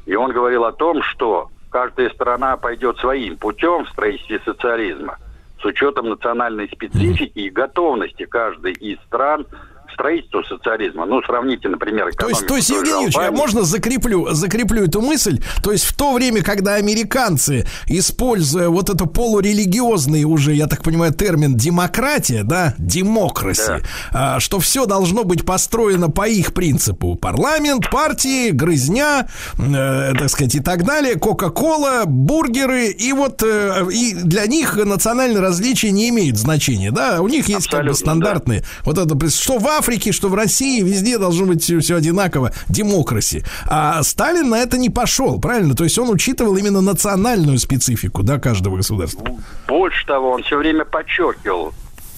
Speaker 9: И он говорил о том, что каждая страна пойдет своим путем в строительстве социализма с учетом национальной специфики и готовности каждой из стран строительству социализма. Ну, сравните, например,
Speaker 1: То есть, то есть Евгений Юрьевич, я можно закреплю, закреплю эту мысль? То есть в то время, когда американцы, используя вот это полурелигиозный уже, я так понимаю, термин демократия, да, демокраси, да. а, что все должно быть построено по их принципу. Парламент, партии, грызня, э, так сказать, и так далее, Кока-Кола, бургеры, и вот э, и для них национальные различия не имеют значения, да, у них есть Абсолютно, как бы стандартные, да. вот это, что в Африке, что в России, везде должно быть все одинаково, демокраси. А Сталин на это не пошел, правильно? То есть он учитывал именно национальную специфику, да, каждого государства.
Speaker 9: Больше того, он все время подчеркивал,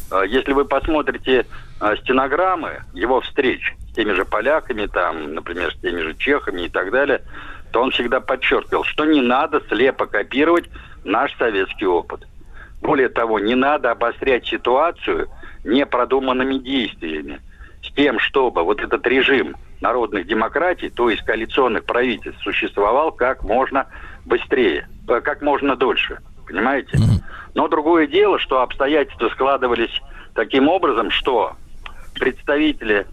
Speaker 9: а, если вы посмотрите а, стенограммы его встреч с теми же поляками, там, например, с теми же чехами и так далее, то он всегда подчеркивал, что не надо слепо копировать наш советский опыт. Более того, не надо обострять ситуацию непродуманными действиями с тем, чтобы вот этот режим народных демократий, то есть коалиционных правительств, существовал как можно быстрее, э, как можно дольше. Понимаете? Но другое дело, что обстоятельства складывались таким образом, что представители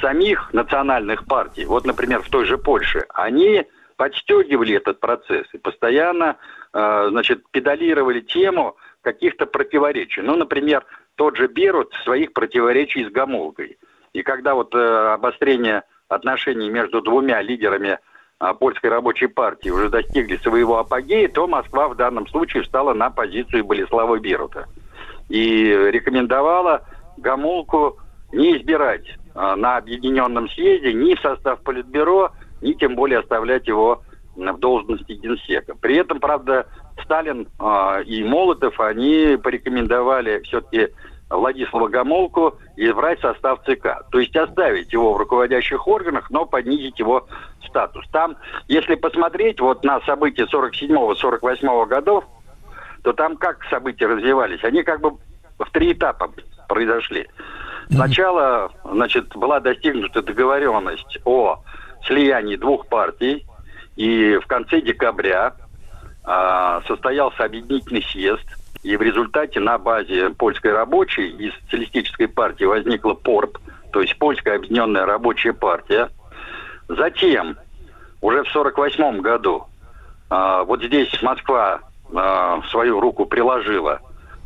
Speaker 9: самих национальных партий, вот, например, в той же Польше, они подстегивали этот процесс и постоянно, э, значит, педалировали тему каких-то противоречий. Ну, например, тот же Берут своих противоречий с Гамулкой. И когда вот э, обострение отношений между двумя лидерами э, польской рабочей партии уже достигли своего апогея, то Москва в данном случае встала на позицию Болеслава Берута. И рекомендовала Гамулку не избирать э, на объединенном съезде ни в состав Политбюро, ни тем более оставлять его в должности генсека. При этом, правда, Сталин э, и Молотов, они порекомендовали все-таки Владислава Гомолку избрать состав ЦК. То есть оставить его в руководящих органах, но понизить его статус. Там, если посмотреть вот на события 47-48 годов, то там как события развивались? Они как бы в три этапа произошли. Сначала, значит, была достигнута договоренность о слиянии двух партий, и в конце декабря э, состоялся объединительный съезд – и в результате на базе польской рабочей и социалистической партии возникла ПОРП, то есть Польская объединенная рабочая партия. Затем, уже в 1948 году, э, вот здесь Москва э, свою руку приложила.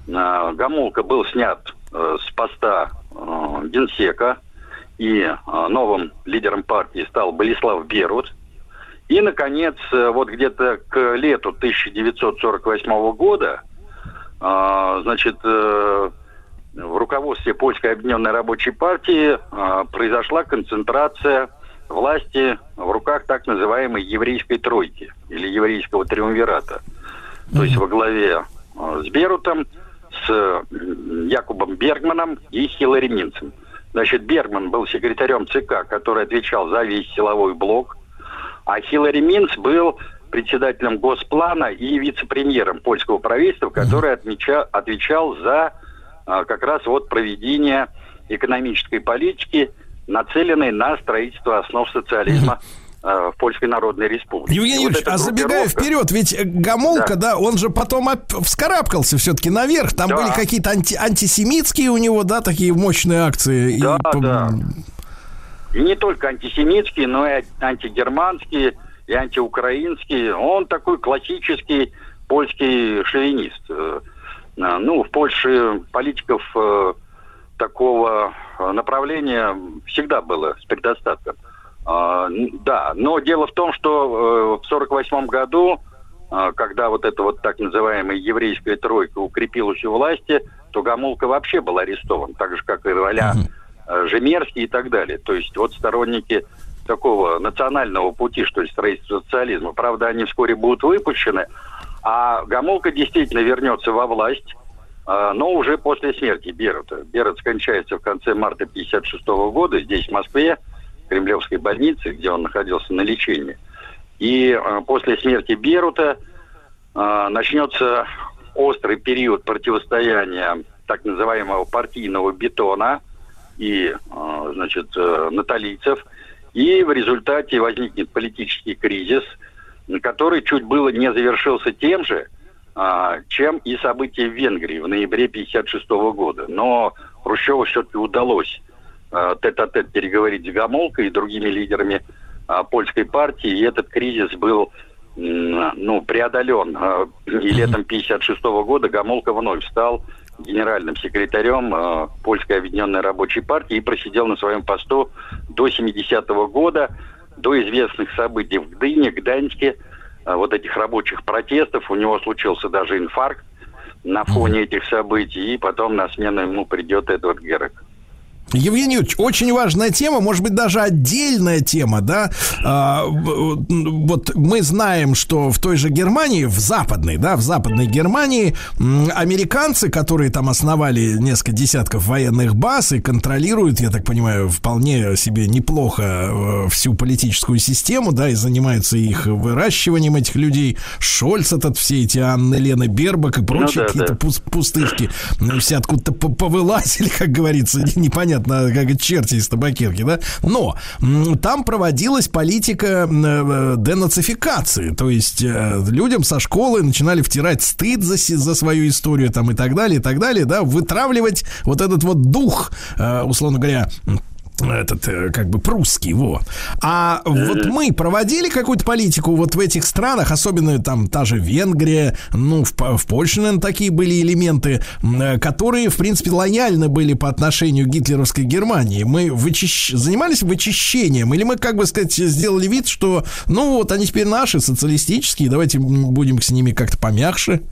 Speaker 9: Э, Гамулка был снят э, с поста э, генсека, и новым лидером партии стал Болеслав Берут. И, наконец, э, вот где-то к лету 1948 года а, значит, э, в руководстве Польской объединенной рабочей партии а, произошла концентрация власти в руках так называемой еврейской тройки или еврейского триумвирата. То есть во главе а, с Берутом, с Якубом Бергманом и Хиллари Минцем. Значит, Бергман был секретарем ЦК, который отвечал за весь силовой блок, а Хиллари Минц был председателем Госплана и вице-премьером польского правительства, который отмеча, отвечал за а, как раз вот проведение экономической политики, нацеленной на строительство основ социализма а, в Польской Народной Республике.
Speaker 1: Евгений Юрьевич, вот а забегая вперед, ведь Гамолка, да, да он же потом вскарабкался все-таки наверх. Там да. были какие-то анти антисемитские у него, да, такие мощные акции.
Speaker 9: Да, и... да. И не только антисемитские, но и антигерманские и антиукраинский. Он такой классический польский шовинист. Э, ну, в Польше политиков э, такого направления всегда было с предостатком. А, да, но дело в том, что э, в 1948 году, когда вот эта вот так называемая еврейская тройка укрепилась у власти, то Гамулка вообще был арестован, так же, как и Роля Жемерский и так далее. То есть вот сторонники такого национального пути, что ли, строительства социализма. Правда, они вскоре будут выпущены, а Гамолка действительно вернется во власть, а, но уже после смерти Берута. Берут скончается в конце марта 1956 года здесь, в Москве, в Кремлевской больнице, где он находился на лечении. И а, после смерти Берута а, начнется острый период противостояния так называемого партийного бетона и, значит, э, наталийцев. И в результате возникнет политический кризис, который чуть было не завершился тем же, а, чем и события в Венгрии в ноябре 1956 года. Но Хрущеву все-таки удалось а, тет-а-тет переговорить с Гамолкой и другими лидерами а, польской партии, и этот кризис был ну, преодолен. И летом 1956 года Гамолка вновь стал генеральным секретарем Польской объединенной рабочей партии и просидел на своем посту до 70-го года, до известных событий в Гдыне, Гданьске, вот этих рабочих протестов. У него случился даже инфаркт на фоне этих событий, и потом на смену ему придет Эдвард Герек.
Speaker 1: Евгений Юрьевич, очень важная тема, может быть, даже отдельная тема, да. А, вот мы знаем, что в той же Германии, в западной, да, в западной Германии, американцы, которые там основали несколько десятков военных баз и контролируют, я так понимаю, вполне себе неплохо э, всю политическую систему, да, и занимаются их выращиванием этих людей. Шольц этот, все эти Анны, Лены Бербак и прочие ну, да, какие-то да. пустышки. Ну, все откуда-то повылазили, как говорится, непонятно понятно, как черти из табакерки, да? Но там проводилась политика э, денацификации, то есть э, людям со школы начинали втирать стыд за, за свою историю там и так далее, и так далее, да, вытравливать вот этот вот дух, э, условно говоря, этот, э, как бы, прусский, вот. А вот мы проводили какую-то политику вот в этих странах, особенно там та же Венгрия, ну, в, в Польше, наверное, такие были элементы, э, которые, в принципе, лояльны были по отношению к гитлеровской Германии. Мы вычищ... занимались вычищением, или мы, как бы сказать, сделали вид, что, ну, вот они теперь наши, социалистические, давайте будем с ними как-то помягче,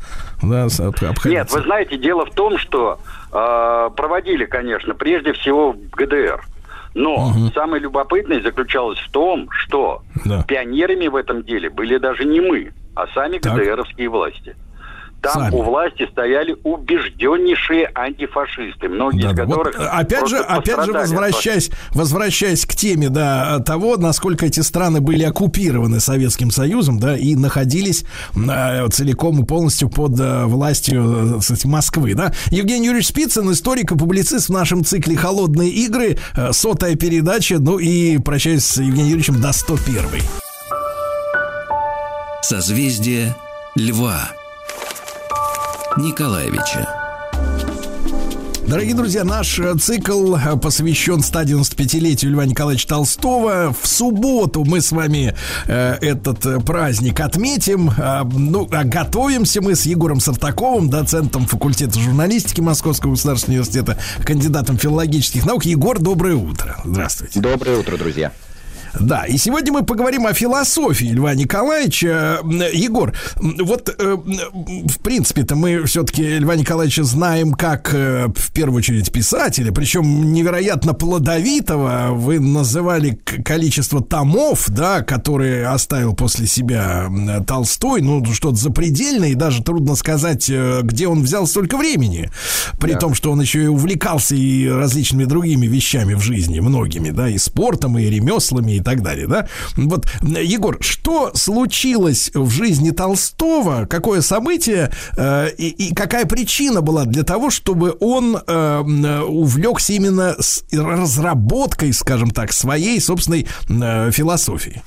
Speaker 9: да, обходиться. Нет, вы знаете, дело в том, что э, проводили, конечно, прежде всего в ГДР. Но угу. самое любопытное заключалось в том, что да. пионерами в этом деле были даже не мы, а сами так. ГДРовские власти. Там Сами. у власти стояли убежденнейшие антифашисты, многие да, из которых
Speaker 1: вот, опять же, опять же, возвращаясь, возвращаясь к теме, да, того, насколько эти страны были оккупированы Советским Союзом, да, и находились э, целиком и полностью под э, властью, кстати, Москвы, да. Евгений Юрьевич Спицын, историк и публицист в нашем цикле «Холодные игры», э, сотая передача, ну и прощаюсь с Евгением Юрьевичем до 101
Speaker 3: Созвездие Льва Николаевича.
Speaker 1: Дорогие друзья, наш э, цикл э, посвящен 195-летию Льва Николаевича Толстого. В субботу мы с вами э, этот э, праздник отметим. Э, ну, а готовимся мы с Егором Сартаковым, доцентом факультета журналистики Московского государственного университета, кандидатом филологических наук. Егор, доброе утро. Здравствуйте.
Speaker 10: Доброе утро, друзья.
Speaker 1: Да, и сегодня мы поговорим о философии Льва Николаевича. Егор, вот э, в принципе-то мы все-таки Льва Николаевича знаем как э, в первую очередь писателя, причем невероятно плодовитого. Вы называли количество томов, да, которые оставил после себя Толстой, ну что-то запредельное, и даже трудно сказать, э, где он взял столько времени, при да. том, что он еще и увлекался и различными другими вещами в жизни, многими, да, и спортом, и ремеслами, и так далее, да? Вот, Егор, что случилось в жизни Толстого, какое событие э, и, и какая причина была для того, чтобы он э, увлекся именно с разработкой, скажем так, своей собственной э, философии?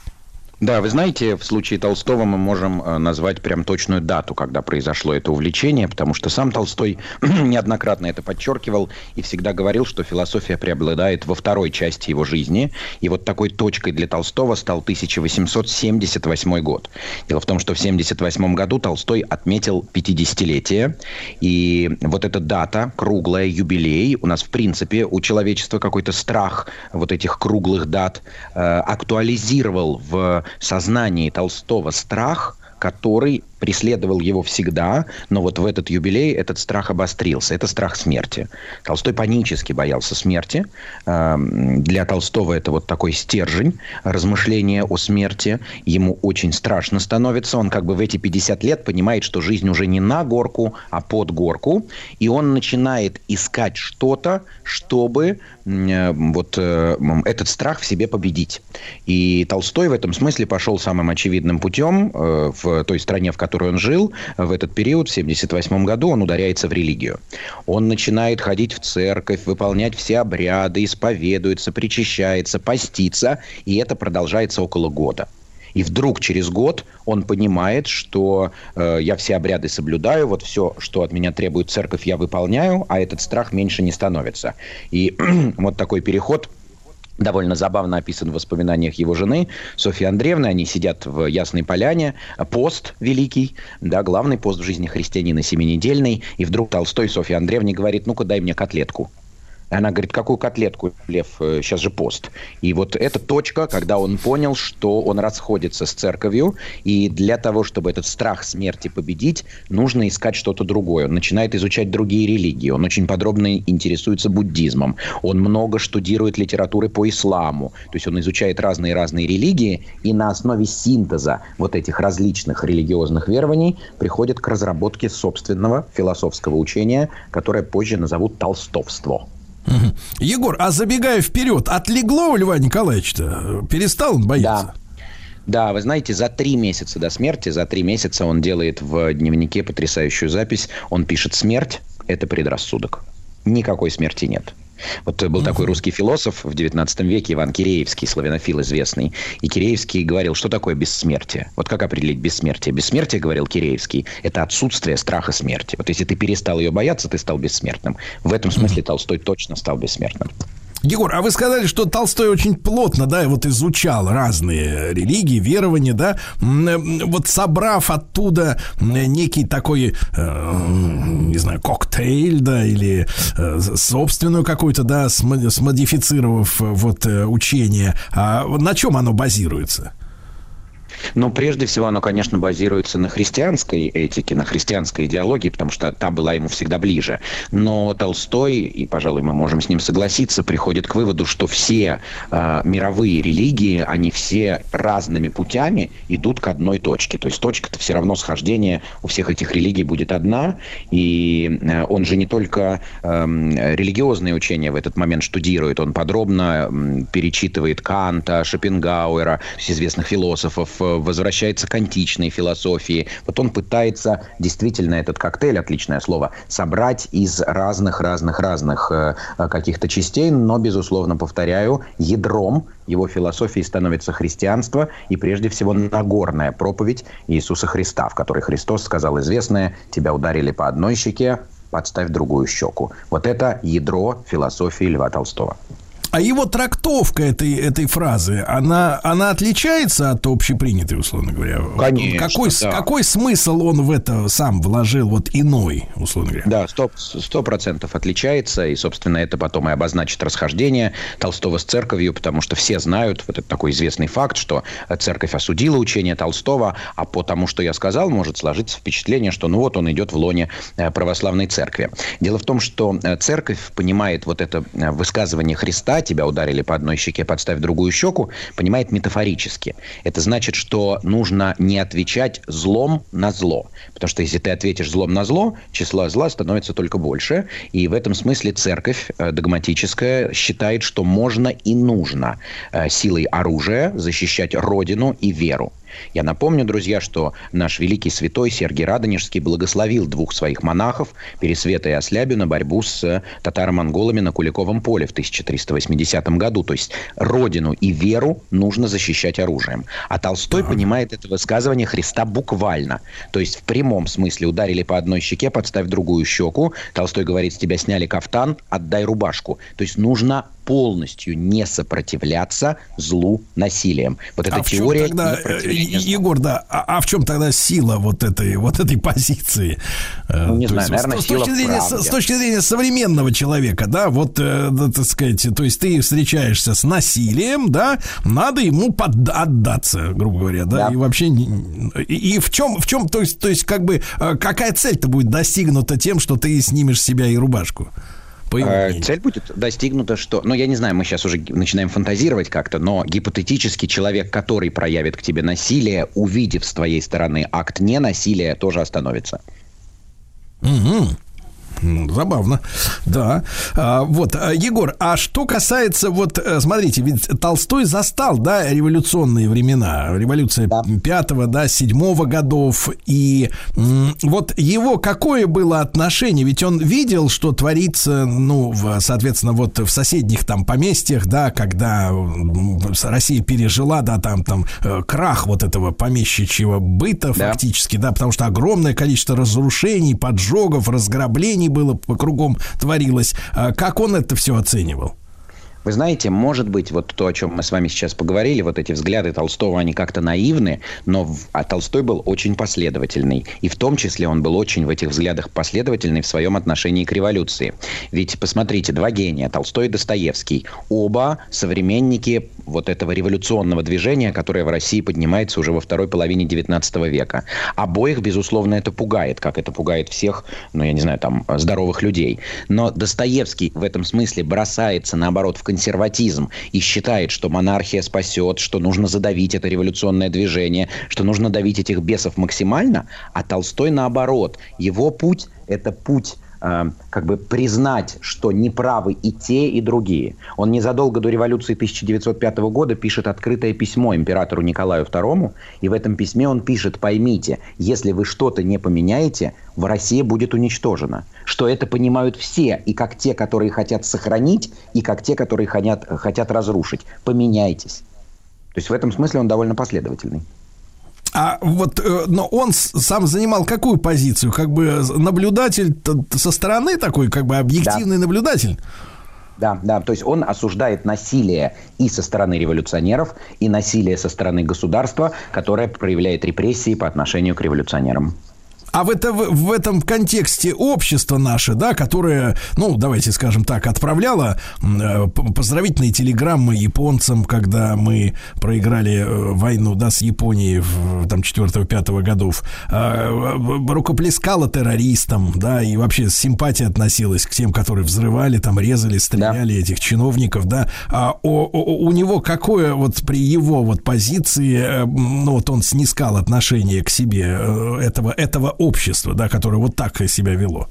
Speaker 10: Да, вы знаете, в случае Толстого мы можем э, назвать прям точную дату, когда произошло это увлечение, потому что сам Толстой неоднократно это подчеркивал и всегда говорил, что философия преобладает во второй части его жизни. И вот такой точкой для Толстого стал 1878 год. Дело в том, что в 1978 году Толстой отметил 50-летие. И вот эта дата, круглая, юбилей, у нас в принципе у человечества какой-то страх вот этих круглых дат э, актуализировал в сознании Толстого страх, который преследовал его всегда, но вот в этот юбилей этот страх обострился. Это страх смерти. Толстой панически боялся смерти. Эм, для Толстого это вот такой стержень размышления о смерти. Ему очень страшно становится. Он как бы в эти 50 лет понимает, что жизнь уже не на горку, а под горку. И он начинает искать что-то, чтобы э, вот э, этот страх в себе победить. И Толстой в этом смысле пошел самым очевидным путем э, в той стране, в которой которой он жил, в этот период, в 78 году, он ударяется в религию. Он начинает ходить в церковь, выполнять все обряды, исповедуется, причащается, постится, и это продолжается около года. И вдруг через год он понимает, что э, я все обряды соблюдаю, вот все, что от меня требует церковь, я выполняю, а этот страх меньше не становится. И вот такой переход довольно забавно описан в воспоминаниях его жены Софьи Андреевны. Они сидят в Ясной Поляне, пост великий, да, главный пост в жизни христианина семинедельный, и вдруг Толстой Софья Андреевне говорит, ну-ка дай мне котлетку. Она говорит, какую котлетку, Лев, сейчас э, же пост. И вот эта точка, когда он понял, что он расходится с церковью, и для того, чтобы этот страх смерти победить, нужно искать что-то другое. Он начинает изучать другие религии, он очень подробно интересуется буддизмом, он много штудирует литературы по исламу, то есть он изучает разные-разные религии, и на основе синтеза вот этих различных религиозных верований приходит к разработке собственного философского учения, которое позже назовут толстовство.
Speaker 1: Егор, а забегая вперед, отлегло у Льва Николаевича? Перестал он бояться?
Speaker 10: Да. Да, вы знаете, за три месяца до смерти, за три месяца он делает в дневнике потрясающую запись. Он пишет «Смерть – это предрассудок». Никакой смерти нет. Вот был uh такой русский философ в 19 веке, Иван Киреевский, славянофил известный. И Киреевский говорил, что такое бессмертие? Вот как определить бессмертие? Бессмертие, говорил Киреевский, это отсутствие страха смерти. Вот если ты перестал ее бояться, ты стал бессмертным. В этом смысле Толстой точно стал бессмертным.
Speaker 1: Егор, а вы сказали, что Толстой очень плотно, да, вот изучал разные религии, верования, да, вот собрав оттуда некий такой, э, не знаю, коктейль, да, или э, собственную какую-то, да, смодифицировав вот э, учение, а на чем оно базируется?
Speaker 10: Но прежде всего оно, конечно, базируется на христианской этике, на христианской идеологии, потому что та была ему всегда ближе. Но Толстой, и, пожалуй, мы можем с ним согласиться, приходит к выводу, что все э, мировые религии, они все разными путями идут к одной точке. То есть точка-то все равно схождение у всех этих религий будет одна. И э, он же не только э, религиозные учения в этот момент штудирует, он подробно э, перечитывает Канта, Шопенгауэра, известных философов, возвращается к античной философии. Вот он пытается действительно этот коктейль, отличное слово, собрать из разных-разных-разных э, э, каких-то частей, но, безусловно, повторяю, ядром его философии становится христианство и, прежде всего, Нагорная проповедь Иисуса Христа, в которой Христос сказал известное «Тебя ударили по одной щеке, подставь другую щеку». Вот это ядро философии Льва Толстого.
Speaker 1: А его трактовка этой, этой фразы, она, она отличается от общепринятой, условно говоря?
Speaker 10: Конечно,
Speaker 1: какой,
Speaker 10: да.
Speaker 1: какой смысл он в это сам вложил, вот иной, условно говоря?
Speaker 10: Да, сто процентов отличается, и, собственно, это потом и обозначит расхождение Толстого с церковью, потому что все знают, вот это такой известный факт, что церковь осудила учение Толстого, а по тому, что я сказал, может сложиться впечатление, что ну вот он идет в лоне э, православной церкви. Дело в том, что э, церковь понимает вот это э, высказывание Христа, тебя ударили по одной щеке, подставь другую щеку, понимает метафорически. Это значит, что нужно не отвечать злом на зло. Потому что если ты ответишь злом на зло, число зла становится только больше. И в этом смысле церковь э, догматическая считает, что можно и нужно э, силой оружия защищать родину и веру. Я напомню, друзья, что наш великий святой Сергий Радонежский благословил двух своих монахов, Пересвета и Ослябю, на борьбу с татаро-монголами на Куликовом поле в 1380 году. То есть родину и веру нужно защищать оружием. А Толстой ага. понимает это высказывание Христа буквально. То есть в прямом смысле ударили по одной щеке, подставь другую щеку. Толстой говорит, с тебя сняли кафтан, отдай рубашку. То есть нужно полностью не сопротивляться злу насилием. Вот эта
Speaker 1: а
Speaker 10: теория...
Speaker 1: Тогда, э, Егор, да, а, а в чем тогда сила вот этой, вот этой позиции?
Speaker 10: Ну, не то знаю, есть, наверное, с, сила точки
Speaker 1: зрения, с, с точки зрения современного человека, да, вот, э, так сказать, то есть ты встречаешься с насилием, да, надо ему под, отдаться, грубо говоря, да, да. и вообще... И, и в чем, в чем, то есть, то есть, как бы, э, какая цель-то будет достигнута тем, что ты снимешь с себя и рубашку?
Speaker 10: По его э, Цель будет достигнута, что... Ну, я не знаю, мы сейчас уже начинаем фантазировать как-то, но гипотетически человек, который проявит к тебе насилие, увидев с твоей стороны акт ненасилия, тоже остановится.
Speaker 1: Угу. М, Забавно, да. А, вот, а, Егор, а что касается, вот, э, смотрите, ведь Толстой застал, да, революционные времена, революция пятого, да, седьмого годов, и вот его какое было отношение, ведь он видел, что творится, ну, в, соответственно, вот в соседних там поместьях, да, когда Россия пережила, да, там, там, э, крах вот этого помещичьего быта
Speaker 10: Да.
Speaker 1: фактически, да, потому что огромное количество разрушений, поджогов, разграблений было по кругом творилось. А Как он это все оценивал?
Speaker 10: Вы знаете, может быть, вот то, о чем мы с вами сейчас поговорили, вот эти взгляды Толстого, они как-то наивны, но а Толстой был очень последовательный. И в том числе он был очень в этих взглядах последовательный в своем отношении к революции. Ведь, посмотрите, два гения, Толстой и Достоевский, оба современники вот этого революционного движения, которое в России поднимается уже во второй половине XIX века. Обоих, безусловно, это пугает, как это пугает всех, ну, я не знаю, там, здоровых людей. Но Достоевский в этом смысле бросается, наоборот, в консерватизм и считает, что монархия спасет, что нужно задавить это революционное движение, что нужно давить этих бесов максимально, а Толстой, наоборот, его путь – это путь э, как бы признать, что неправы и те, и другие. Он незадолго до революции 1905 года пишет открытое письмо императору Николаю II, и в этом письме он пишет, поймите, если вы что-то не поменяете, в Россия будет уничтожена. Что это понимают все, и как те, которые хотят сохранить, и как те, которые хотят, хотят разрушить. Поменяйтесь. То есть в этом смысле он довольно последовательный.
Speaker 1: А вот, э, но он сам занимал какую позицию? Как бы наблюдатель со стороны такой, как бы объективный наблюдатель?
Speaker 10: Да, да, то есть он осуждает насилие и со стороны революционеров, и насилие со стороны государства, которое проявляет репрессии по отношению к революционерам.
Speaker 1: А в, это, в, этом контексте общество наше, да, которое, ну, давайте скажем так, отправляло э, поздравительные телеграммы японцам, когда мы проиграли э, войну, да, с Японией в там 4-5 годов, а, рукоплескало террористам, да, и вообще с симпатией относилась к тем, которые взрывали, там, резали, стреляли этих чиновников, да. А о- о- у него какое вот при его вот позиции, э, ну, вот он снискал отношение к себе этого, этого общества, да, которое вот так себя вело.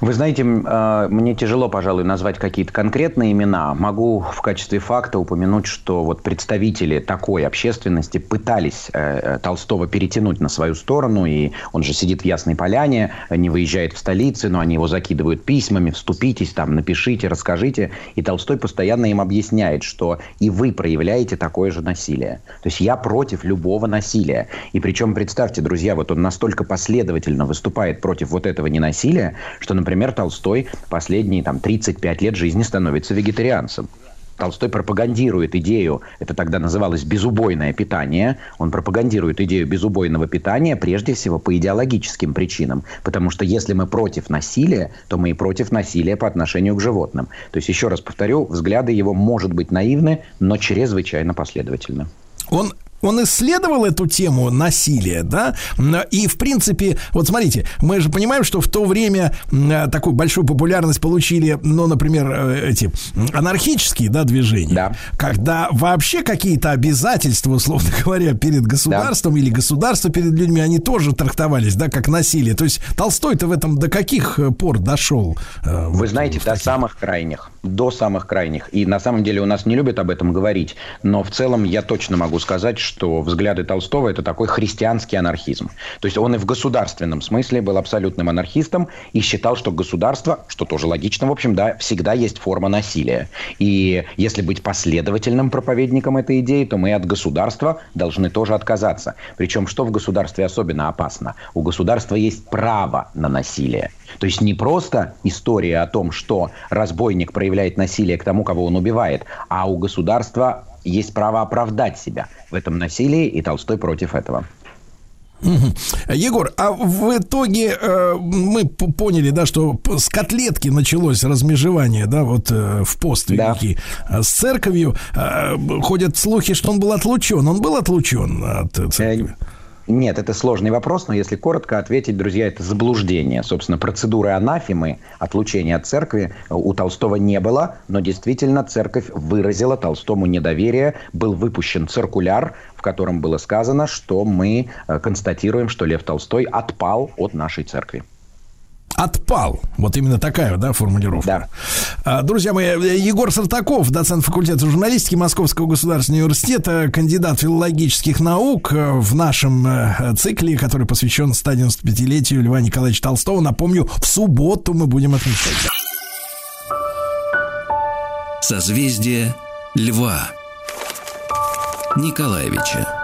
Speaker 10: Вы знаете, э, мне тяжело, пожалуй, назвать какие-то конкретные имена. Могу в качестве факта упомянуть, что вот представители такой общественности пытались э, э, Толстого перетянуть на свою сторону, и он же сидит в Ясной Поляне, не выезжает в столицы, но они его закидывают письмами, вступитесь, там, напишите, расскажите. И Толстой постоянно им объясняет, что и вы проявляете такое же насилие. То есть я против любого насилия. И причем, представьте, друзья, вот он настолько последовательно выступает против вот этого ненасилия, что, например, Толстой последние там, 35 лет жизни становится вегетарианцем. Толстой пропагандирует идею, это тогда называлось безубойное питание, он пропагандирует идею безубойного питания прежде всего по идеологическим причинам. Потому что если мы против насилия, то мы и против насилия по отношению к животным. То есть, еще раз повторю, взгляды его, может быть, наивны, но чрезвычайно последовательны.
Speaker 1: Он он исследовал эту тему насилия, да, и в принципе, вот смотрите, мы же понимаем, что в то время такую большую популярность получили, ну, например, э, эти анархические, да, движения,
Speaker 10: Да.
Speaker 1: когда вообще какие-то обязательства, условно говоря, перед государством или государство перед людьми, они тоже трактовались, да, как насилие. То есть Толстой-то в этом до каких э, пор дошел? э,
Speaker 10: Вы
Speaker 1: вот
Speaker 10: знаете, до
Speaker 1: таких?
Speaker 10: самых крайних. До самых крайних. И на самом деле у нас не любят об этом говорить. Но в целом я точно могу сказать, что взгляды Толстого – это такой христианский анархизм. То есть он и в государственном смысле был абсолютным анархистом и считал, что государство, что тоже логично, в общем, да, всегда есть форма насилия. И если быть последовательным проповедником этой идеи, то мы от государства должны тоже отказаться. Причем что в государстве особенно опасно? У государства есть право на насилие. То есть не просто история о том, что разбойник проявляет насилие к тому, кого он убивает, а у государства есть право оправдать себя в этом насилии, и Толстой против этого.
Speaker 1: Егор, а в итоге э, мы поняли, да, что с котлетки началось размежевание, да, вот э, в пост
Speaker 10: Да.
Speaker 1: великий А с церковью. э, ходят слухи, что он был отлучен. Он был отлучен от э, церкви.
Speaker 10: Нет, это сложный вопрос, но если коротко ответить, друзья, это заблуждение. Собственно, процедуры анафемы, отлучения от церкви у Толстого не было, но действительно церковь выразила Толстому недоверие. Был выпущен циркуляр, в котором было сказано, что мы э, констатируем, что Лев Толстой отпал от нашей церкви.
Speaker 1: Отпал. Вот именно такая, да, формулировка. Да. Друзья мои, Егор Сартаков, доцент факультета журналистики Московского государственного университета, кандидат филологических наук в нашем э, цикле, который посвящен 195-летию Льва Николаевича Толстого. Напомню, в субботу мы будем отмечать.
Speaker 3: Созвездие Льва Николаевича.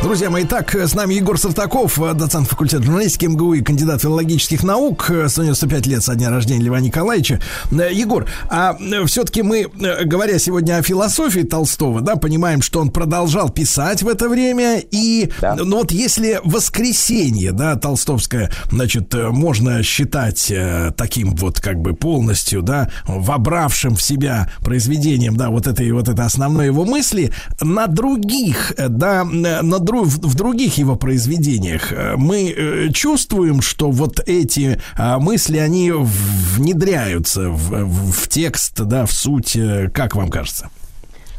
Speaker 1: Друзья мои, так, с нами Егор Сартаков, доцент факультета журналистики МГУ и кандидат филологических наук. 195 лет со дня рождения Льва Николаевича. Э, Егор, а э, все-таки мы, э, говоря сегодня о философии Толстого, да, понимаем, что он продолжал писать в это время. И да. ну вот если «Воскресенье», да, толстовское, значит, можно считать таким вот как бы полностью, да, вобравшим в себя произведением, да, вот этой вот это основной его мысли, на других, да, на в других его произведениях э, мы э, чувствуем, что вот эти а, мысли, они внедряются в, в текст, да, в суть, э, как вам кажется?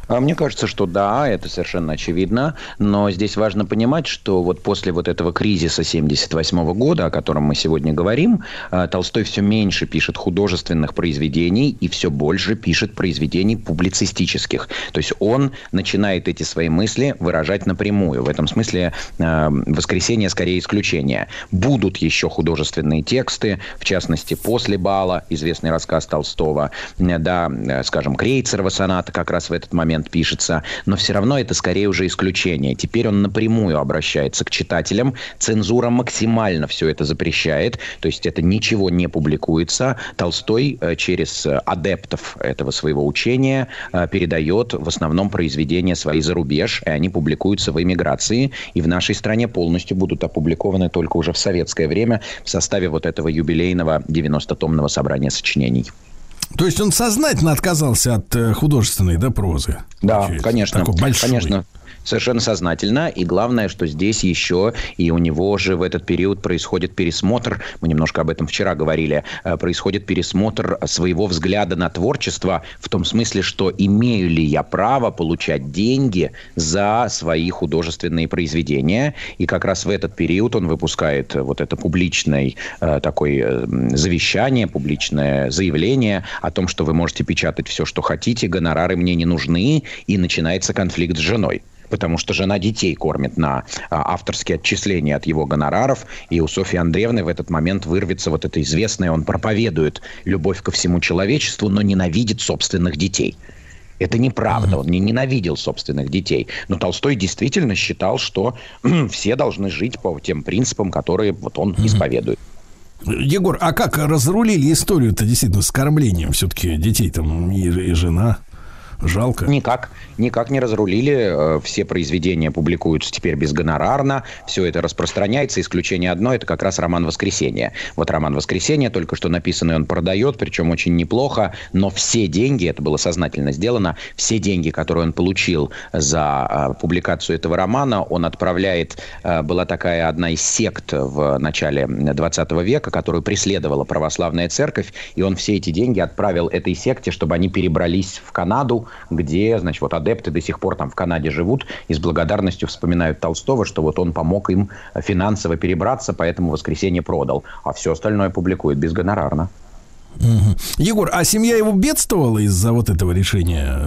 Speaker 10: А мне кажется, что да, это совершенно очевидно, но здесь важно понимать, что вот после вот этого кризиса 78 года, о котором мы сегодня говорим, а, Толстой все меньше пишет художественных произведений и все больше пишет произведений публицистических. То есть он начинает эти свои мысли выражать напрямую. В этом смысле а, «Воскресенье» скорее исключение. Будут еще художественные тексты, в частности, «После бала», известный рассказ Толстого, да, скажем, Крейцерова соната как раз в этот момент момент пишется, но все равно это скорее уже исключение. Теперь он напрямую обращается к читателям. Цензура максимально все это запрещает, то есть это ничего не публикуется. Толстой э, через адептов этого своего учения э, передает в основном произведения свои за рубеж, и они публикуются в эмиграции, и в нашей стране полностью будут опубликованы только уже в советское время в составе вот этого юбилейного 90-томного собрания сочинений.
Speaker 1: То есть он сознательно отказался от э, художественной да, прозы?
Speaker 10: Да, получается. конечно. Такой большой. Конечно совершенно сознательно. И главное, что здесь еще и у него же в этот период происходит пересмотр, мы немножко об этом вчера говорили, э, происходит пересмотр своего взгляда на творчество в том смысле, что имею ли я право получать деньги за свои художественные произведения. И как раз в этот период он выпускает вот это публичное э, такое завещание, публичное заявление о том, что вы можете печатать все, что хотите, гонорары мне не нужны, и начинается конфликт с женой потому что жена детей кормит на а, авторские отчисления от его гонораров, и у Софьи Андреевны в этот момент вырвется вот это известное, он проповедует любовь ко всему человечеству, но ненавидит собственных детей. Это неправда, он не ненавидел собственных детей. Но Толстой действительно считал, что все должны жить по тем принципам, которые вот он исповедует.
Speaker 1: Егор, а как разрулили историю-то действительно с кормлением все-таки детей там и, и жена? Жалко.
Speaker 10: Никак. Никак не разрулили. Э, все произведения публикуются теперь безгонорарно. Все это распространяется. Исключение одно – это как раз роман «Воскресенье». Вот роман «Воскресенье» только что написанный он продает, причем очень неплохо. Но все деньги, это было сознательно сделано, все деньги, которые он получил за э, публикацию этого романа, он отправляет... Э, была такая одна из сект в начале 20 века, которую преследовала православная церковь, и он все эти деньги отправил этой секте, чтобы они перебрались в Канаду, где, значит, вот адепты до сих пор там в Канаде живут и с благодарностью вспоминают Толстого, что вот он помог им финансово перебраться, поэтому «Воскресенье» продал, а все остальное публикует безгонорарно.
Speaker 1: Угу. Егор, а семья его бедствовала из-за вот этого решения?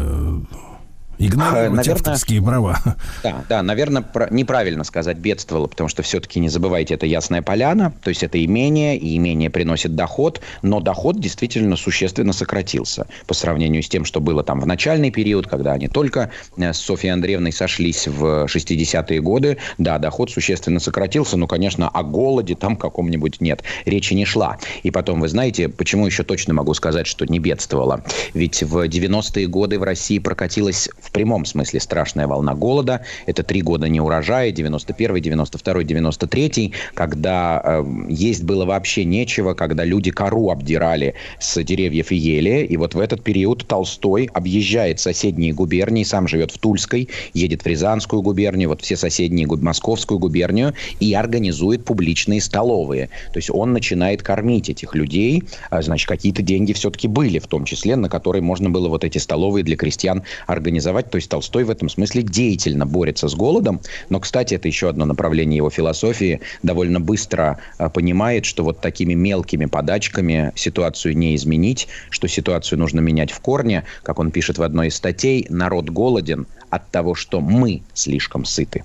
Speaker 1: Игнорировать наверное, авторские права.
Speaker 10: Да, да, наверное, про, неправильно сказать бедствовало, потому что все-таки не забывайте, это Ясная Поляна, то есть это имение, и имение приносит доход, но доход действительно существенно сократился по сравнению с тем, что было там в начальный период, когда они только э, с Софьей Андреевной сошлись в 60-е годы. Да, доход существенно сократился, но, конечно, о голоде там каком-нибудь нет, речи не шла. И потом, вы знаете, почему еще точно могу сказать, что не бедствовало? Ведь в 90-е годы в России прокатилась в прямом смысле страшная волна голода. Это три года неурожая, 91 92 93 когда э, есть было вообще нечего, когда люди кору обдирали с деревьев и ели. И вот в этот период Толстой объезжает соседние губернии, сам живет в Тульской, едет в Рязанскую губернию, вот все соседние, Московскую губернию, и организует публичные столовые. То есть он начинает кормить этих людей. А, значит, какие-то деньги все-таки были, в том числе, на которые можно было вот эти столовые для крестьян организовать организовать. То есть Толстой в этом смысле деятельно борется с голодом. Но, кстати, это еще одно направление его философии. Довольно быстро а, понимает, что вот такими мелкими подачками ситуацию не изменить, что ситуацию нужно менять в корне. Как он пишет в одной из статей, народ голоден от того, что мы слишком сыты.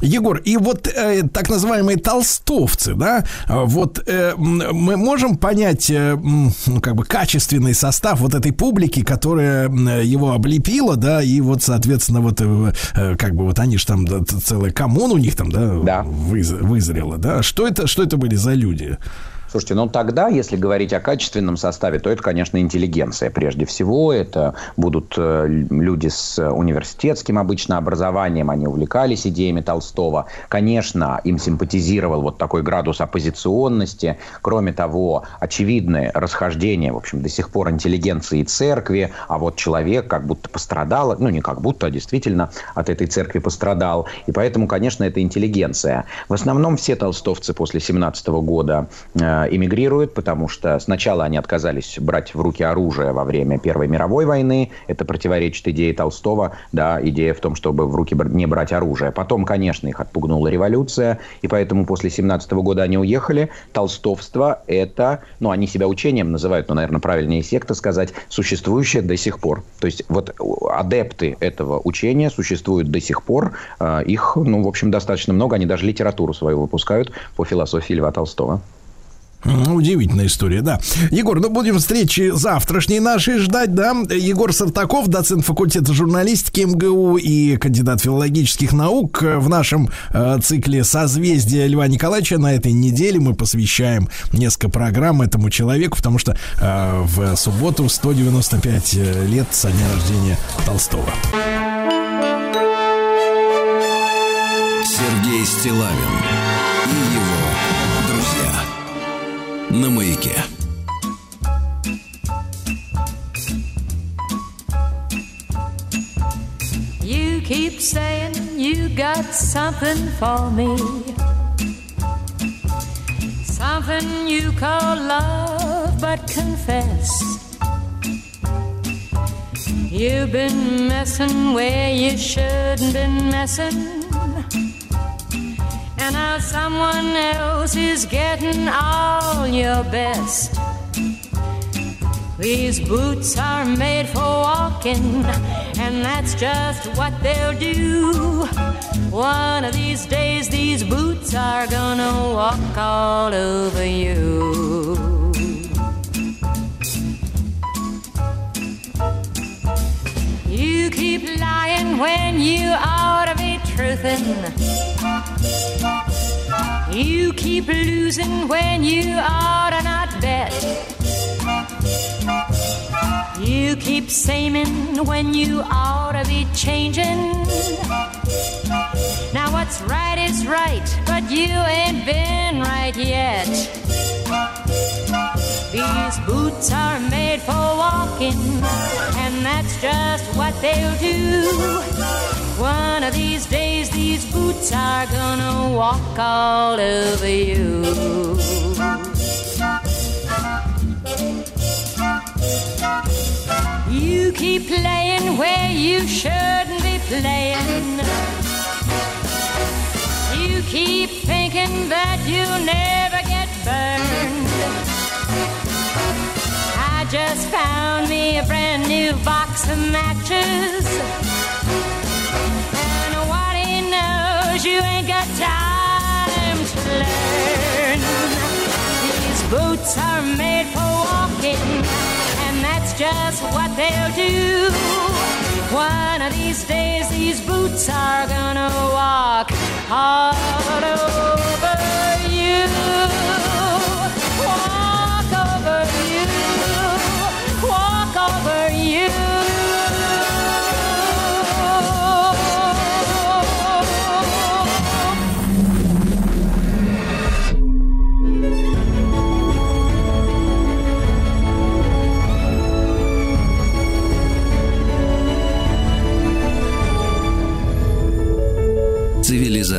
Speaker 1: Егор, и вот э, так называемые толстовцы, да, вот э, мы можем понять, э, ну, как бы качественный состав вот этой публики, которая его облепила, да, и вот, соответственно, вот э, э как бы вот они же там да, целая коммуна у них там, да, да. Выз, вызрела, да. Что это, что это были за люди?
Speaker 10: Слушайте, ну тогда, если говорить о качественном составе, то это, конечно, интеллигенция прежде всего. Это будут э, люди с университетским обычно образованием, они увлекались идеями Толстого. Конечно, им симпатизировал вот такой градус оппозиционности. Кроме того, очевидное расхождение, в общем, до сих пор интеллигенции и церкви, а вот человек как будто пострадал, ну не как будто, а действительно от этой церкви пострадал. И поэтому, конечно, это интеллигенция. В основном все толстовцы после 17 года э, эмигрируют, потому что сначала они отказались брать в руки оружие во время Первой мировой войны. Это противоречит идее Толстого, да, идея в том, чтобы в руки не брать оружие. Потом, конечно, их отпугнула революция, и поэтому после 17 года они уехали. Толстовство – это, ну, они себя учением называют, но, наверное, правильнее секта сказать, существующее до сих пор. То есть вот адепты этого учения существуют до сих пор. А, их, ну, в общем, достаточно много. Они даже литературу свою выпускают по философии Льва Толстого.
Speaker 1: Удивительная история, да. Егор, ну будем встречи завтрашней нашей ждать, да. Егор Сартаков, доцент факультета журналистики МГУ и кандидат филологических наук. В нашем э, цикле «Созвездие Льва Николаевича» на этой неделе мы посвящаем несколько программ этому человеку, потому что э, в субботу 195 э, лет со дня рождения Толстого.
Speaker 3: Сергей Стилавин и его на маяке.
Speaker 11: You keep saying you got something for me. Something you call love, but confess. You've been messing where you shouldn't been messing and now someone else is getting all your best. These boots are made for walking, and that's just what they'll do. One of these days, these boots are gonna walk all over you. You keep lying when you ought to be truthing. You keep losing when you ought to not bet. You keep saying when you ought to be changing. Now what's right is right, but you ain't been right yet. These boots are made for walking, and that's just what they'll do. One of these days, these boots are gonna walk all over you. You keep playing where you shouldn't be playing. You keep thinking that you'll never get burned. I just found me a brand new box of matches. Cause you ain't got time to learn. These boots are made for walking, and that's just what they'll do. One of these days, these boots are gonna walk all over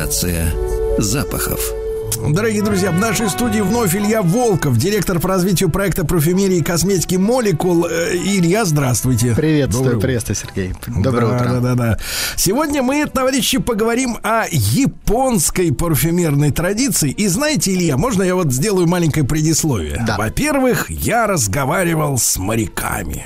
Speaker 3: Цивилизация запахов.
Speaker 1: Дорогие друзья, в нашей студии вновь Илья Волков, директор по развитию проекта парфюмерии и косметики Молекул. Э, Илья, здравствуйте.
Speaker 12: Приветствую,
Speaker 1: Доброе
Speaker 12: приветствую, Сергей. Доброе
Speaker 1: да,
Speaker 12: утро.
Speaker 1: Да, да, да. Сегодня мы, товарищи, поговорим о японской парфюмерной традиции. И знаете, Илья, можно я вот сделаю маленькое предисловие?
Speaker 12: Да.
Speaker 1: Во-первых, я разговаривал с моряками.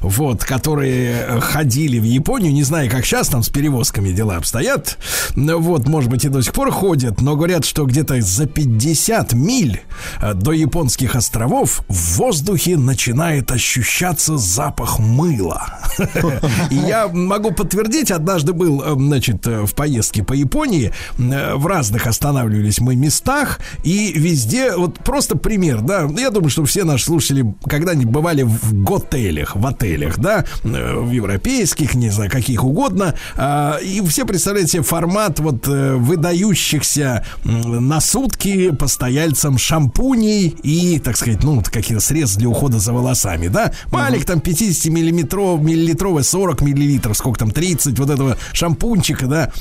Speaker 1: Вот, которые ходили в Японию, не знаю, как сейчас там с перевозками дела обстоят. Вот, может быть, и до сих пор ходят, но говорят, что где-то за 50 миль э, до японских островов в воздухе начинает ощущаться запах мыла. И я могу подтвердить, однажды был, э, значит, э, в поездке по Японии, в разных останавливались мы местах, и везде, вот просто пример, да, я думаю, что все наши слушатели когда-нибудь бывали в готелях, в отелях, да, э, в европейских, не знаю, каких угодно, а, и все представляют себе формат вот э, выдающихся на сутки постояльцам шампуней и, так сказать, ну, вот какие-то средства для ухода за волосами, да, маленький там 50 миллиметров, миллилитровый, 40 миллилитров, сколько там, 30 вот этого шампунчика, да,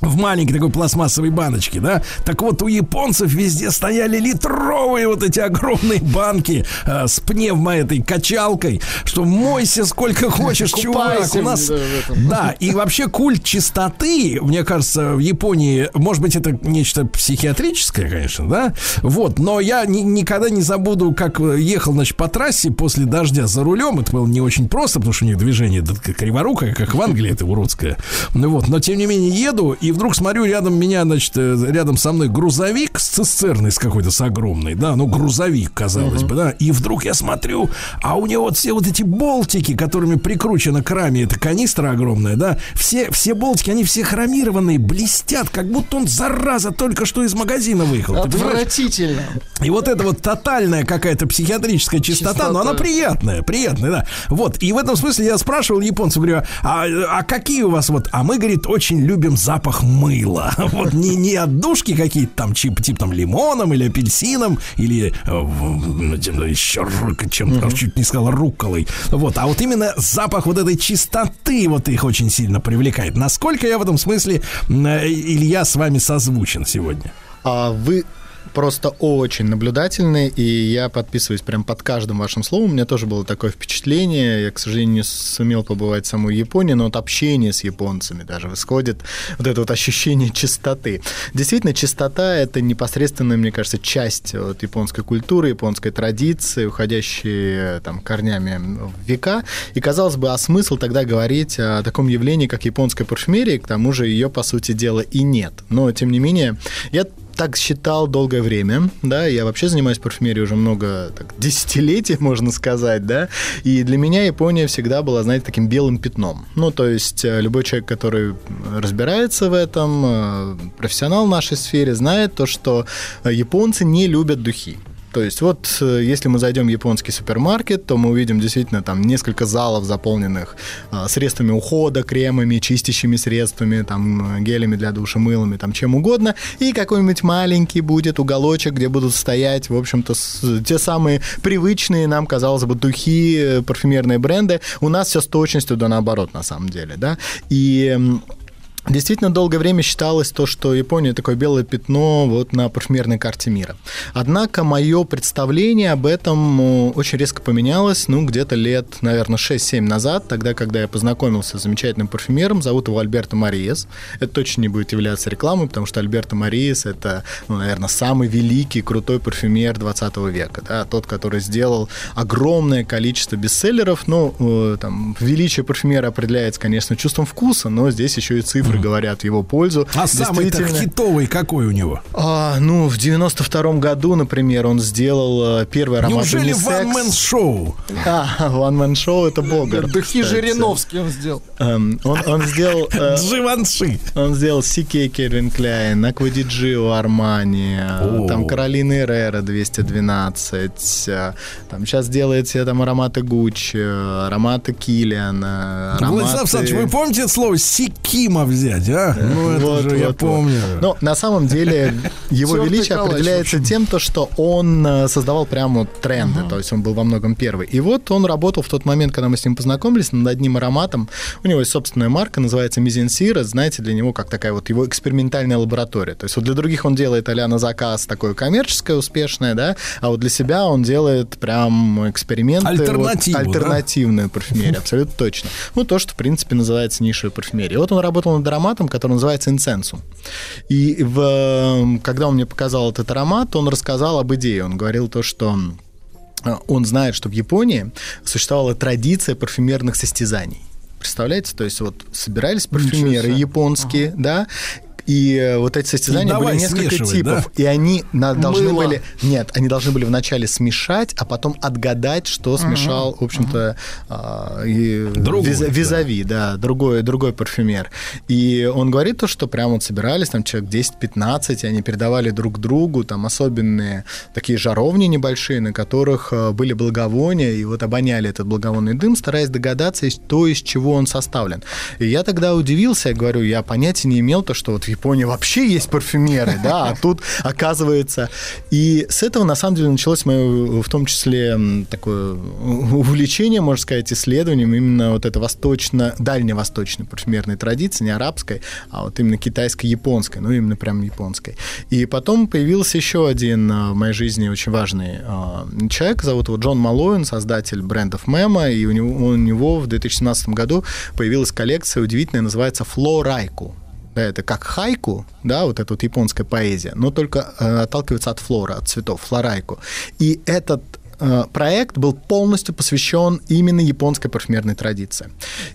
Speaker 1: в маленькой такой пластмассовой баночке, да? Так вот, у японцев везде стояли литровые вот эти огромные банки э, с пневмо этой качалкой, что мойся сколько хочешь, чувак. У нас... Да, и вообще культ чистоты, мне кажется, в Японии, может быть, это нечто психиатрическое, конечно, да? Вот, но я ни- никогда не забуду, как э, ехал, значит, по трассе после дождя за рулем. Это было не очень просто, потому что у них движение криворукое, как в Англии, это уродское. Ну вот, но тем не менее еду, и вдруг смотрю, рядом меня, значит, э, рядом со мной грузовик с цистерной с какой-то, с огромной, да, ну, грузовик, казалось бы, да, и вдруг я смотрю, а у него вот все вот эти болтики, которыми прикручена к раме эта канистра огромная, да, все, все болтики, они все хромированные, блестят, как будто он, зараза, только что из магазина выехал.
Speaker 12: Отвратительно.
Speaker 1: И вот это вот тотальная какая-то психиатрическая чистота,
Speaker 12: Чистота.
Speaker 1: но она приятная, приятная, да. Вот, и в этом смысле я спрашивал японцев, говорю, а, а какие у вас вот, а мы, говорит, очень любим запах мыла. Вот не, не отдушки какие-то там, типа, типа там лимоном или апельсином, или э, еще ру- чем чуть не сказал рукколой. Вот, а вот именно запах вот этой чистоты вот их очень сильно привлекает. Насколько я в этом смысле, э, Илья, с вами созвучен сегодня?
Speaker 12: А вы просто очень наблюдательны, и я подписываюсь прям под каждым вашим словом. У меня тоже было такое впечатление. Я, к сожалению, не сумел побывать в самой Японии, но от общения с японцами даже исходит вот это вот ощущение чистоты. Действительно, чистота — это непосредственная, мне кажется, часть вот японской культуры, японской традиции, уходящие там корнями в века. И, казалось бы, а смысл тогда говорить о таком явлении, как японская парфюмерия, к тому же ее, по сути дела, и нет. Но, тем не менее, я так считал долгое время, да, я вообще занимаюсь парфюмерией уже много так, десятилетий, можно сказать, да, и для меня Япония всегда была, знаете, таким белым пятном. Ну, то есть э, любой человек, который разбирается в этом, э, профессионал в нашей сфере, знает то, что э, японцы не любят духи. То есть вот э, если мы зайдем в японский супермаркет, то мы увидим действительно там несколько залов, заполненных а, средствами ухода, кремами, чистящими средствами, там э, гелями для душа, мылами, там чем угодно, и какой-нибудь маленький будет уголочек, где будут стоять, в общем-то, те самые привычные нам, казалось бы, духи, э, парфюмерные бренды. У нас все с точностью да наоборот, на самом деле, да. И Действительно, долгое время считалось то, что Япония такое белое пятно вот на парфюмерной карте мира. Однако мое представление об этом э, очень резко поменялось, ну, где-то лет, наверное, 6-7 назад, тогда, когда я познакомился с замечательным парфюмером, зовут его Альберто Мариес. Это точно не будет являться рекламой, потому что Альберто Мариес – это, ну, наверное, самый великий, крутой парфюмер 20 века, да, тот, который сделал огромное количество бестселлеров, ну, э, там, величие парфюмера определяется, конечно, чувством вкуса, но здесь еще и цифры говорят в его пользу.
Speaker 1: А самый-то
Speaker 12: Действительно,
Speaker 1: хитовый какой у него?
Speaker 12: а, ну, в 92 году, например, он сделал э, первый аромат
Speaker 1: Неужели
Speaker 12: унисекс.
Speaker 1: ван-мен-шоу?
Speaker 12: А, One Man Show это Богар. Кстати.
Speaker 2: Жириновский он сделал.
Speaker 12: Эм, он, он сделал... э,
Speaker 1: Дживанши.
Speaker 12: он сделал CK Кельвин Кляйн, Аквадиджио Армани,
Speaker 1: О.
Speaker 12: там Каролина Эррера 212, э, там сейчас делает себе там ароматы Гуччи, ароматы Киллиан, ароматы...
Speaker 1: Владислав Александрович, вы помните слово Сикима взял? Взять, а? Ну, это
Speaker 12: Вот,
Speaker 1: же я
Speaker 12: вот, вот.
Speaker 1: помню.
Speaker 12: Но на самом деле его величие определяется тем, то, что он э, создавал прямо вот тренды, то есть он был во многом первый. И вот он работал в тот момент, когда мы с ним познакомились, над одним ароматом. У него есть собственная марка, называется Мизенсира. Знаете, для него как такая вот его экспериментальная лаборатория. То есть вот для других он делает а на заказ такое коммерческое, успешное, да, а вот для себя он делает прям эксперименты. вот,
Speaker 1: Альтернативу, да?
Speaker 12: альтернативную парфюмерию, абсолютно точно. Ну, то, что, в принципе, называется нишевой парфюмерией. Вот он работал над ароматом, который называется инсенсум. И в, когда он мне показал этот аромат, он рассказал об идее. Он говорил то, что э, он знает, что в Японии существовала традиция парфюмерных состязаний. Представляете? То есть вот собирались парфюмеры японские, да, и э, вот эти состязания
Speaker 1: И давай
Speaker 12: были несколько типов. И они на- должны
Speaker 2: Мыло.
Speaker 12: были... Нет, они должны были вначале смешать, а потом отгадать, что смешал, в общем-то, и
Speaker 1: Другой,
Speaker 12: виза-
Speaker 1: да.
Speaker 12: визави, да, другой, другой парфюмер. И он говорит то, что прям вот собирались, там человек 10-15, и они передавали друг другу там особенные такие жаровни небольшие, на которых э, были благовония, и вот обоняли этот благовонный дым, стараясь догадаться, из- то, из чего он составлен. И я тогда удивился, я говорю, я понятия не имел то, что вот в Японии вообще есть парфюмеры, да, а тут оказывается. И с этого, на самом деле, началось мое, в том числе, такое увлечение, можно сказать, исследованием именно вот этой восточно, дальневосточной парфюмерной традиции, не арабской, а вот именно китайско-японской, ну, именно прям японской. И потом появился еще один а, в моей жизни очень важный а, человек, зовут его Джон Малоин, создатель брендов Мема, и у него, у него в 2017 году появилась коллекция удивительная, называется «Флорайку». Да, это как хайку, да, вот эта вот японская поэзия, но только э, отталкивается от флора, от цветов, флорайку. И этот проект был полностью посвящен именно японской парфюмерной традиции.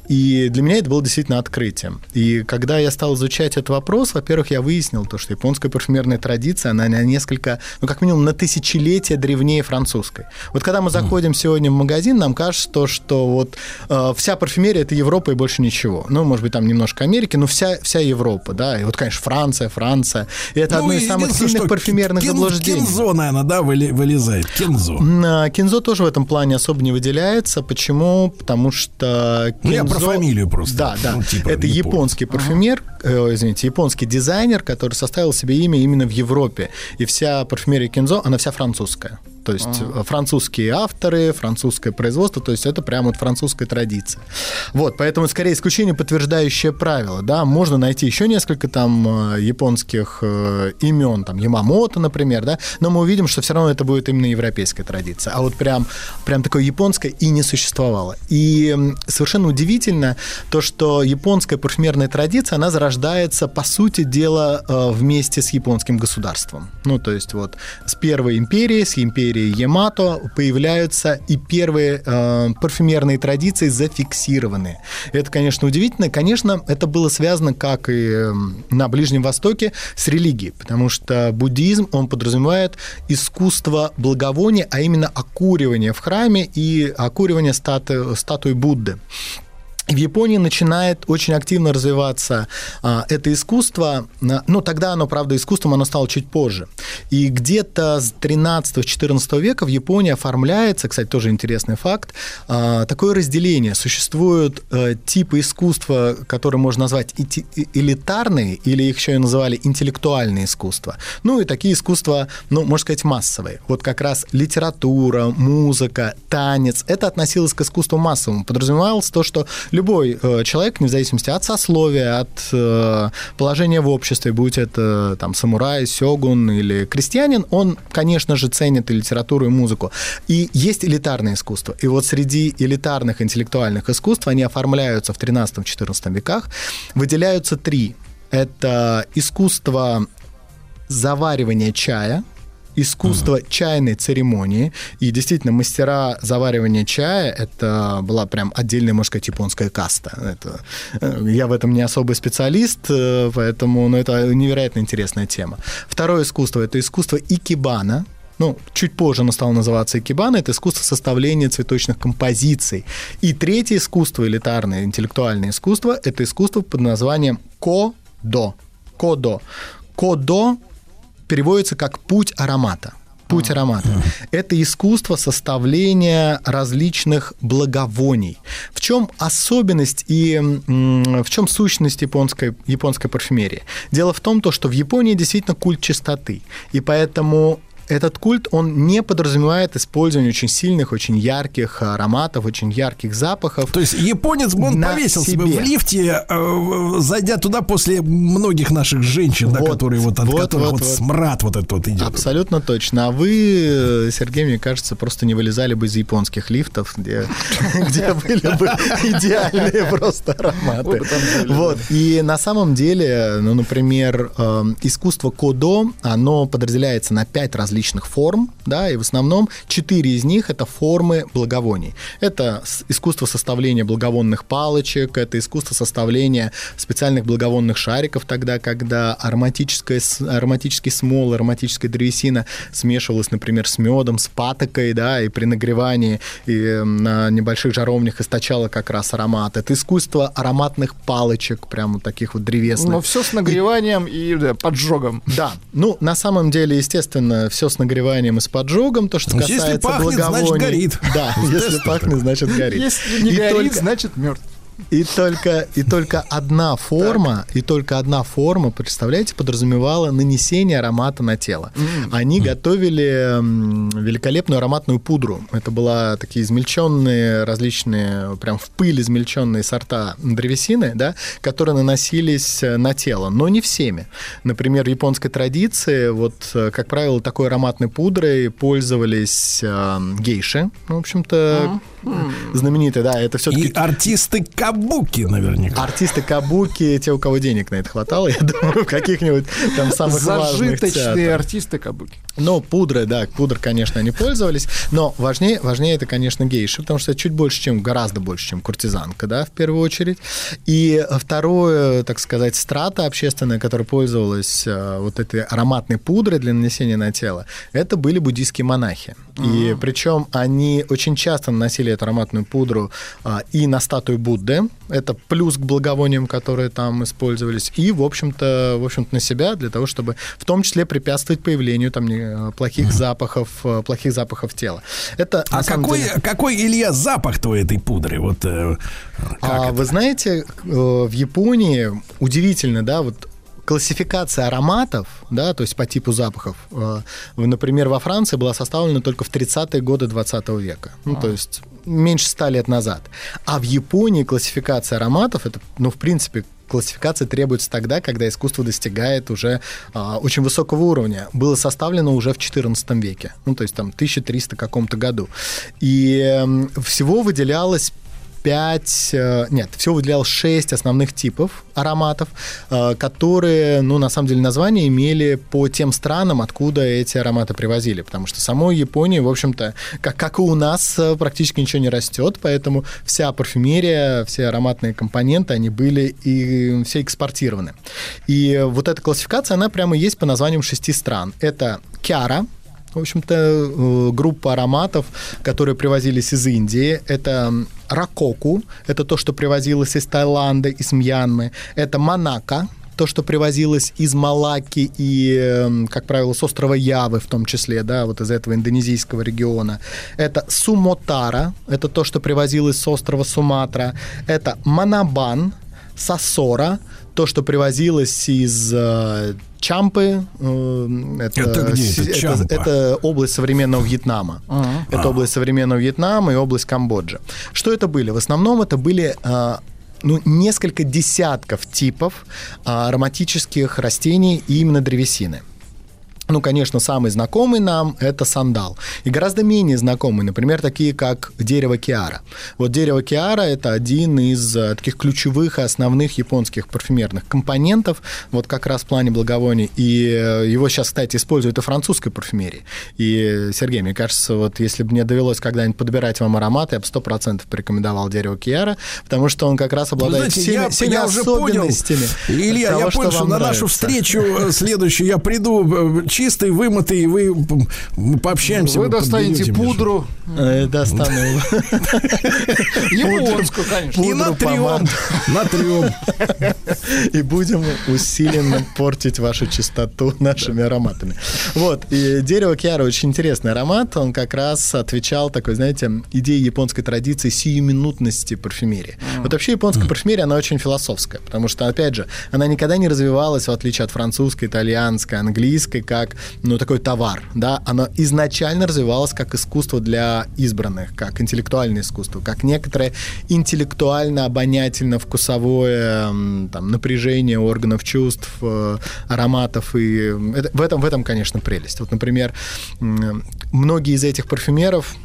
Speaker 12: И для меня это было действительно открытием. И когда я стал изучать этот вопрос, во-первых, я выяснил то, что японская парфюмерная традиция, она на несколько, ну, как минимум, на тысячелетия древнее французской. Вот когда мы заходим сегодня в магазин, нам кажется, то, что вот э, вся парфюмерия — это Европа и больше ничего. Ну, может быть, там немножко Америки, но вся, вся Европа, да. И вот, конечно, Франция, Франция. И это
Speaker 1: Ну,
Speaker 12: одно из самых сильных парфюмерных
Speaker 1: кин-
Speaker 12: заблуждений.
Speaker 1: Кинзо, наверное, да, выли- вылезает. Кинзо.
Speaker 12: А, Кинзо тоже в этом плане особо не выделяется. Почему? Потому что
Speaker 1: Ну, я
Speaker 12: Кинзо-
Speaker 1: про фамилию просто.
Speaker 12: Да, да.
Speaker 1: Ну, типа
Speaker 12: Это
Speaker 1: японский.
Speaker 12: японский парфюмер, э, извините, японский дизайнер, который составил себе имя именно в Европе. И вся парфюмерия Кинзо, она вся французская. То есть э, французские авторы, французское производство, то есть это прямо вот французская традиция. Вот, поэтому скорее исключение, подтверждающее правило. Да, можно найти еще несколько там э, японских э, имен, там Ямамото, например, да, но мы увидим, что все равно это будет именно европейская традиция. А вот прям, прям такое японское и не существовало. И совершенно удивительно то, что японская парфюмерная традиция, она зарождается, по сути дела, вместе с японским государством. Ну, то есть вот с первой империи, с империей Ямато появляются и первые э, парфюмерные традиции зафиксированы. Это, конечно, удивительно. Конечно, это было связано, как и э, на Ближнем Востоке, с религией, потому что буддизм, он подразумевает искусство благовония, а именно окуривание в храме и окуривание стату, статуи Будды. В Японии начинает очень активно развиваться а, это искусство, ну тогда оно, правда, искусством оно стало чуть позже. И где-то с 13-14 века в Японии оформляется, кстати, тоже интересный факт, а, такое разделение. Существуют а, типы искусства, которые можно назвать элитарные, или их еще и называли интеллектуальные искусства. Ну и такие искусства, ну, можно сказать, массовые. Вот как раз литература, музыка, танец, это относилось к искусству массовому. Подразумевалось то, что любой э, человек, вне зависимости от сословия, от э, положения в обществе, будь это там самурай, сёгун или крестьянин, он, конечно же, ценит и литературу, и музыку. И есть элитарное искусство. И вот среди элитарных интеллектуальных искусств они оформляются в 13-14 веках. Выделяются три. Это искусство заваривания чая, искусство чайной церемонии. И действительно, мастера заваривания чая это была прям отдельная, можно сказать, японская каста. Это, э, я в этом не особый специалист, э, поэтому ну, это невероятно интересная тема. Второе искусство это искусство икебана. Ну, чуть позже оно стало называться икебана, это искусство составления цветочных композиций. И третье искусство, элитарное интеллектуальное искусство, это искусство под названием кодо. Кодо. Кодо переводится как путь аромата. Путь аромата. Это искусство составления различных благовоний. В чем особенность и в чем сущность японской, японской парфюмерии? Дело в том, то, что в Японии действительно культ чистоты. И поэтому этот культ, он не подразумевает использование очень сильных, очень ярких ароматов, очень ярких запахов.
Speaker 1: То есть японец бы он повесил себе
Speaker 12: себе.
Speaker 1: в лифте, э, зайдя туда после многих наших женщин, да,
Speaker 12: Вот,
Speaker 1: которые вот от
Speaker 12: вот,
Speaker 1: которых
Speaker 12: вот,
Speaker 1: вот,
Speaker 12: вот.
Speaker 1: смрад вот этот вот идет.
Speaker 12: Абсолютно точно. А вы, э, Сергей, мне кажется, просто не вылезали бы из японских лифтов, где, где были бы идеальные просто ароматы. Вот. И на самом деле, ну, например, э, искусство кодо, оно подразделяется на пять различных форм, да, и в основном четыре из них это формы благовоний. Это искусство составления благовонных палочек, это искусство составления специальных благовонных шариков тогда, когда ароматическая, ароматический смол, ароматическая древесина смешивалась, например, с медом, с патокой, да, и при нагревании и э, на небольших жаровнях источало как раз аромат. Это искусство ароматных палочек, прямо таких вот древесных.
Speaker 2: Но все с нагреванием и да, поджогом.
Speaker 12: Да, ну, на самом деле, естественно, все с нагреванием и с поджогом, то, что
Speaker 1: Ну, если
Speaker 12: касается
Speaker 1: пахнет, значит,
Speaker 12: благовоний.
Speaker 1: горит.
Speaker 12: Да, если пахнет, значит, горит.
Speaker 2: Если не
Speaker 12: И
Speaker 2: горит,
Speaker 12: только-
Speaker 2: значит мертв.
Speaker 12: И только, и только одна форма, и только одна форма, представляете, подразумевала нанесение аромата на тело. Они готовили м, великолепную ароматную пудру. Это была такие измельченные различные, прям в пыль измельченные сорта древесины, да, которые наносились э, на тело, но не всеми. Например, в японской традиции, вот, э, как правило, такой ароматной пудрой пользовались э, гейши. Ну, в общем-то, знаменитые, да, это все-таки
Speaker 1: И артисты кабуки наверняка.
Speaker 12: Артисты кабуки, те, у кого денег на это хватало, я думаю, в каких-нибудь там самых важных
Speaker 2: Зажиточные артисты кабуки.
Speaker 12: Но пудры, да, пудр, конечно, они пользовались, но важнее, важнее это, конечно, гейши, потому что это чуть больше, чем, гораздо больше, чем куртизанка, да, в первую очередь. И второе, так сказать, страта общественная, которая пользовалась э, вот этой ароматной пудрой для нанесения на тело, это были буддийские монахи. И причем они очень часто наносили эту ароматную пудру а, и на статую Будды, это плюс к благовониям, которые там использовались, и, в общем-то, в общем-то, на себя, для того, чтобы в том числе препятствовать появлению там не- плохих запахов, э, плохих запахов тела. Это,
Speaker 1: А какой,
Speaker 12: деле-
Speaker 1: какой, Илья, запах твой этой пудры? Вот э,
Speaker 12: А,
Speaker 1: это?
Speaker 12: Вы знаете, э, в Японии удивительно, да, вот классификация ароматов, да, то есть по типу запахов, э, например, во Франции была составлена только в 30-е годы 20 века, ну, то есть меньше 100 лет назад. А в Японии классификация ароматов, это, ну, в принципе, классификация требуется тогда, когда искусство достигает уже а, очень высокого уровня. Было составлено уже в XIV веке, ну, то есть там 1300 каком-то году. И эм, всего выделялось 5, нет, всего выделял 6 основных типов ароматов, э, которые, ну, на самом деле, названия имели по тем странам, откуда эти ароматы привозили, потому что самой Японии, в общем-то, как, как и у нас, э, практически ничего не растет, поэтому вся парфюмерия, все ароматные компоненты, они были и все экспортированы. И вот эта классификация, она прямо есть по названиям шести стран. Это Кяра, в общем-то, э, группа ароматов, которые привозились из Индии. Это ракоку, это то, что привозилось из Таиланда, из Мьянмы. Это манака, то, что привозилось из Малаки и, эм, как правило, с острова Явы в том числе, да, вот из этого индонезийского региона. Это сумотара, это то, что привозилось с острова Суматра. Это манабан, сосора, то, что привозилось из э, Чампы. э, Это,
Speaker 1: Это где это, Чампа?
Speaker 12: это область современного Вьетнама. Это область современного Вьетнама и область Камбоджи. Что это были? В основном это были а, ну, несколько десятков типов а, ароматических растений и именно древесины. Ну, конечно, самый знакомый нам – это сандал. И гораздо менее знакомый, например, такие, как дерево киара. Вот дерево киара – это один из э, таких ключевых и основных японских парфюмерных компонентов, вот как раз в плане благовоний. И э, его сейчас, кстати, используют и в французской парфюмерии. И, Сергей, мне кажется, вот если бы мне довелось когда-нибудь подбирать вам аромат, я бы сто процентов порекомендовал дерево киара, потому что он как раз
Speaker 1: Вы
Speaker 12: обладает
Speaker 1: знаете,
Speaker 12: всеми,
Speaker 1: я,
Speaker 12: всеми
Speaker 1: я уже понял,
Speaker 12: особенностями
Speaker 1: Илья,
Speaker 12: того,
Speaker 1: я
Speaker 12: что
Speaker 1: понял, что
Speaker 12: вам
Speaker 1: на нашу встречу э, следующую я приду чистый, вымытый, и вы пообщаемся.
Speaker 2: Вы достанете пудру.
Speaker 12: Э, Достану.
Speaker 2: Японскую, конечно.
Speaker 1: И
Speaker 12: помаду.
Speaker 1: натрем.
Speaker 12: и будем усиленно портить вашу чистоту нашими ароматами. Вот, и дерево Киара очень интересный аромат, он как раз отвечал такой, знаете, идее японской традиции сиюминутности парфюмерии. Вот вообще японская парфюмерия, она очень философская, потому что, опять же, она никогда не развивалась, в отличие от французской, итальянской, английской, как, ну, такой товар, да, она изначально развивалась как искусство для избранных, как интеллектуальное искусство, как некоторое интеллектуально-обонятельно-вкусовое там, напряжение органов чувств, э, ароматов, и это- в этом, в этом, конечно, прелесть. Вот, например, многие из этих парфюмеров,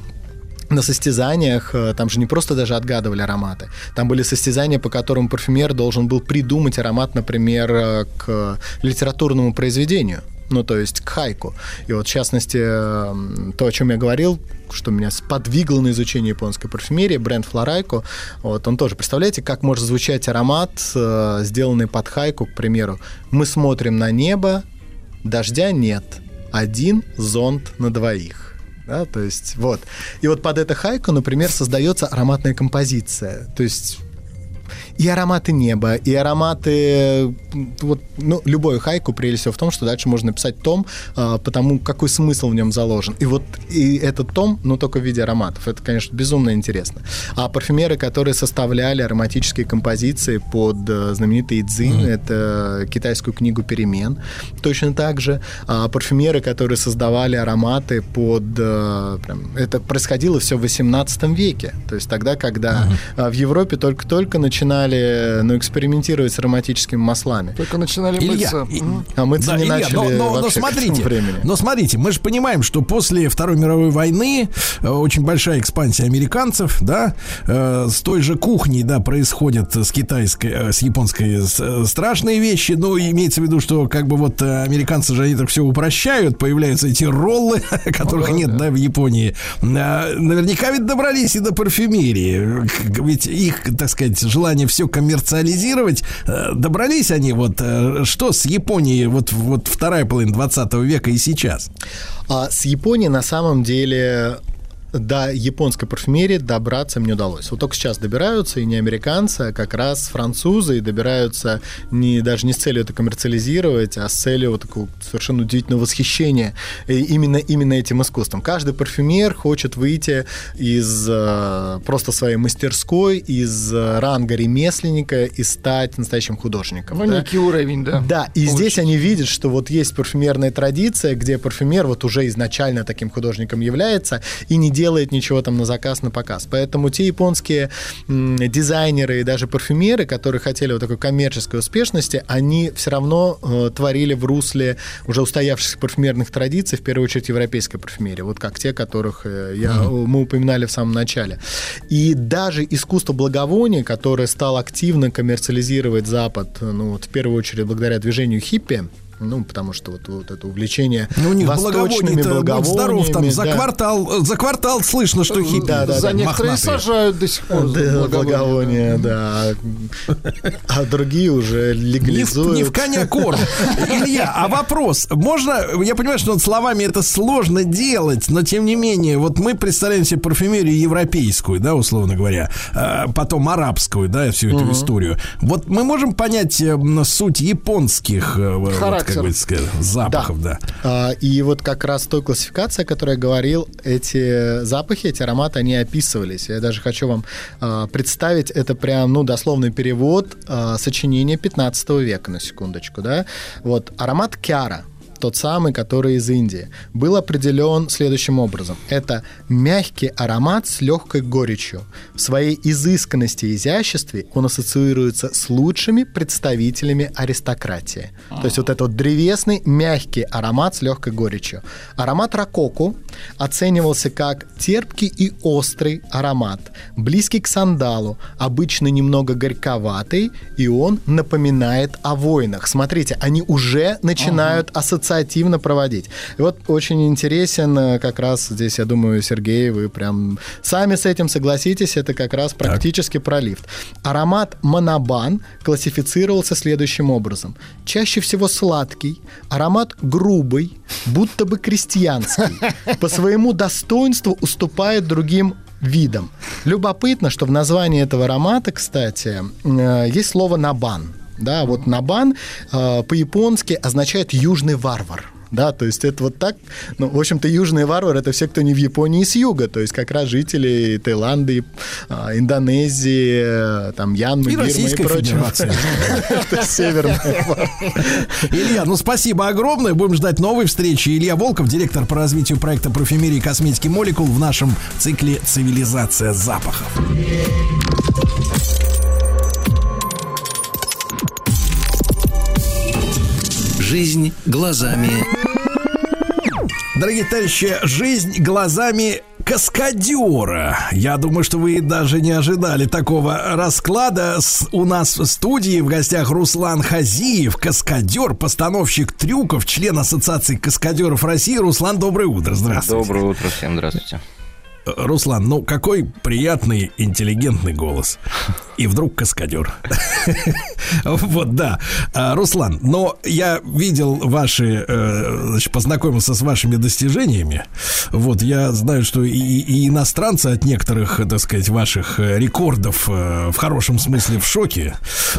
Speaker 12: на состязаниях, э, там же не просто даже отгадывали ароматы, там были состязания, по которым парфюмер должен был придумать аромат, например, э, к литературному произведению. Ну, то есть к хайку. И вот, в частности, э, то, о чем я говорил, что меня сподвигло на изучение японской парфюмерии, бренд Флорайко, вот он тоже, представляете, как может звучать аромат, э, сделанный под хайку, к примеру. Мы смотрим на небо, дождя нет, один зонт на двоих. Да, то есть вот. И вот под это хайку, например, создается ароматная композиция. То есть и ароматы неба, и ароматы... м, Вот, ну, любой хайку, прелесть всего в том, что дальше можно написать том, а, потому какой смысл в нем заложен. И вот и этот том, но только в виде ароматов. Это, конечно, безумно интересно. А парфюмеры, которые составляли ароматические композиции под э, знаменитый Идзин, это китайскую книгу «Перемен», точно так же. А парфюмеры, которые создавали ароматы под... э, прям, это происходило все в 18 веке. То есть тогда, когда а, в Европе только-только начинали ну, экспериментировать с ароматическими маслами.
Speaker 2: Только начинали
Speaker 1: Илья,
Speaker 2: мыться.
Speaker 1: и-.
Speaker 12: А мы
Speaker 1: Да,
Speaker 12: не
Speaker 1: Илья,
Speaker 12: начали
Speaker 1: но, но- но
Speaker 12: вообще к
Speaker 1: смотрите,
Speaker 12: этому времени.
Speaker 1: но смотрите, мы же понимаем, что после Второй мировой войны э, очень большая экспансия американцев, да, э, с той же кухней, да, происходят с китайской, э, с японской с- страшные вещи. Ну, имеется в виду, что как бы вот американцы же они так все упрощают, появляются эти роллы, которых нет, да, в Японии. Наверняка ведь добрались и до парфюмерии. Ведь их, так сказать, желание все коммерциализировать, э, добрались они вот, э, что с Японией вот, вот вторая половина 20 века и сейчас?
Speaker 12: А с Японией на самом деле до японской парфюмерии добраться мне удалось. Вот только сейчас добираются, и не американцы, а как раз французы, и добираются не, даже не с целью это коммерциализировать, а с целью вот такого совершенно удивительного восхищения э, именно, именно этим искусством. Каждый парфюмер хочет выйти из э, просто своей мастерской, из э, ранга ремесленника и стать настоящим художником.
Speaker 2: Ну,
Speaker 12: да?
Speaker 2: некий уровень, да.
Speaker 12: Да, и здесь они видят, что вот есть парфюмерная традиция, где парфюмер вот уже изначально таким художником является и не делает ничего там на заказ, на показ. Поэтому те японские дизайнеры и даже парфюмеры, которые хотели вот такой коммерческой успешности, они все равно э, творили в русле уже устоявшихся парфюмерных традиций, в первую очередь европейской парфюмерии, вот как те, которых э, я, мы упоминали в самом начале. И даже искусство благовония, которое стал активно коммерциализировать Запад, ну вот в первую очередь благодаря движению хиппи, ну, потому что вот, вот это увлечение
Speaker 1: Ну, у них
Speaker 12: восточными
Speaker 1: благовоний-то, будь здоров, там
Speaker 12: благовониями,
Speaker 1: за
Speaker 12: да.
Speaker 1: квартал, за квартал слышно, что хиппи.
Speaker 12: Да, да,
Speaker 2: За
Speaker 12: да,
Speaker 2: некоторые
Speaker 1: мохнатые.
Speaker 2: сажают до сих пор.
Speaker 12: Да, благовония, да. А другие уже
Speaker 1: Не в,
Speaker 12: легализуют.
Speaker 1: не в коня корм. Илья, а вопрос. Можно, я понимаю, что вот словами это сложно делать, но тем не менее, вот мы представляем себе парфюмерию европейскую, да, условно говоря, а, потом арабскую, да, всю эту историю. Вот мы можем понять э, суть японских э, вот,
Speaker 2: Характер.
Speaker 1: Как бы сказать, запахов, да.
Speaker 12: А, И вот как раз той классификации, о которой я говорил, эти запахи, эти ароматы, они описывались. Я даже хочу вам а, представить, это прям, ну, дословный перевод а, сочинения 15 века, на секундочку, да. Вот, аромат кяра, тот самый, который из Индии, был определен следующим образом. Это мягкий аромат с легкой горечью. В своей изысканности и изяществе он ассоциируется с лучшими представителями аристократии. То есть вот этот вот древесный, мягкий аромат с легкой горечью. Аромат ракоку оценивался как терпкий и острый аромат, близкий к сандалу, обычно немного горьковатый, и он напоминает о войнах. Смотрите, они уже начинают ассоциировать инициативно проводить. И вот очень интересен э, как раз здесь, я думаю, Сергей, вы прям сами с этим согласитесь, это как раз практически про лифт. Аромат Монобан классифицировался следующим образом. Чаще всего сладкий, аромат грубый, будто бы крестьянский. По своему достоинству уступает другим видам. Любопытно, что в названии этого аромата, кстати, э, есть слово «набан». Да, вот «набан» э, по-японски означает «южный варвар». Да, то есть это вот так, ну, в общем-то, южные варвары это все, кто не в Японии с юга, то есть как раз жители Таиланда, и, а, Индонезии, там, Янмы,
Speaker 1: И
Speaker 12: Бирмы и прочего. Это северная
Speaker 1: Илья, ну спасибо огромное. Будем ждать новой встречи. Илья Волков, директор по развитию проекта парфюмерии и косметики молекул в нашем цикле «Цивилизация запахов».
Speaker 3: Жизнь глазами
Speaker 1: Дорогие товарищи, жизнь глазами каскадера. Я думаю, что вы даже не ожидали такого расклада. С- у нас в студии в гостях Руслан Хазиев, каскадер, постановщик трюков, член Ассоциации каскадеров России. Руслан, доброе утро. Здравствуйте.
Speaker 13: Доброе утро всем, здравствуйте.
Speaker 1: Руслан, ну какой приятный, интеллигентный голос. И вдруг каскадер. Вот, да. А, Руслан, но я видел ваши, э, значит, познакомился с вашими достижениями. Вот, я знаю, что и, иностранцы от некоторых, так сказать, ваших э, рекордов э, в хорошем смысле в шоке.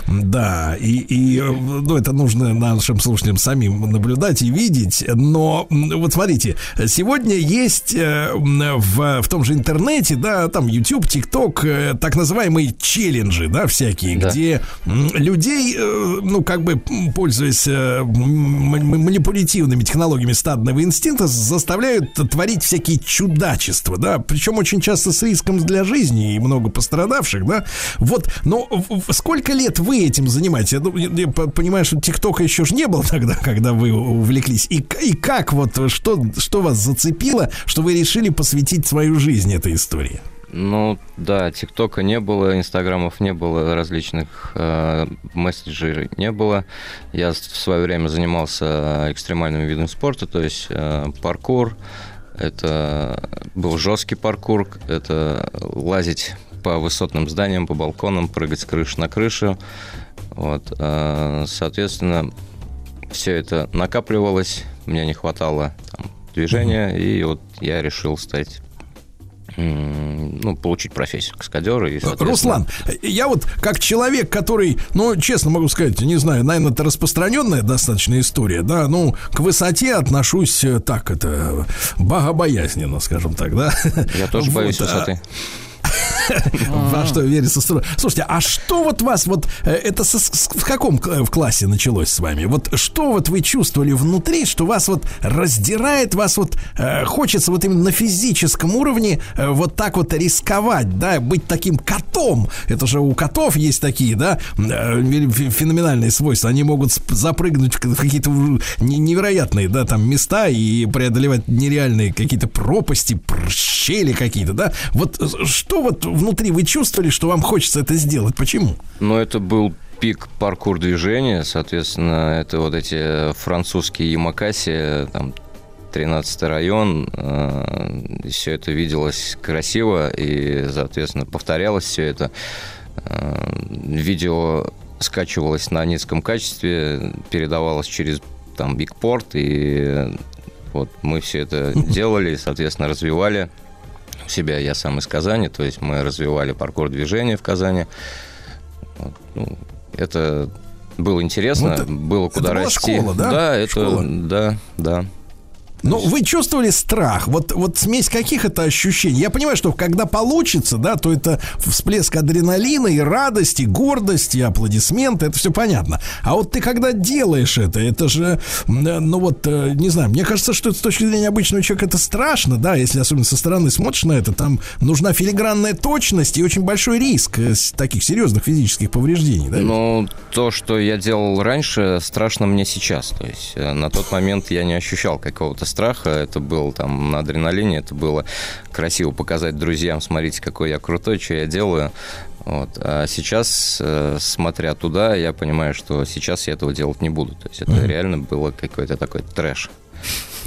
Speaker 1: Да, и, ну, это нужно нашим слушателям самим наблюдать и видеть. Но вот смотрите, сегодня есть в, в том же интернете, да, там YouTube, TikTok, э, так называемые челленджи, да, всякие, где м, людей, э, ну, как бы, пользуясь э, манипулятивными технологиями стадного инстинкта, заставляют творить всякие чудачества, да, причем очень часто с риском для жизни и много пострадавших, да. Вот, но сколько лет вы этим занимаетесь? Я, думаю, я по- понимаю, что ТикТока еще ж не было тогда, когда вы увлеклись. И, и как вот, что, что вас зацепило, что вы решили посвятить свою жизнь этой истории?
Speaker 13: Ну, да, ТикТока не было, Инстаграмов не было, различных э, мессенджеров не было. Я в свое время занимался экстремальным видом спорта, то есть э, паркур. Это был жесткий паркур, это лазить по высотным зданиям, по балконам, прыгать с крыши на крышу. Вот, э, соответственно, все это накапливалось, мне не хватало там, движения, и вот я решил стать ну, получить профессию каскадера. И, соответственно,
Speaker 1: Руслан, я вот как человек, который, ну, честно могу сказать, не знаю, наверное, это распространенная достаточно история, да, ну, к высоте отношусь э, так, это богобоязненно, скажем так, да.
Speaker 13: Я тоже боюсь
Speaker 1: Вот, а,
Speaker 13: высоты.
Speaker 1: Во что верится стро- Слушайте, а что вот вас вот э, это в каком к- в классе началось с вами? Вот что вот вы чувствовали внутри, что вас вот раздирает, вас вот э, хочется вот именно на физическом уровне э, вот так вот рисковать, да, быть таким котом. Это же у котов есть такие, да, э, фе- феноменальные свойства. Они могут запрыгнуть в какие-то невероятные, да, там места и преодолевать нереальные какие-то пропасти, пр- щели какие-то, да. Вот э, что вот внутри вы чувствовали, что вам хочется это сделать? Почему?
Speaker 13: Но это был пик паркур движения, соответственно, это вот эти французские Ямакаси, там, 13 район, все это виделось красиво, и, соответственно, повторялось все это. Э, Видео скачивалось на низком качестве, передавалось через там Бигпорт, и вот мы все это делали, соответственно, развивали у себя. Я сам из Казани, то есть мы развивали паркур движения в Казани. Ну, это было интересно,
Speaker 1: Ну, это-
Speaker 13: было куда
Speaker 1: была
Speaker 13: расти.
Speaker 1: школа, да?
Speaker 13: Да, это,
Speaker 1: Школа.
Speaker 13: да, да.
Speaker 1: Но вы чувствовали страх? Вот, вот смесь каких это ощущений? Я понимаю, что когда получится, да, то это всплеск адреналина и радости, гордости, аплодисменты, это все понятно. А вот ты когда делаешь это, это же, э, ну вот, э, не знаю, мне кажется, что это с точки зрения обычного человека это страшно, да, если особенно со стороны смотришь на это, там нужна филигранная точность и очень большой риск э, таких серьезных физических повреждений, да?
Speaker 13: Ну, то, что я делал раньше, страшно мне сейчас. То есть на тот момент я не ощущал какого-то страха, это было там на адреналине, это было красиво показать друзьям, смотрите, какой я крутой, что я делаю. Вот. А сейчас, э, смотря туда, я понимаю, что сейчас я этого делать не буду. То есть это
Speaker 1: Мгм.
Speaker 13: реально было какой-то такой трэш.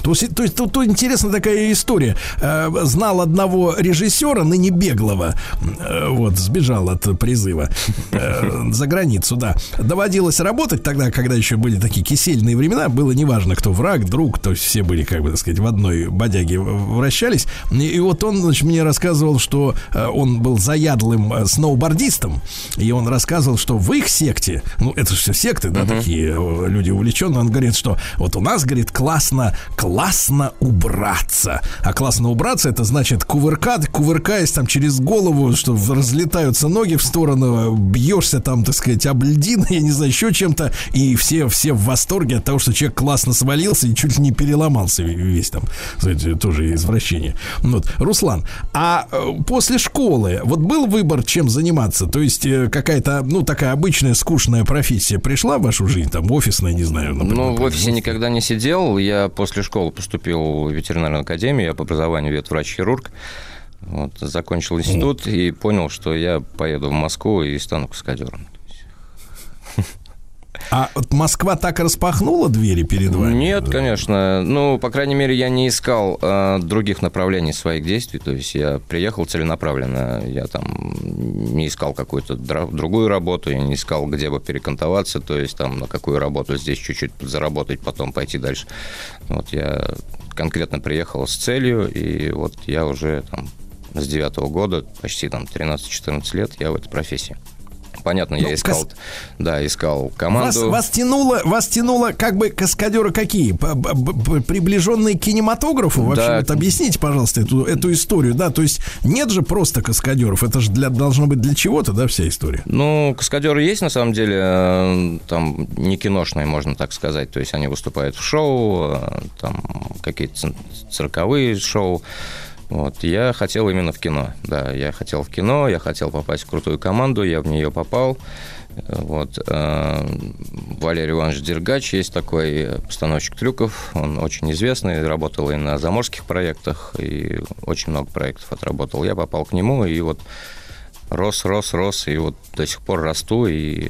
Speaker 1: То есть, то есть тут, тут интересная такая история. Э, знал одного режиссера, ныне беглого, э, вот, сбежал от призыва э, за границу, да. Доводилось работать тогда, когда еще были такие кисельные времена, было неважно, кто враг, друг, то есть все были, как бы, так сказать, в одной бодяге вращались. И, вот он, значит, мне рассказывал, что он был заядлым сноубордистом, и он рассказывал, что в их секте, ну, это же все секты, да, такие э, люди увлеченные, он говорит, что вот у нас, говорит, классно, классно убраться. А классно убраться, это значит кувыркать, кувыркаясь там через голову, что разлетаются ноги в сторону, бьешься там, так сказать, об льдины, я не знаю, еще чем-то, и все, все в восторге от того, что человек классно свалился и чуть ли не переломался весь там, кстати, тоже извращение. Вот. Руслан, а э, после школы вот был выбор, чем заниматься? То есть э, какая-то, ну, такая обычная скучная профессия пришла в вашу жизнь, там, офисная, не знаю, например,
Speaker 13: Ну, в офисе никогда не сидел. Я после школы поступил в ветеринарную академию. Я по образованию ветврач-хирург. Вот, закончил институт и понял, что я поеду в Москву и стану каскадером.
Speaker 1: А вот Москва так распахнула двери перед вами?
Speaker 13: Нет, конечно. Ну, по крайней мере, я не искал э, других направлений своих действий. То есть я приехал целенаправленно. Я там не искал какую-то другую работу, я не искал, где бы перекантоваться, то есть там на какую работу здесь чуть-чуть заработать, потом пойти дальше. Вот я конкретно приехал с целью, и вот я уже там с девятого года, почти там 13-14 лет, я в этой профессии. Понятно, я
Speaker 1: Ну,
Speaker 13: искал,
Speaker 1: кас-
Speaker 13: да, искал
Speaker 1: Вас,
Speaker 13: команду.
Speaker 1: вас тянуло, вас тянуло как бы каскадеры какие? Приближенные к кинематографу? Вообще,
Speaker 13: Да.
Speaker 1: вот объясните, пожалуйста, эту, эту историю, да? То есть нет же просто каскадеров, это же для, должно быть для чего-то, да, вся история?
Speaker 13: Ну, каскадеры есть, на самом деле, э, там не киношные, можно так сказать. То есть они выступают в шоу, э, там какие-то цирковые шоу. Вот, я хотел именно в кино, да, я хотел в кино, я хотел попасть в крутую команду, я в нее попал. Вот, э, Валерий Иванович Дергач есть такой постановщик трюков, он очень известный, работал и на заморских проектах, и очень много проектов отработал. Я попал к нему, и вот рос, рос, рос, и вот до сих пор расту, и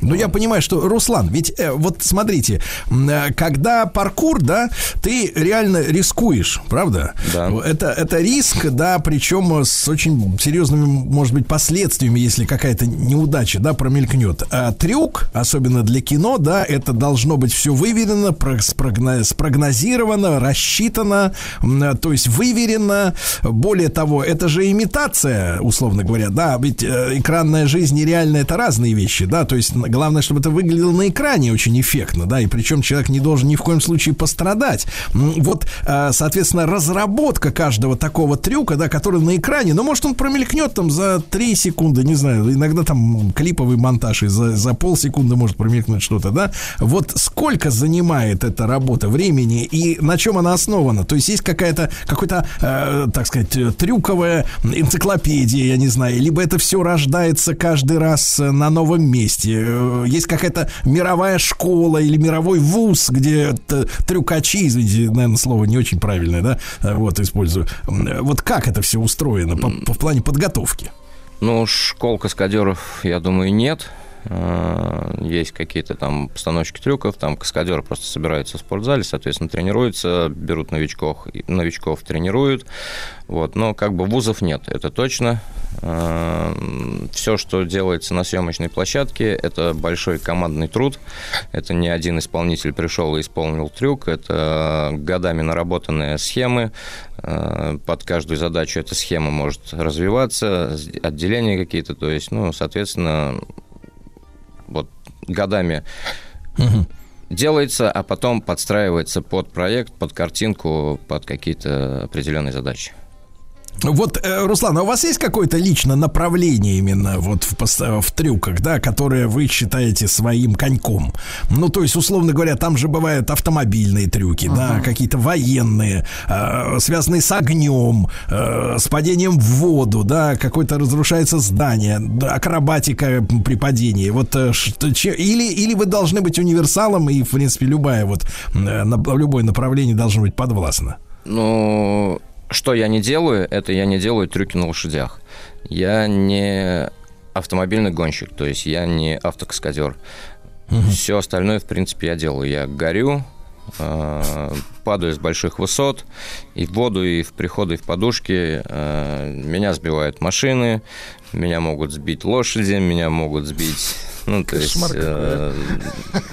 Speaker 1: Ну, я понимаю, что, Руслан, ведь э, вот смотрите, э, когда паркур, да, ты реально рискуешь, правда?
Speaker 13: Да.
Speaker 1: Это, это риск, да, причем с очень серьезными, может быть, последствиями, если какая-то неудача, да, промелькнет. А трюк, особенно для кино, да, это должно быть все выверено, про- спрогно- спрогнозировано, рассчитано, э, то есть выверено. Более того, это же имитация, условно говоря, да, ведь э, экранная жизнь и реальная это разные вещи, да, то есть главное, чтобы это выглядело на экране очень эффектно, да, и причем человек не должен ни в коем случае пострадать. Вот, э, соответственно, разработка каждого такого трюка, да, который на экране, ну, может, он промелькнет там за 3 секунды, не знаю, иногда там клиповый монтаж и за, за полсекунды может промелькнуть что-то, да. Вот сколько занимает эта работа времени и на чем она основана? То есть есть какая-то, какой-то, э, так сказать, трюковая энциклопедия, я не знаю, либо это все рождается каждый раз э, на новом месте. Э, Есть какая-то мировая школа или мировой вуз, где т- трюкачи, извините, наверное, слово не очень правильное, да, э, вот использую. Э, Вот как это все устроено по, по- в плане подготовки?
Speaker 13: Ну, школ каскадеров, я думаю, нет. Э, Есть какие-то там постановщики трюков, там каскадеры просто собираются в спортзале, соответственно, тренируются, берут новичков, новичков тренируют. Вот. Но как бы вузов нет, это точно. Все, что делается на съемочной площадке, это большой командный труд. Это не один исполнитель пришел и исполнил трюк. Это годами наработанные схемы. Э, Под каждую задачу эта схема может развиваться, отделения какие-то. То есть, ну, соответственно, вот годами делается, а потом подстраивается под проект, под картинку, под какие-то определенные задачи.
Speaker 1: Вот, э, Руслан, а у вас есть какое-то лично направление именно вот в, в трюках, да, которое вы считаете своим коньком? Ну, то есть, условно говоря, там же бывают автомобильные трюки, да, какие-то военные, э, связанные с огнем, э, с падением в воду, да, какое-то разрушается здание, да, акробатика при падении. Вот э, что, че- или, или вы должны быть универсалом, и, в принципе, любая вот, э, на- любое направление должно быть подвластно.
Speaker 13: Ну, что я не делаю, это я не делаю трюки на лошадях. Я не автомобильный гонщик, то есть я не автокаскадер. Все остальное, в принципе, я делаю. Я горю, э, падаю с больших высот, и в воду, и в приходы, и в подушки. Э, меня сбивают машины, меня могут сбить лошади, меня могут сбить... Ну, то есть...
Speaker 2: Кошмар
Speaker 13: э,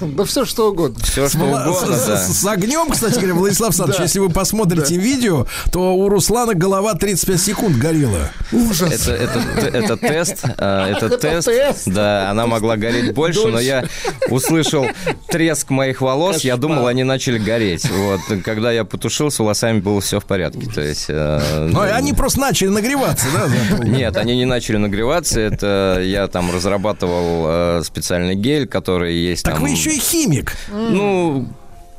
Speaker 2: Да все что угодно.
Speaker 13: все, что угодно,
Speaker 1: с,
Speaker 13: да.
Speaker 1: с- огнем, кстати говоря, Владислав Александрович,
Speaker 2: Да.
Speaker 1: если вы посмотрите видео, то у Руслана голова 35 секунд горела.
Speaker 2: Ужас.
Speaker 13: Это, это, это тест, а, это тест, да, она могла гореть больше, но я услышал треск моих волос, я думал, они начали гореть. Вот, когда я потушил, с волосами было все в порядке. То есть,
Speaker 1: Ну, они просто начали нагреваться, да?
Speaker 13: нет, они не начали нагреваться. Это я там разрабатывал э, специальный гель, который есть
Speaker 1: Так
Speaker 13: там.
Speaker 1: вы еще и химик.
Speaker 13: Ну,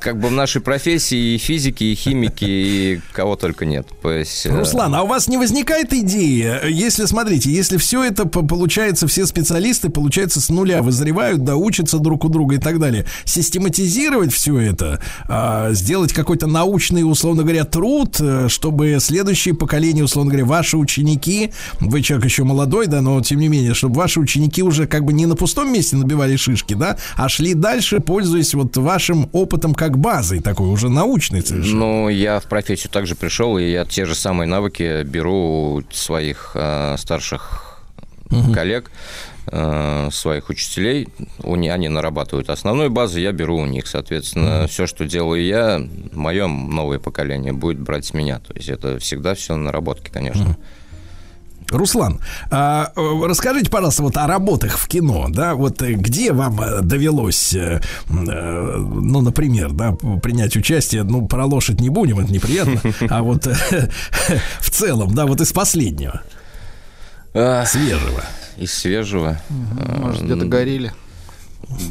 Speaker 13: как бы в нашей профессии и физики, и химики, и кого только нет. То есть, э,
Speaker 1: Руслан, а у вас не возникает идеи, если, смотрите, если все это по- получается, все специалисты, получается, с нуля вызревают, да, учатся друг у друга и так далее, систематизировать все это, а, сделать какой-то научный, условно говоря, труд, э, чтобы следующее поколение, условно говоря, ваши ученики, вы человек еще молодой, да, но тем не менее, чтобы ваши ученики уже как бы не на пустом месте набивали шишки, да, а шли дальше, пользуясь вот вашим опытом как базой, такой уже научной совершенно.
Speaker 13: Ну, я в профессию также пришел, и я те же самые навыки беру у своих э, старших коллег, э, своих учителей. Не- они нарабатывают основную базу, я беру у них. Соответственно, все, что делаю я, мое новое поколение будет брать с меня. То есть это всегда все наработки, конечно.
Speaker 1: Руслан, а, э, расскажите, пожалуйста, вот о работах в кино, да, вот э, где вам э, довелось, э, э, ну, например, да, принять участие, ну, про лошадь не будем, это неприятно, а вот в целом, да, вот из последнего,
Speaker 13: А,
Speaker 1: свежего.
Speaker 13: Из свежего.
Speaker 2: Может,
Speaker 13: э,
Speaker 2: где-то горели.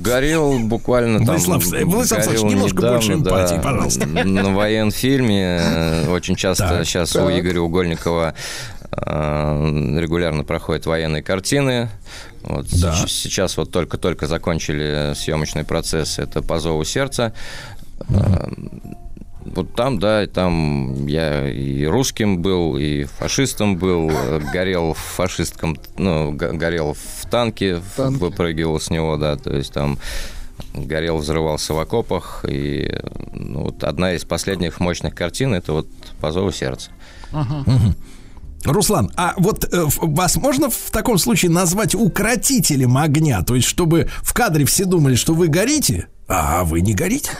Speaker 13: Горел буквально там...
Speaker 1: Владислав, Владислав
Speaker 13: горел
Speaker 1: немножко
Speaker 13: недавно,
Speaker 1: больше эмпатии,
Speaker 13: да,
Speaker 1: пожалуйста.
Speaker 13: На военфильме э, очень часто
Speaker 1: Так,
Speaker 13: сейчас у
Speaker 2: так.
Speaker 13: Игоря Угольникова регулярно проходят военные картины. Вот
Speaker 1: Да.
Speaker 13: Сейчас вот только-только закончили съемочный процесс. Это «По зову сердца». Э, Вот там, да, и там я и русским был, и фашистом был, э, горел в фашистском, ну, го- горел в танке,
Speaker 2: Танке.
Speaker 13: выпрыгивал с него, да, то есть там горел, взрывался в окопах, и ну, вот одна из последних мощных картин – это вот «По зову сердца».
Speaker 1: Руслан, а вот э, в- вас можно в таком случае назвать укротителем огня, то есть чтобы в кадре все думали, что вы горите, а вы не горите?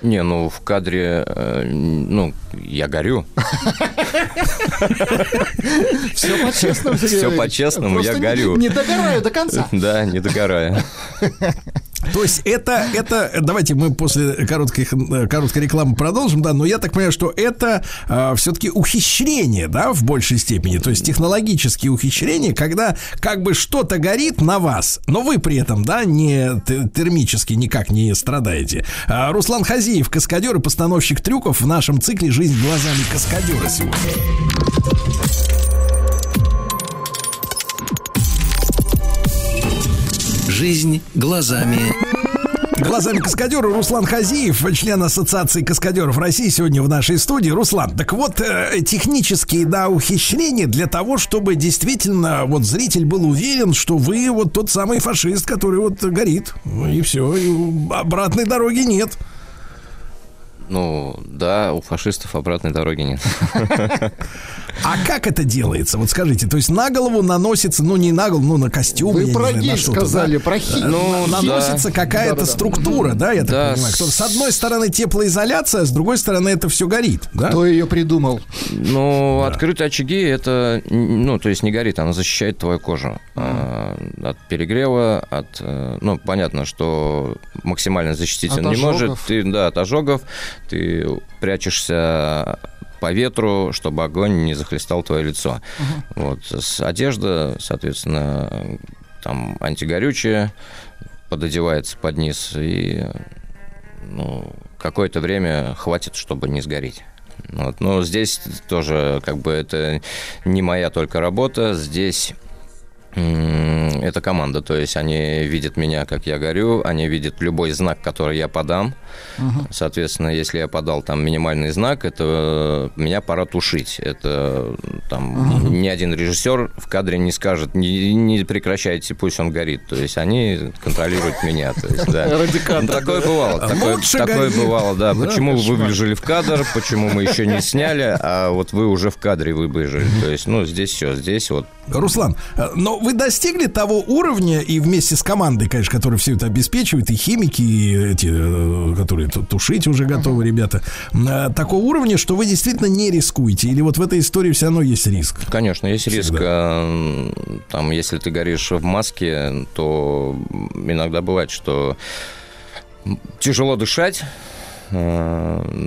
Speaker 13: Не, ну в кадре, э, ну, я горю.
Speaker 2: Все по-честному. Валерьевич.
Speaker 13: по-честному, я горю.
Speaker 2: Не догораю до конца.
Speaker 13: Да, не догораю.
Speaker 1: То есть это, это, давайте мы после коротких, э, короткой рекламы продолжим, да, но я так понимаю, что это все-таки ухищрение, да, в большей степени, то есть технологические ухищрения, когда как бы что-то горит на вас, но вы при этом, да, не термически никак не страдаете. А, Руслан Хазиев, каскадер и постановщик трюков в нашем цикле «Жизнь глазами каскадера» сегодня.
Speaker 3: Жизнь глазами
Speaker 1: Глазами каскадера Руслан Хазиев, член Ассоциации каскадеров России, сегодня в нашей студии. Руслан, так вот, э, технические, да, ухищрения для того, чтобы действительно вот зритель был уверен, что вы вот тот самый фашист, который вот горит. И все, и обратной дороги нет.
Speaker 13: Ну, да, у фашистов обратной дороги нет.
Speaker 1: А как это делается? Вот скажите, то есть на голову наносится, ну не на голову, ну на костюм.
Speaker 2: Вы
Speaker 1: не
Speaker 2: про
Speaker 1: знаю, что-то,
Speaker 2: сказали,
Speaker 1: да?
Speaker 2: про хи.
Speaker 13: Ну,
Speaker 1: Наносится какая-то структура, да, я так
Speaker 13: Да,
Speaker 1: понимаю. Кто-
Speaker 13: с-
Speaker 1: С одной стороны теплоизоляция, а с другой стороны это все горит, да?
Speaker 2: Кто ее придумал?
Speaker 13: Ну, открытые очаги это, ну, то есть не горит, она защищает твою кожу а, от перегрева, от, э, ну, понятно, что максимально защитить он не может. да, от ожогов, ты прячешься по ветру, чтобы огонь не захлестал твое лицо. Вот. С одежда, соответственно, там антигорючее пододевается под низ, и ну, какое-то время хватит, чтобы не сгореть. Вот. Но здесь тоже как бы это не моя только работа. Здесь это команда, то есть они видят меня, как я горю, они видят любой знак, который я подам. Соответственно, если я подал там минимальный знак, это э, меня пора тушить. Это там ни один режиссер в кадре не скажет, не, не прекращайте, пусть он горит. То есть они контролируют меня. Ну, такое бывало. Такое,
Speaker 1: Лучше
Speaker 13: такое бывало, да. Почему вы выбежали в кадр, почему мы еще не сняли, а вот вы уже в кадре выбежали. То есть, ну, здесь все, здесь вот
Speaker 1: Руслан, э, но вы достигли того уровня, и вместе с командой, конечно, которая все это обеспечивает, и химики, и эти, э, которые ту- тушить уже готовы, ребята, э, такого уровня, что вы действительно не рискуете? Или вот в этой истории все равно есть риск?
Speaker 13: Конечно, есть риск.
Speaker 1: Всегда.
Speaker 13: э, Там, если ты горишь в маске, то иногда бывает, что тяжело дышать.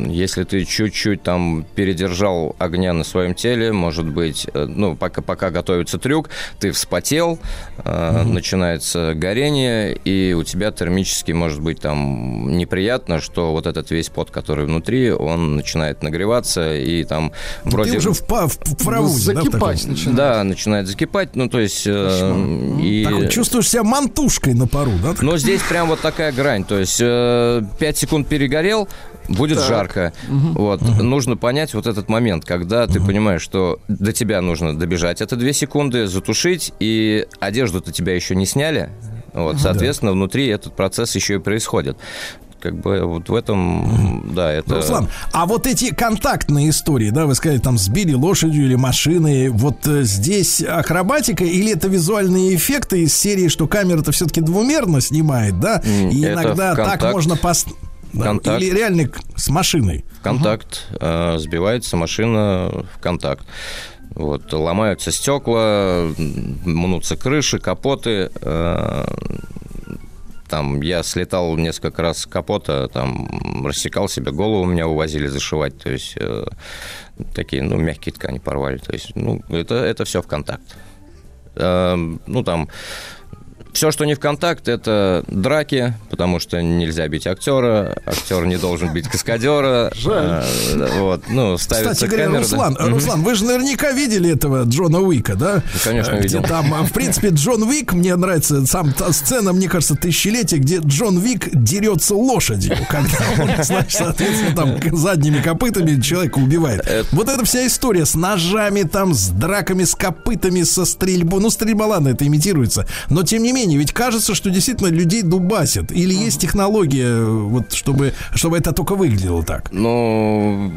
Speaker 13: Если ты чуть-чуть там передержал огня на своем теле, может быть, э, ну, пока, пока готовится трюк, ты вспотел, э, начинается горение, и у тебя термически может быть там неприятно, что вот этот весь пот, который внутри, он начинает нагреваться, и там вроде...
Speaker 1: Ты уже в, па- в, в да, таком?
Speaker 2: Закипать начинает.
Speaker 13: Да, начинает закипать, ну, то есть... э, и...
Speaker 1: Такой, чувствуешь себя мантушкой на пару, да?
Speaker 13: Но здесь прям вот такая грань, то есть э, 5 секунд перегорел, будет жарко. Вот. Нужно понять вот этот момент, когда ты понимаешь, что до тебя нужно добежать это 2 секунды, затушить, и одежду-то тебя еще не сняли. Вот, соответственно, внутри этот процесс еще и происходит. Как бы вот в этом, да, это...
Speaker 1: Руслан, а вот эти контактные истории, да, вы сказали, там сбили лошадью или машиной, вот э, здесь акробатика или это визуальные эффекты из серии, что камера-то все-таки двумерно снимает, да, и
Speaker 13: это
Speaker 1: иногда
Speaker 13: в
Speaker 1: так
Speaker 13: контакт.
Speaker 1: можно пос... да,
Speaker 13: Контакт.
Speaker 1: или реально с машиной.
Speaker 13: в контакт, э, сбивается машина в контакт. Вот, ломаются стекла, мнутся крыши, капоты. э, Там я слетал несколько раз с капота, там рассекал себе голову, меня увозили зашивать. То есть э, такие, ну, мягкие ткани порвали. То есть, ну, это, это все в контакт. Э, ну, там все, что не в контакт, это драки, потому что нельзя бить актера, актер не должен бить каскадера.
Speaker 2: Жаль.
Speaker 13: Э, Вот, ну, ставится
Speaker 1: Кстати говоря,
Speaker 13: камера, да.
Speaker 1: Руслан,
Speaker 13: Мгм.
Speaker 1: Руслан, вы же наверняка видели этого Джона Уика, да?
Speaker 13: Ну, конечно,
Speaker 1: Э, где
Speaker 13: видел.
Speaker 1: там, а, в принципе, Джон Уик, мне нравится сам та сцена, мне кажется, тысячелетия, где Джон Уик дерется лошадью, когда он, значит, соответственно, там задними копытами человека убивает. Вот эта вся история с ножами, там, с драками, с копытами, со стрельбой. Ну, стрельба, ладно, это имитируется. Но, тем не менее, ведь кажется, что действительно людей дубасят. Или есть технология, вот, чтобы, чтобы это только выглядело так.
Speaker 13: Ну,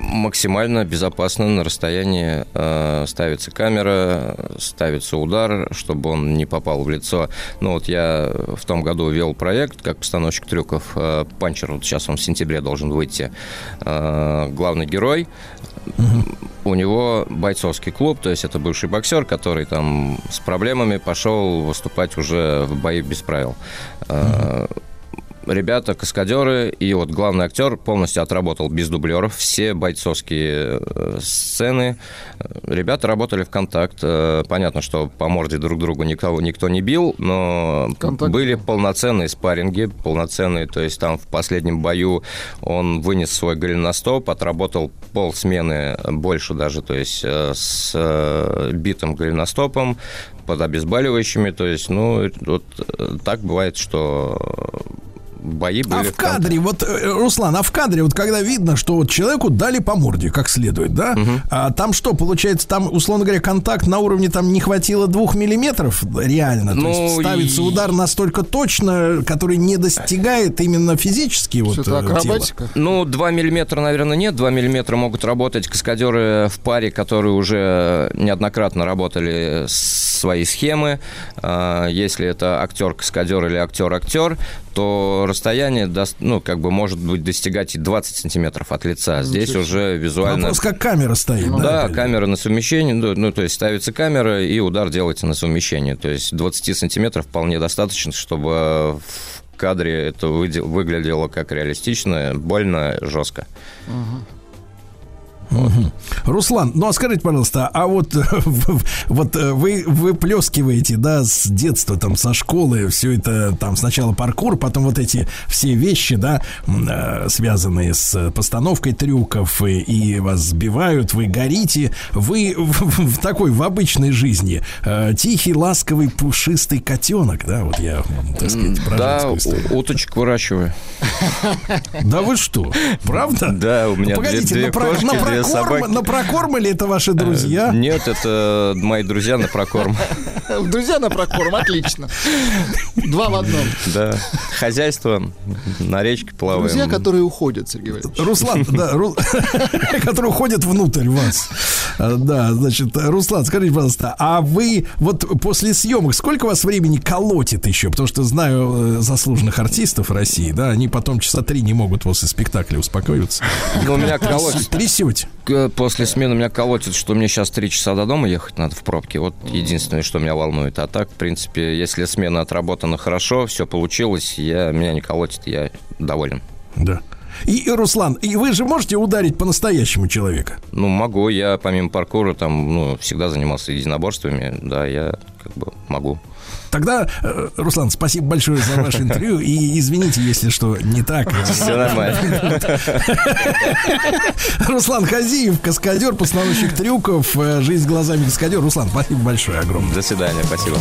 Speaker 13: максимально безопасно на расстоянии э, ставится камера, ставится удар, чтобы он не попал в лицо. Ну, вот я в том году вел проект как постановщик трюков э, «Панчер». Вот сейчас он в сентябре должен выйти. Э, главный герой у него бойцовский клуб, то есть это бывший боксер, который там с проблемами пошел выступать уже в бои без правил. Э, Ребята, каскадеры, и вот главный актер полностью отработал без дублеров все бойцовские э, сцены. Э, Ребята работали в контакт. Э, Понятно, что по морде друг другу никого никто не бил, но
Speaker 2: Контакт.
Speaker 13: были полноценные спарринги, полноценные. То есть там в последнем бою он вынес свой голеностоп, отработал пол смены, больше даже, то есть э, с э, битым голеностопом, под обезболивающими. То есть, ну, вот э, так бывает, что бои были
Speaker 1: А в кадре, вот, э, Руслан, а в кадре, вот когда видно, что вот человеку дали по морде, как следует, да? А там что, получается, там, условно говоря, контакт на уровне там не хватило двух миллиметров реально? То
Speaker 13: Ну,
Speaker 1: есть ставится
Speaker 13: и-
Speaker 1: удар настолько точно, который не достигает именно физически вот
Speaker 2: это
Speaker 1: э, тела.
Speaker 2: акробатика?
Speaker 13: Ну, 2 миллиметра, наверное, нет. 2 миллиметра могут работать каскадеры в паре, которые уже неоднократно работали свои схемы. А, Если это актер-каскадер или актер-актер, то расстояние ну, как бы может быть достигать и 20 сантиметров от лица. Здесь уже визуально...
Speaker 1: Вопрос, как камера стоит, да?
Speaker 13: Да,
Speaker 1: же?
Speaker 13: камера на совмещении, ну, ну, то есть ставится камера, и удар делается на совмещение. То есть 20 сантиметров вполне достаточно, чтобы в кадре это выглядело как реалистично, больно, жестко.
Speaker 1: Мгм. Руслан, ну а скажите, пожалуйста, а вот, вот э, вы выплескиваете, да, с детства, там, со школы, все это, там, сначала паркур, потом вот эти все вещи, да, э, связанные с постановкой трюков, и, и вас сбивают, вы горите, вы в, в- такой, в обычной жизни э, тихий, ласковый, пушистый котенок, да, вот я, так сказать, про
Speaker 13: Да, уточек выращиваю.
Speaker 1: Да вы что, правда?
Speaker 13: Да, у меня
Speaker 1: Погодите,
Speaker 13: две кошки,
Speaker 1: прокорм,
Speaker 13: собаки.
Speaker 1: на прокорм или это ваши друзья?
Speaker 13: Э, Нет, это мои друзья на прокорм.
Speaker 2: Друзья на прокорм, отлично. Два в одном.
Speaker 13: Да. Хозяйство на речке плаваем.
Speaker 2: Друзья, которые уходят, Сергей Валерьевич.
Speaker 1: Руслан, да, Ру- который уходит внутрь вас. Да, значит, Руслан, скажите, пожалуйста, а вы вот после съемок сколько у вас времени колотит еще? Потому что знаю э, заслуженных артистов России, да, они потом часа три не могут после спектакля успокоиться.
Speaker 13: Ну, у меня колотит.
Speaker 1: Трясете.
Speaker 13: После смены меня колотит, что мне сейчас три часа до дома ехать надо в пробке. Вот единственное, что меня волнует. А так, в принципе, если смена отработана хорошо, все получилось, я, меня не колотит, я доволен.
Speaker 1: Да. И, и, Руслан, и вы же можете ударить по-настоящему человека?
Speaker 13: Ну, могу. Я помимо паркура там, ну, всегда занимался единоборствами. Да, я как бы могу.
Speaker 1: Тогда, э, Руслан, спасибо большое за ваше интервью. И извините, если что не так.
Speaker 13: Все нормально.
Speaker 1: Руслан Хазиев, каскадер, постановщик трюков, э, жизнь глазами каскадера. Руслан, спасибо большое, огромное.
Speaker 13: До свидания, спасибо.